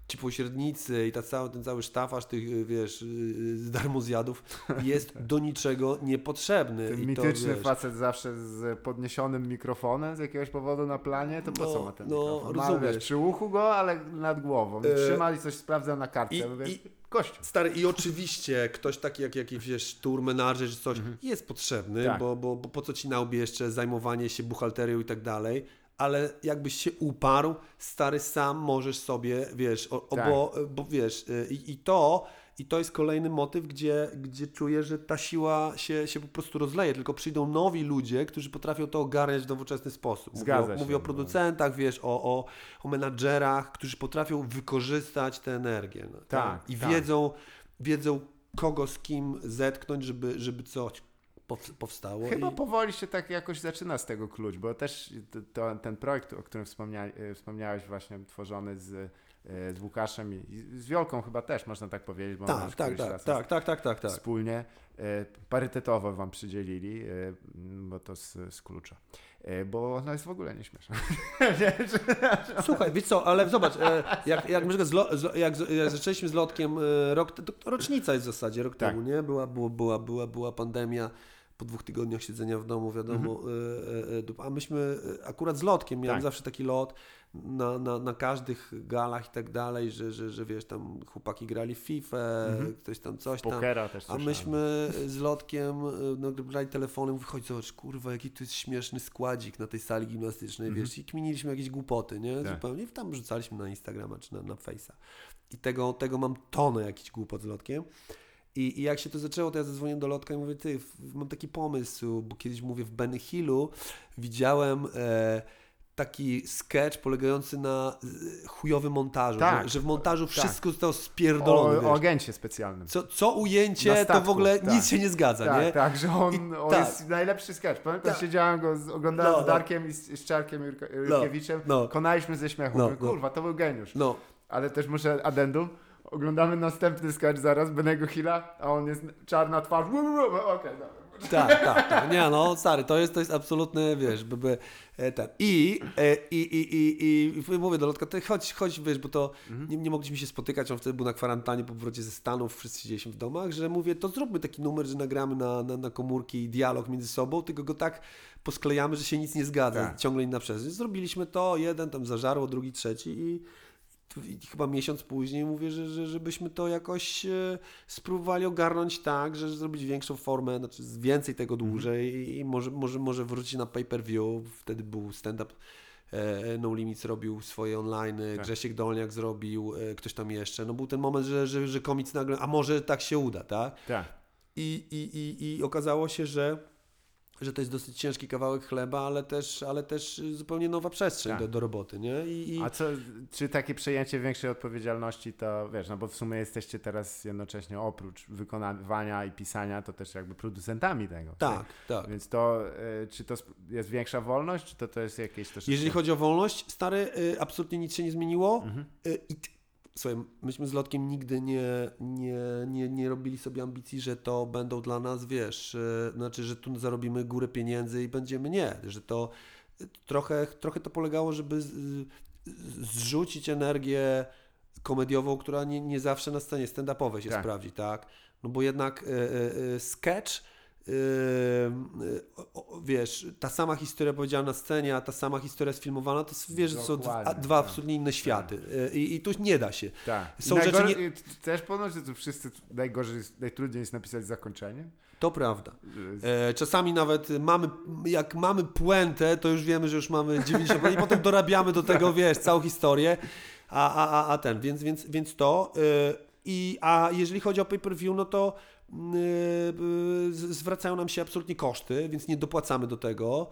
Speaker 2: ci pośrednicy i ta cały, ten cały sztafaż tych, y, wiesz, y, darmozjadów *laughs* jest do niczego niepotrzebny.
Speaker 1: Ten
Speaker 2: I
Speaker 1: mityczny
Speaker 2: to, wiesz,
Speaker 1: facet zawsze z podniesionym mikrofonem z jakiegoś powodu na planie, to po
Speaker 2: No,
Speaker 1: co ma ten
Speaker 2: no,
Speaker 1: mikrofon? Ma,
Speaker 2: rozumiesz.
Speaker 1: wiesz, przy uchu go, ale nad głową.
Speaker 2: E,
Speaker 1: Trzyma i coś sprawdza na kartce.
Speaker 2: i- i-
Speaker 1: Gościu.
Speaker 2: Stary, i oczywiście ktoś taki jak jakiś, wiesz, tour menadżer czy coś jest potrzebny,
Speaker 1: Tak.
Speaker 2: bo, bo, bo po co ci na łbie jeszcze zajmowanie się buchalterią i tak dalej, ale jakbyś się uparł, stary, sam możesz sobie, wiesz, o, o,
Speaker 1: Tak.
Speaker 2: bo, bo wiesz, y, i, i to i to jest kolejny motyw, gdzie, gdzie czuję, że ta siła się, się po prostu rozleje, tylko przyjdą nowi ludzie, którzy potrafią to ogarniać w nowoczesny sposób. Mówię,
Speaker 1: Zgadza się,
Speaker 2: mówię o
Speaker 1: no.
Speaker 2: producentach, wiesz, o, o, o menadżerach, którzy potrafią wykorzystać tę energię. No,
Speaker 1: Tak,
Speaker 2: I
Speaker 1: tak.
Speaker 2: wiedzą, wiedzą, kogo z kim zetknąć, żeby, żeby coś pow- powstało.
Speaker 1: Chyba
Speaker 2: i...
Speaker 1: powoli się tak jakoś zaczyna z tego klucz, bo też to, ten projekt, o którym wspomnia, wspomniałeś, właśnie tworzony z, z Łukaszem i z Wiolką chyba też, można tak powiedzieć, bo
Speaker 2: Tak, tak, tak, tak, tak, tak, tak, tak.
Speaker 1: wspólnie. E, Parytetowo wam przydzielili, e, bo to z, z klucza. E, Bo ona jest w ogóle nieśmieszna. *laughs*
Speaker 2: Słuchaj, wiesz co, ale zobacz, e, jak, jak, jak, jak zaczęliśmy z lotkiem e, rok, to, rocznica jest w zasadzie, rok
Speaker 1: Tak.
Speaker 2: temu, nie? Była, była, była, była, była pandemia, po dwóch tygodniach siedzenia w domu, wiadomo, e, e, e, dupa. a myśmy e, akurat z lotkiem, miałem
Speaker 1: Tak.
Speaker 2: zawsze taki lot na, na, na każdych galach i tak dalej, że, że, że wiesz, tam chłopaki grali w FIFA, ktoś tam coś tam.
Speaker 1: Pokera też
Speaker 2: A myśmy z Lotkiem y, no, brali telefonem, wychodź, zobacz, kurwa, jaki to jest śmieszny składzik na tej sali gimnastycznej, wiesz, i kminiliśmy jakieś głupoty, nie,
Speaker 1: Mhm. Tak.
Speaker 2: zupełnie, i tam rzucaliśmy na Instagrama czy na, na Face'a. I tego, tego mam tonę jakichś głupot z Lotkiem. I, I jak się to zaczęło, to ja zadzwoniłem do Lotka i mówię, ty, mam taki pomysł, bo kiedyś mówię w Benny Hillu widziałem e, taki sketch polegający na e, chujowym montażu,
Speaker 1: Tak.
Speaker 2: że, że w montażu wszystko zostało spierdolone,
Speaker 1: O,
Speaker 2: wiesz.
Speaker 1: o agencie specjalnym.
Speaker 2: Co, co ujęcie,
Speaker 1: Na
Speaker 2: to
Speaker 1: statku,
Speaker 2: w ogóle
Speaker 1: tak.
Speaker 2: nic się nie zgadza,
Speaker 1: tak,
Speaker 2: nie?
Speaker 1: tak, że on, on
Speaker 2: tak.
Speaker 1: jest najlepszy sketch. Pamiętam,
Speaker 2: Tak.
Speaker 1: siedziałem go, z, oglądałem
Speaker 2: No,
Speaker 1: z
Speaker 2: no.
Speaker 1: Darkiem i z, Czarkiem Jurko- Jurkiewiczem,
Speaker 2: no.
Speaker 1: konaliśmy ze śmiechu.
Speaker 2: No, no.
Speaker 1: Kurwa, to był geniusz.
Speaker 2: No,
Speaker 1: Ale też muszę addendum. Oglądamy następny sketch zaraz, Benego Hilla, a on jest czarna twarz. Okej, dobra.
Speaker 2: Tak, tak, tak. Nie no, stary, to jest, to jest absolutny, wiesz, by, by, e, ten. I, e, i, i, i, i, i mówię do Lotka, ty chodź, chodź, wiesz, bo to nie, nie mogliśmy się spotykać, on wtedy był na kwarantannie po powrocie ze Stanów, wszyscy siedzieliśmy w domach, że mówię, to zróbmy taki numer, że nagramy na, na, na komórki dialog między sobą, tylko go tak posklejamy, że się nic nie zgadza,
Speaker 1: Tak.
Speaker 2: ciągle inna przestrzeń. Zrobiliśmy to, jeden tam zażarło, drugi, trzeci i chyba miesiąc później mówię, że, że żebyśmy to jakoś e, spróbowali ogarnąć tak, że zrobić większą formę, znaczy więcej tego dłużej i, może, może, może wrócić na pay-per-view. Wtedy był stand-up. e, No Limits robił swoje online,
Speaker 1: Tak.
Speaker 2: Grzesiek Dolniak zrobił, e, ktoś tam jeszcze. No był ten moment, że, że, że komicy nagle, a może tak się uda, tak?
Speaker 1: Tak.
Speaker 2: I, i, i, i okazało się, że, że to jest dosyć ciężki kawałek chleba, ale też, ale też zupełnie nowa przestrzeń
Speaker 1: Tak.
Speaker 2: do, do roboty, nie? I, i...
Speaker 1: A co, czy takie przejęcie większej odpowiedzialności to, wiesz, no bo w sumie jesteście teraz jednocześnie oprócz wykonywania i pisania, to też jakby producentami tego.
Speaker 2: Tak, tak.
Speaker 1: Więc to, y, czy to jest większa wolność, czy to, to jest jakieś troszeczkę...
Speaker 2: Jeżeli chodzi o wolność, stary, y, absolutnie nic się nie zmieniło.
Speaker 1: Mhm.
Speaker 2: Y, I słuchaj, myśmy z Lotkiem nigdy nie, nie, nie, nie robili sobie ambicji, że to będą dla nas, wiesz, y, znaczy, że tu zarobimy górę pieniędzy i będziemy, nie, że to y, trochę, trochę to polegało, żeby z, zrzucić energię komediową, która nie, nie zawsze na scenie stand-upowej się
Speaker 1: Tak.
Speaker 2: sprawdzi, tak? No bo jednak y, y, sketch wiesz, ta sama historia powiedziana na scenie, a ta sama historia sfilmowana, to wiesz, że są dwa,
Speaker 1: tak.
Speaker 2: absolutnie inne światy. Yy, I, I tu nie da się.
Speaker 1: Tak.
Speaker 2: Są rzeczy nie-
Speaker 1: Też ponoć, że tu wszyscy najgorzej, najtrudniej jest napisać zakończenie.
Speaker 2: To prawda. E, czasami nawet mamy, jak mamy puentę, to już wiemy, że już mamy 90 i potem dorabiamy do tego, wiesz, całą historię, a, a, a, a ten, więc, więc, więc to. e, I, a jeżeli chodzi o pay-per-view, no to zwracają nam się absolutnie koszty, więc nie dopłacamy do tego,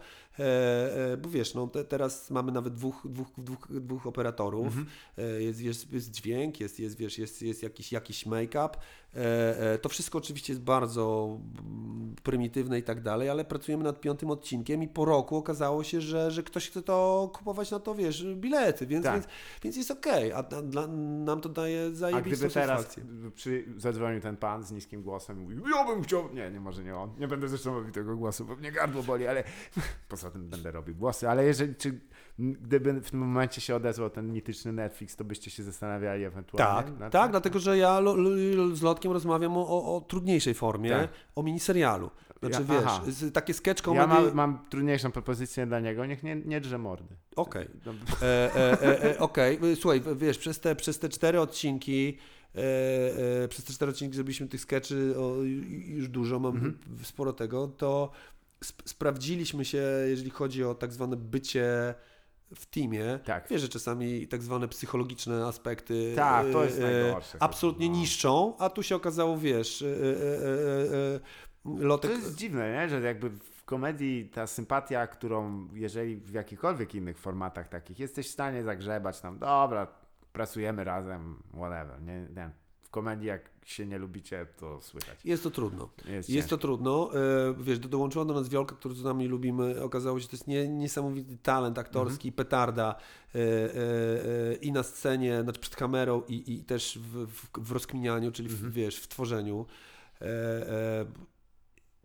Speaker 2: bo wiesz, no te, teraz mamy nawet dwóch, dwóch, dwóch, dwóch operatorów, e, jest, jest, jest dźwięk, jest, jest, wiesz, jest, jest jakiś, jakiś make-up, e, e, to wszystko oczywiście jest bardzo mm, prymitywne i tak dalej, ale pracujemy nad piątym odcinkiem i po roku okazało się, że, że ktoś chce to kupować na to, wiesz, bilety, więc,
Speaker 1: Tak.
Speaker 2: więc, więc jest okej, a, a dla, nam to daje
Speaker 1: A
Speaker 2: zajebistą
Speaker 1: gdyby teraz
Speaker 2: satysfakcję.
Speaker 1: przy, zadzwonił ten pan z niskim głosem i mówił, ja bym chciał, nie, nie może nie on, nie będę zresztą robił tego głosu, bo mnie gardło boli, ale *laughs* poza tym będę robił głosy, ale jeżeli, czy gdyby w tym momencie się odezwał ten mityczny Netflix, to byście się zastanawiali ewentualnie?
Speaker 2: Tak, tak, dlatego że ja lo, lo, z Lotkiem rozmawiam o, o, o trudniejszej formie,
Speaker 1: Tak.
Speaker 2: o miniserialu. Znaczy
Speaker 1: Ja-
Speaker 2: wiesz,
Speaker 1: aha.
Speaker 2: z, takie sketch
Speaker 1: Ja
Speaker 2: comedy...
Speaker 1: mam, mam trudniejszą propozycję dla niego, niech nie, nie drze mordy.
Speaker 2: Okej.
Speaker 1: No,
Speaker 2: E, e, e, e, Okej, słuchaj, wiesz, przez te, przez te cztery odcinki, e, e, przez te cztery odcinki zrobiliśmy tych skeczy o, ju- już dużo, mam
Speaker 1: Mhm.
Speaker 2: sporo tego, to sp- sprawdziliśmy się, jeżeli chodzi o tak zwane bycie w teamie.
Speaker 1: Tak.
Speaker 2: Wiesz, że czasami tak zwane psychologiczne aspekty
Speaker 1: Tak, to jest
Speaker 2: e, absolutnie
Speaker 1: No.
Speaker 2: niszczą, a tu się okazało, wiesz, e, e, e, e, e, Lotek...
Speaker 1: To jest dziwne, nie? że jakby w komedii ta sympatia, którą jeżeli w jakichkolwiek innych formatach takich jesteś w stanie zagrzebać tam, dobra, pracujemy razem, whatever, nie? nie. Komedii jak się nie lubicie, to słychać.
Speaker 2: Jest to trudno.
Speaker 1: Jest,
Speaker 2: Jest to trudno. E, Wiesz, do- dołączyła do nas Wiolka, którą z nami lubimy. Okazało się, że to jest nie, niesamowity talent aktorski,
Speaker 1: Mhm.
Speaker 2: petarda e, e, i na scenie, znaczy przed kamerą i, i też w, w, w rozkminianiu, czyli w,
Speaker 1: Mhm.
Speaker 2: wiesz, w tworzeniu.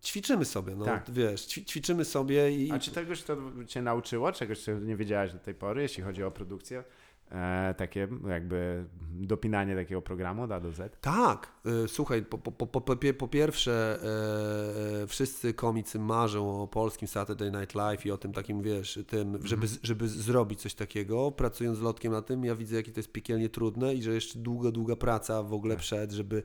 Speaker 2: Ćwiczymy sobie, no,
Speaker 1: Tak.
Speaker 2: wiesz, ćwi, ćwiczymy sobie i...
Speaker 1: A czy czegoś to cię nauczyło? Czegoś, czego nie wiedziałeś do tej pory, jeśli chodzi o produkcję? E, takie jakby dopinanie takiego programu od A do Z?
Speaker 2: Tak, y, słuchaj, po, po, po, po, pie- po pierwsze, e, e, wszyscy komicy marzą o polskim Saturday Night Live i o tym takim, wiesz, tym, żeby, z- żeby zrobić coś takiego. Pracując z lotkiem na tym, ja widzę, jakie to jest piekielnie trudne i że jeszcze długa, długa praca w ogóle przed, żeby,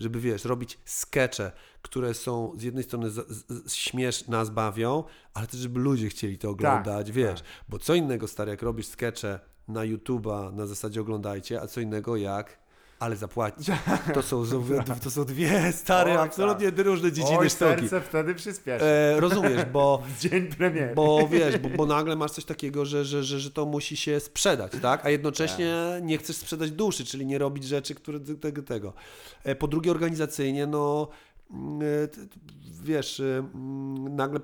Speaker 2: żeby, wiesz, robić skecze, które są z jednej strony z, z, z, śmieszne, nas bawią, ale też, żeby ludzie chcieli to oglądać, wiesz, bo co innego, stary, jak robisz skecze na YouTube'a na zasadzie oglądajcie, a co innego jak ale zapłacić. To są, *laughs* to są dwie stare,
Speaker 1: Oj, tak.
Speaker 2: absolutnie różne dziedziny
Speaker 1: Oj,
Speaker 2: sztuki.
Speaker 1: serce wtedy przyspieszy.
Speaker 2: E, rozumiesz, bo, *laughs*
Speaker 1: dzień premiery.
Speaker 2: bo wiesz, bo, bo nagle masz coś takiego, że, że, że, że to musi się sprzedać, tak? A jednocześnie nie chcesz sprzedać duszy, czyli nie robić rzeczy, które tego. tego. E, Po drugie, organizacyjnie, no mm, e, wiesz, e, mm, nagle,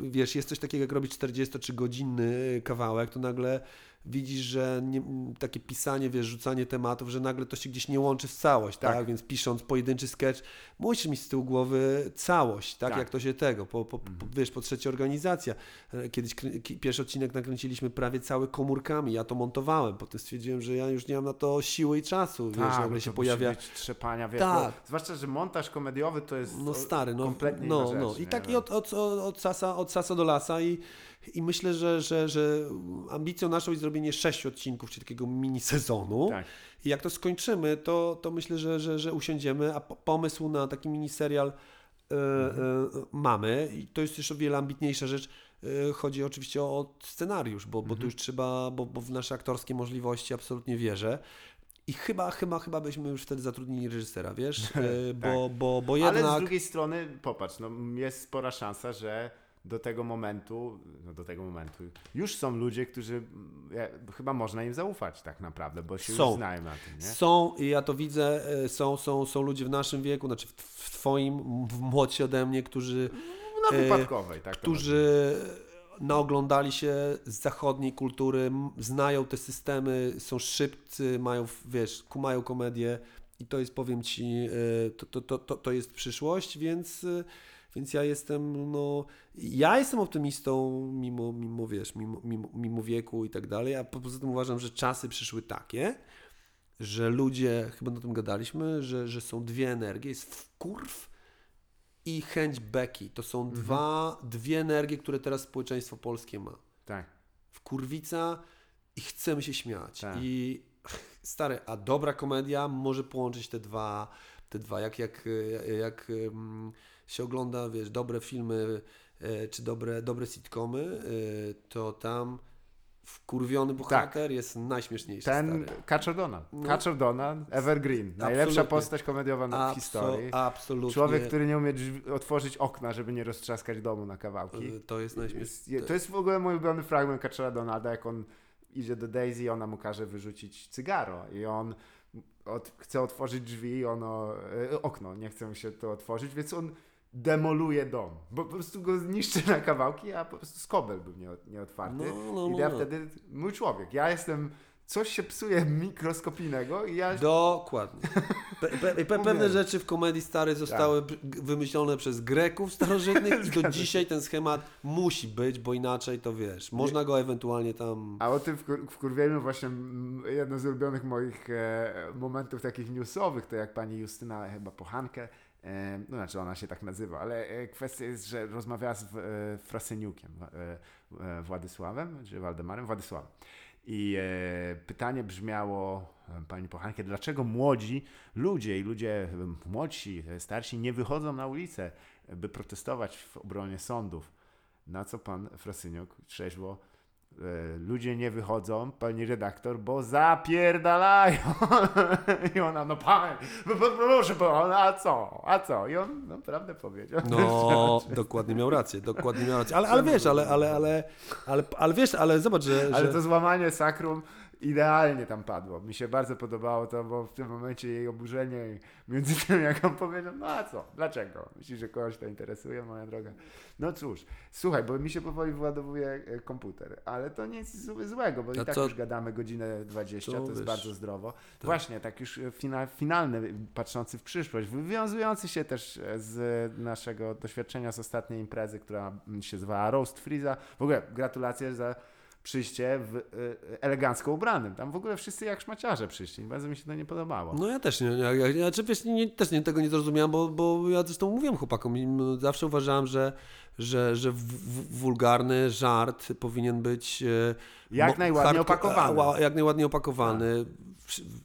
Speaker 2: wiesz, jest coś takiego, jak robić 43 godzinny kawałek, to nagle widzisz, że nie, takie pisanie, wiesz, rzucanie tematów, że nagle to się gdzieś nie łączy w całość, tak?
Speaker 1: Tak.
Speaker 2: Więc pisząc pojedynczy sketch, musisz mieć z tyłu głowy całość, tak?
Speaker 1: Tak.
Speaker 2: Jak to się tego, po, po, po, wiesz, po trzecie organizacja. E, Kiedyś pierwszy odcinek nakręciliśmy prawie cały komórkami, ja to montowałem, potem stwierdziłem, że ja już nie mam na to siły i czasu, wiesz,
Speaker 1: Tak,
Speaker 2: nagle
Speaker 1: bo
Speaker 2: się pojawia...
Speaker 1: trzepania, wiesz,
Speaker 2: Tak.
Speaker 1: bo, zwłaszcza, że montaż komediowy to jest
Speaker 2: No stary, no,
Speaker 1: kompletnie
Speaker 2: no, no.
Speaker 1: rzecz,
Speaker 2: I
Speaker 1: nie?
Speaker 2: tak i od, od, od, od, sasa, od sasa do lasa i, i myślę, że, że, że ambicją naszą jest zrobienie sześciu odcinków, czyli takiego mini sezonu.
Speaker 1: Tak.
Speaker 2: I jak to skończymy, to, to myślę, że, że, że usiądziemy, a po- pomysł na taki miniserial e, e, mamy i to jest jeszcze o wiele ambitniejsza rzecz. E, Chodzi oczywiście o scenariusz, bo, bo tu już trzeba, bo, bo w nasze aktorskie możliwości absolutnie wierzę. I chyba, chyba, chyba byśmy już wtedy zatrudnili reżysera, wiesz? E, *laughs* Bo, bo, bo jednak...
Speaker 1: Ale z drugiej strony, popatrz, no, jest spora szansa, że do tego momentu, no do tego momentu, już są ludzie, którzy mm, ja, chyba można im zaufać tak naprawdę, bo się
Speaker 2: Są.
Speaker 1: już znają na tym, nie?
Speaker 2: Są, i ja to widzę, e, są, są, są ludzie w naszym wieku, znaczy w, w twoim, w młodsi ode mnie, którzy,
Speaker 1: Na
Speaker 2: e,
Speaker 1: wypadkowej, tak.
Speaker 2: którzy naoglądali się z zachodniej kultury, znają te systemy, są szybcy, mają, wiesz, kumają komedię i to jest, powiem ci, e, to, to, to, to, jest przyszłość, więc, więc ja jestem, no, ja jestem optymistą mimo, mimo wiesz, mimo, mimo, mimo wieku i tak dalej, a po- poza tym uważam, że czasy przyszły takie, że ludzie, chyba o tym gadaliśmy, że, że są dwie energie, jest wkurw i chęć beki. To są
Speaker 1: Mhm.
Speaker 2: dwa, dwie energie, które teraz społeczeństwo polskie ma.
Speaker 1: Tak.
Speaker 2: Wkurwica i chcemy się śmiać.
Speaker 1: Tak.
Speaker 2: I stary, a dobra komedia może połączyć te dwa, te dwa. Jak, jak, jak em, się ogląda, wiesz, dobre filmy e, czy dobre, dobre sitcomy, e, to tam wkurwiony bohater jest najśmieszniejszy.
Speaker 1: Tak. Ten
Speaker 2: stary.
Speaker 1: Kaczor Donald.
Speaker 2: No.
Speaker 1: Kaczor Donald, Evergreen. Najlepsza
Speaker 2: Absolutnie.
Speaker 1: postać komediowa w historii.
Speaker 2: Absolutnie.
Speaker 1: Człowiek, który nie umie otworzyć okna, żeby nie roztrzaskać domu na kawałki.
Speaker 2: E, To jest najśmieszniejsze.
Speaker 1: To jest w ogóle mój ulubiony fragment Kaczora Donalda, jak on idzie do Daisy i ona mu każe wyrzucić cygaro i on od, chce otworzyć drzwi i ono, okno, nie chce mu się to otworzyć, więc on demoluje dom, bo po prostu go zniszczy na kawałki, a po prostu skobel był nie, nieotwarty.
Speaker 2: No, no,
Speaker 1: I
Speaker 2: no,
Speaker 1: ja
Speaker 2: no.
Speaker 1: wtedy, mój człowiek, ja jestem, coś się psuje mikroskopijnego i ja...
Speaker 2: Dokładnie. Pe, pe, pe, pewne rzeczy w komedii starej zostały g- wymyślone przez Greków starożytnych i do dzisiaj ten schemat musi być, bo inaczej to wiesz, można go ewentualnie tam...
Speaker 1: A o tym wkur- wkurwieniu właśnie jedno z ulubionych moich e, momentów takich newsowych, to jak pani Justyna chyba Pochankę, no znaczy ona się tak nazywa, ale e, kwestia jest, że rozmawiała z e, Frasyniukiem, e, e, Władysławem, czy Waldemarem? Władysławem. I e, pytanie brzmiało e, pani Pochankę, dlaczego młodzi ludzie i ludzie e, młodsi, e, starsi nie wychodzą na ulicę, e, by protestować w obronie sądów? Na co pan Frasyniuk trzeźwo e, ludzie nie wychodzą, pani redaktor, bo zapierdalają. *laughs* I ona, no pani, no, no, proszę pana, a co, a co? I on naprawdę powiedział.
Speaker 2: No, *laughs* dokładnie miał rację, dokładnie miał rację. Ale, ale wiesz, ale, ale, ale, ale, wiesz, ale zobacz, że...
Speaker 1: Ale to złamanie sakrum idealnie tam padło. Mi się bardzo podobało to, bo w tym momencie jej oburzenie między *laughs* tym, jak on powiedział, no a co, dlaczego? Myślisz, że kogoś to interesuje, moja droga? No cóż, słuchaj, bo mi się powoli wyładowuje e, komputer, ale to nic zł- złego, bo
Speaker 2: A
Speaker 1: i tak
Speaker 2: co-
Speaker 1: już gadamy godzinę 20, to,
Speaker 2: To
Speaker 1: jest
Speaker 2: wiesz,
Speaker 1: bardzo zdrowo. Właśnie, tak już e, fina, finalny, patrzący w przyszłość, wywiązujący się też e, z naszego doświadczenia z ostatniej imprezy, która mm, się zwała Roast Freeza. W ogóle gratulacje za przyjście w e, elegancko ubranym. Tam w ogóle wszyscy jak szmaciarze przyszli. Bardzo mi się to nie podobało.
Speaker 2: No ja też nie, ja, ja, ja czy wiesz, nie, też nie, tego nie zrozumiałem, bo, bo ja zresztą mówiłem chłopakom, zawsze uważałem, że, że, że wulgarny żart powinien być e,
Speaker 1: Jak najładniej opakowany.
Speaker 2: Jak najładniej opakowany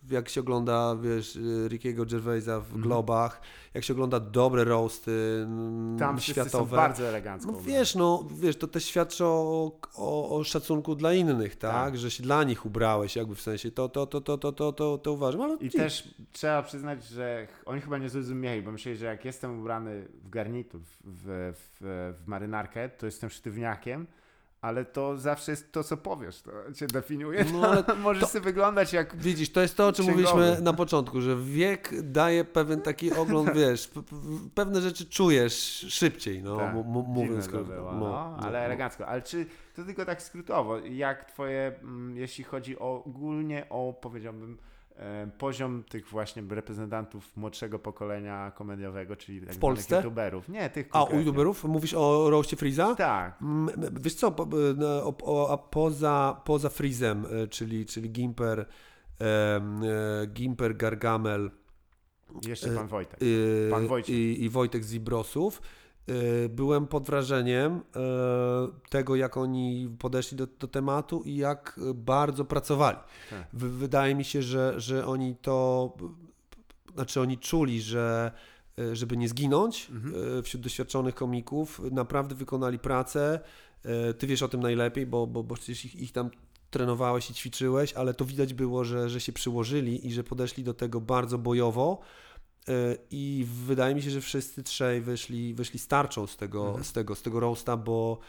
Speaker 2: jak się ogląda, wiesz, y, Rickiego Gervaisa w mhm. Globach, jak się ogląda dobre roasty mm,
Speaker 1: Tam światowe. Są bardzo elegancko.
Speaker 2: No, wiesz, no, wiesz, to też świadczy o, o, o szacunku dla innych, tak?
Speaker 1: tak?
Speaker 2: Że się dla nich ubrałeś, jakby w sensie to, to, to, to, to, to, to, to uważam. Ale
Speaker 1: I też trzeba przyznać, że oni chyba nie zrozumieli, bo myśleli, że jak jestem ubrany w garnitur, w, w, w, w marynarkę, to jestem sztywniakiem, ale to zawsze jest to, co powiesz, to cię definiuje.
Speaker 2: No, *laughs* ale
Speaker 1: Możesz
Speaker 2: to-
Speaker 1: sobie wyglądać jak...
Speaker 2: Widzisz, to jest to, o czym
Speaker 1: Księgowy.
Speaker 2: mówiliśmy na początku, że wiek daje pewien taki ogląd, *laughs* wiesz, pewne rzeczy czujesz szybciej, no,
Speaker 1: Tak,
Speaker 2: mówiąc krótko.
Speaker 1: było,
Speaker 2: No,
Speaker 1: no,
Speaker 2: no,
Speaker 1: ale
Speaker 2: no.
Speaker 1: elegancko. Ale czy to tylko tak skrótowo, jak twoje, mm, jeśli chodzi o, ogólnie o, powiedziałbym, poziom tych właśnie reprezentantów młodszego pokolenia komediowego, czyli tak zwanych
Speaker 2: Polsce?
Speaker 1: youtuberów. Nie, tych
Speaker 2: A u youtuberów mówisz o roście Freeza?
Speaker 1: Tak.
Speaker 2: Wiesz co, po, no, o, o, a poza, poza Freezem, e, czyli, czyli Gimper, e, Gimper, Gargamel
Speaker 1: Jeszcze pan Wojtek. Pan Wojciech.
Speaker 2: i, i Wojtek z Zibrosów, byłem pod wrażeniem e, tego, jak oni podeszli do, do tematu i jak e, bardzo pracowali.
Speaker 1: Tak.
Speaker 2: Wydaje mi się, że, że oni to, znaczy oni czuli, że e, żeby nie zginąć
Speaker 1: Mhm.
Speaker 2: e, wśród doświadczonych komików, naprawdę wykonali pracę. E, Ty wiesz o tym najlepiej, bo, bo, bo przecież ich, ich tam trenowałeś i ćwiczyłeś, ale to widać było, że, że się przyłożyli i że podeszli do tego bardzo bojowo. E, I wydaje mi się, że wszyscy trzej wyszli, wyszli starczą z tego,
Speaker 1: Mhm.
Speaker 2: z tego, z tego roasta, bo,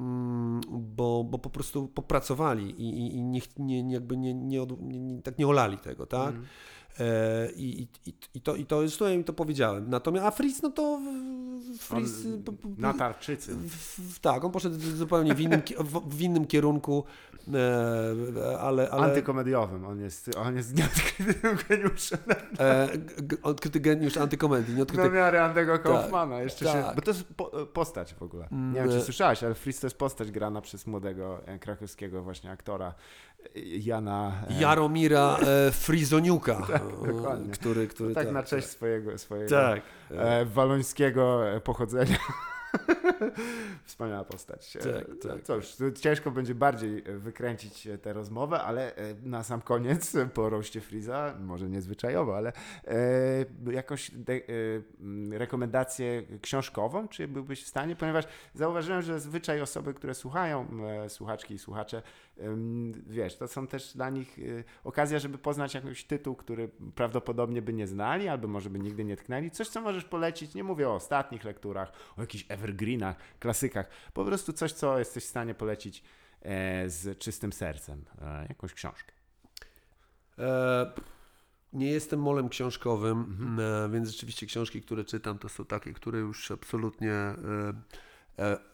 Speaker 2: mm, bo, bo po prostu popracowali i, i, i nie, nie, nie- jakby nie, nie, od, nie, nie, tak nie olali tego, tak?
Speaker 1: Mhm.
Speaker 2: E, i, i, i, i, to, I to zresztą ja im to powiedziałem. Natomiast, a Fritz, no to Fritz... P-
Speaker 1: na tarczycy.
Speaker 2: tak, on poszedł zupełnie w innym, w, innym kierunku, e, ale... ale
Speaker 1: Antykomediowym. On jest, on jest nieodkrytym geniuszem.
Speaker 2: e, odkryty geniusz antykomedii, nie odkryty...
Speaker 1: Na miarę Antego Kaufmana. Jeszcze się,
Speaker 2: tak.
Speaker 1: bo to jest po, postać w ogóle.
Speaker 2: Mm,
Speaker 1: Nie wiem, czy
Speaker 2: e-
Speaker 1: słyszałeś, ale Fritz to jest postać grana przez młodego krakowskiego właśnie aktora Jana...
Speaker 2: Jaromira e, Frizoniuka, *laughs*
Speaker 1: Tak, *laughs* dokładnie.
Speaker 2: który... który
Speaker 1: tak, na cześć swojego, swojego
Speaker 2: Tak.
Speaker 1: e, walońskiego e, pochodzenia. *laughs* Wspaniała postać. E,
Speaker 2: Tak, tak.
Speaker 1: Cóż, ciężko będzie bardziej e, wykręcić tę rozmowę, ale na sam koniec po roście Friza, może niezwyczajowo, ale e, jakąś de, e, m, rekomendację książkową, czy byłbyś w stanie? Ponieważ zauważyłem, że zwyczaj osoby, które słuchają, e, słuchaczki i słuchacze, wiesz, to są też dla nich e, okazja, żeby poznać jakiś tytuł, który prawdopodobnie by nie znali, albo może by nigdy nie tknęli. Coś, co możesz polecić, nie mówię o ostatnich lekturach, o jakichś evergreenach, klasykach, po prostu coś, co jesteś w stanie polecić e, z czystym sercem, e, jakąś książkę.
Speaker 2: E, nie jestem molem książkowym, e, więc rzeczywiście książki, które czytam, to są takie, które już absolutnie. E,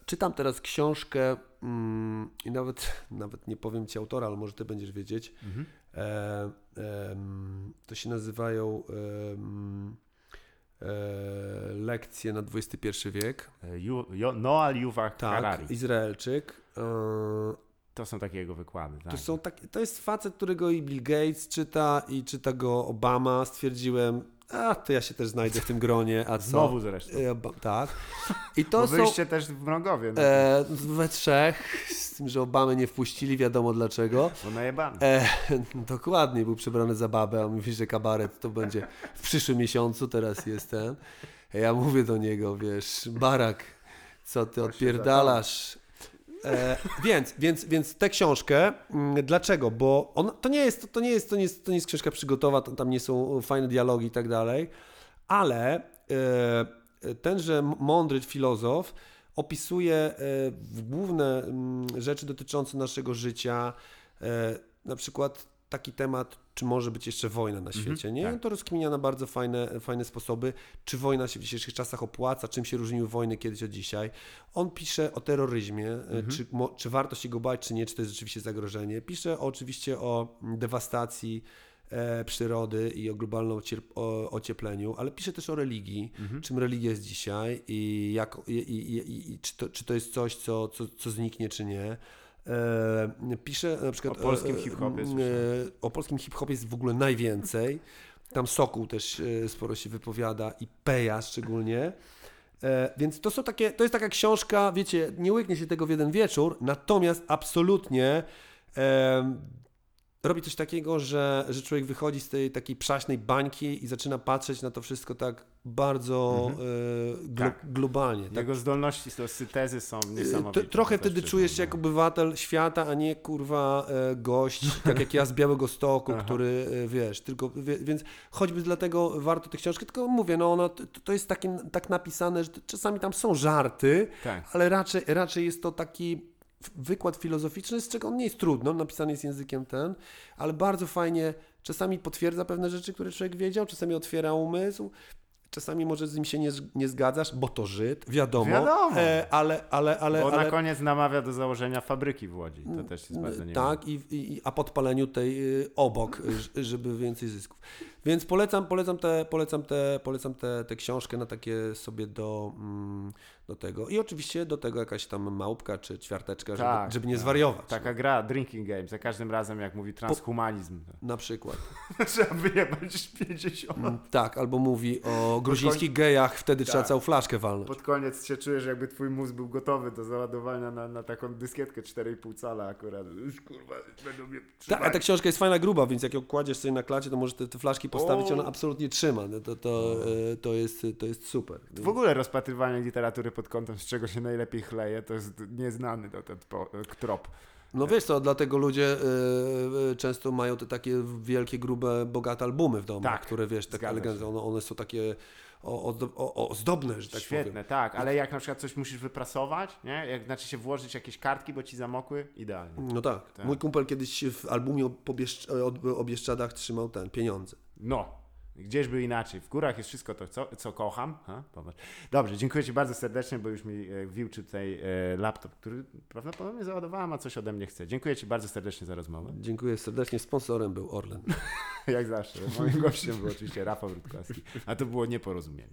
Speaker 2: czytam teraz książkę mm, i nawet, *laughs* nawet nie powiem ci autora, ale może ty będziesz wiedzieć. E, em, to się nazywają e, lekcje na XXI wiek.
Speaker 1: E, Ju, jo, Noah Yuval
Speaker 2: Tak,
Speaker 1: Harari.
Speaker 2: Izraelczyk. E,
Speaker 1: To są takie jego wykłady. Tak.
Speaker 2: To, są takie, to jest facet, którego i Bill Gates czyta i czyta go Obama. Stwierdziłem, a to ja się też znajdę w tym gronie, a co?
Speaker 1: Znowu zresztą.
Speaker 2: E, tak. I to
Speaker 1: Bo
Speaker 2: są
Speaker 1: też w Mrogowie, no,
Speaker 2: e, we trzech, z tym, że Obamy nie wpuścili, wiadomo dlaczego.
Speaker 1: bo najebany.
Speaker 2: E, *laughs* dokładnie, był przebrany za babę, a mówi, że kabaret to będzie w przyszłym miesiącu, teraz jest ten. Ja mówię do niego, wiesz, Barak, co ty odpierdalasz? E, więc, więc, więc tę książkę, mm, dlaczego? Bo on, to, nie jest, to, nie jest, to, nie jest, to nie jest książka przygotowa, to, tam nie są fajne dialogi i tak dalej, ale e, tenże mądry filozof opisuje e, główne mm, rzeczy dotyczące naszego życia, e, na przykład taki temat, czy może być jeszcze wojna na świecie, nie?
Speaker 1: tak.
Speaker 2: On to rozkminia na bardzo fajne, fajne sposoby, czy wojna się w dzisiejszych czasach opłaca, czym się różniły wojny kiedyś od dzisiaj. On pisze o terroryzmie, e, czy, mo, czy warto się go bać, czy nie, czy to jest rzeczywiście zagrożenie. Pisze oczywiście o dewastacji e, przyrody i o globalnym o, ociepleniu, ale pisze też o religii, czym religia jest dzisiaj i, jak, i, i, i, i czy, to, czy to jest coś, co, co, co zniknie, czy nie. E, pisze na przykład
Speaker 1: O polskim
Speaker 2: e,
Speaker 1: hip-hopie
Speaker 2: e,
Speaker 1: słyszałem.
Speaker 2: o polskim hip-hopie jest w ogóle najwięcej. Tam Sokół też e, sporo się wypowiada i Peja szczególnie. E, Więc to są takie, to jest taka książka, wiecie, nie łyknie się tego w jeden wieczór, natomiast absolutnie robi coś takiego, że, że człowiek wychodzi z tej takiej przaśnej bańki i zaczyna patrzeć na to wszystko tak bardzo e, glo,
Speaker 1: Tak.
Speaker 2: globalnie. Tak,
Speaker 1: Jego zdolności do syntezy są
Speaker 2: to,
Speaker 1: niesamowite.
Speaker 2: trochę
Speaker 1: to
Speaker 2: wtedy czujesz się jako obywatel świata, a nie kurwa e, gość, *laughs* tak jak ja z Białego Stoku, który e, wiesz, tylko, więc choćby dlatego warto tę książkę, tylko mówię, no ona, to, to jest takie, tak napisane, że czasami tam są żarty,
Speaker 1: Tak.
Speaker 2: ale raczej, raczej jest to taki wykład filozoficzny, z czego on nie jest trudno, napisany jest językiem ten, ale bardzo fajnie, czasami potwierdza pewne rzeczy, które człowiek wiedział, czasami otwiera umysł, czasami może z nim się nie, nie zgadzasz, bo to Żyd, wiadomo,
Speaker 1: Wiadomo.
Speaker 2: E, ale, ale, ale,
Speaker 1: Bo
Speaker 2: ale
Speaker 1: na koniec namawia do założenia fabryki w Łodzi. To też jest bardzo niemiłe.
Speaker 2: tak, i, i, a podpaleniu tej y, obok, y, żeby więcej zysków. Więc polecam, polecam tę polecam te, polecam te, te książkę na takie sobie do, mm, do tego. I oczywiście do tego jakaś tam małpka czy ćwiarteczka, żeby,
Speaker 1: Tak,
Speaker 2: żeby nie
Speaker 1: tak.
Speaker 2: zwariować.
Speaker 1: Taka gra, drinking game, za każdym razem jak mówi transhumanizm,
Speaker 2: Na przykład.
Speaker 1: trzeba wyjebać 50.
Speaker 2: Mm, Tak, albo mówi o gruzińskich gejach, wtedy trzeba
Speaker 1: Tak.
Speaker 2: całą flaszkę walnąć.
Speaker 1: Pod koniec się czujesz, jakby twój mózg był gotowy do załadowania na, na taką dyskietkę 4,5 cala akurat. Już kurwa, będą mnie
Speaker 2: Tak,
Speaker 1: trzymać.
Speaker 2: a ta książka jest fajna, gruba, więc jak ją kładziesz sobie na klacie, to możesz te, te flaszki postawić,
Speaker 1: O.
Speaker 2: ona absolutnie trzyma. No To, to, e, to, jest, to jest super.
Speaker 1: W ogóle rozpatrywanie literatury pod kątem, z czego się najlepiej chleje, to jest nieznany to, ten trop.
Speaker 2: No wiesz co, dlatego ludzie y, często mają te takie wielkie, grube, bogate albumy w domu,
Speaker 1: Tak,
Speaker 2: które wiesz, tak
Speaker 1: się.
Speaker 2: one, one są takie o, ozdo- o, ozdobne, że tak
Speaker 1: Świetne,
Speaker 2: powiem.
Speaker 1: tak, ale jak na przykład coś musisz wyprasować, nie? Jak znaczy się włożyć jakieś kartki, bo ci zamokły, idealnie.
Speaker 2: No tak.
Speaker 1: Tak.
Speaker 2: Mój kumpel kiedyś w albumie o, o, o Bieszczadach trzymał ten, pieniądze.
Speaker 1: No, gdzież by inaczej. W górach jest wszystko to, co, co kocham. Ha? Dobrze, dziękuję Ci bardzo serdecznie, bo już mi e, wiłczy tutaj e, laptop, który prawdopodobnie załadowałem, a coś ode mnie chce. Dziękuję Ci bardzo serdecznie za rozmowę.
Speaker 2: Dziękuję serdecznie. Sponsorem był Orlen. *laughs*
Speaker 1: Jak zawsze. Moim gościem był oczywiście Rafał Rutkowski, a to było nieporozumienie.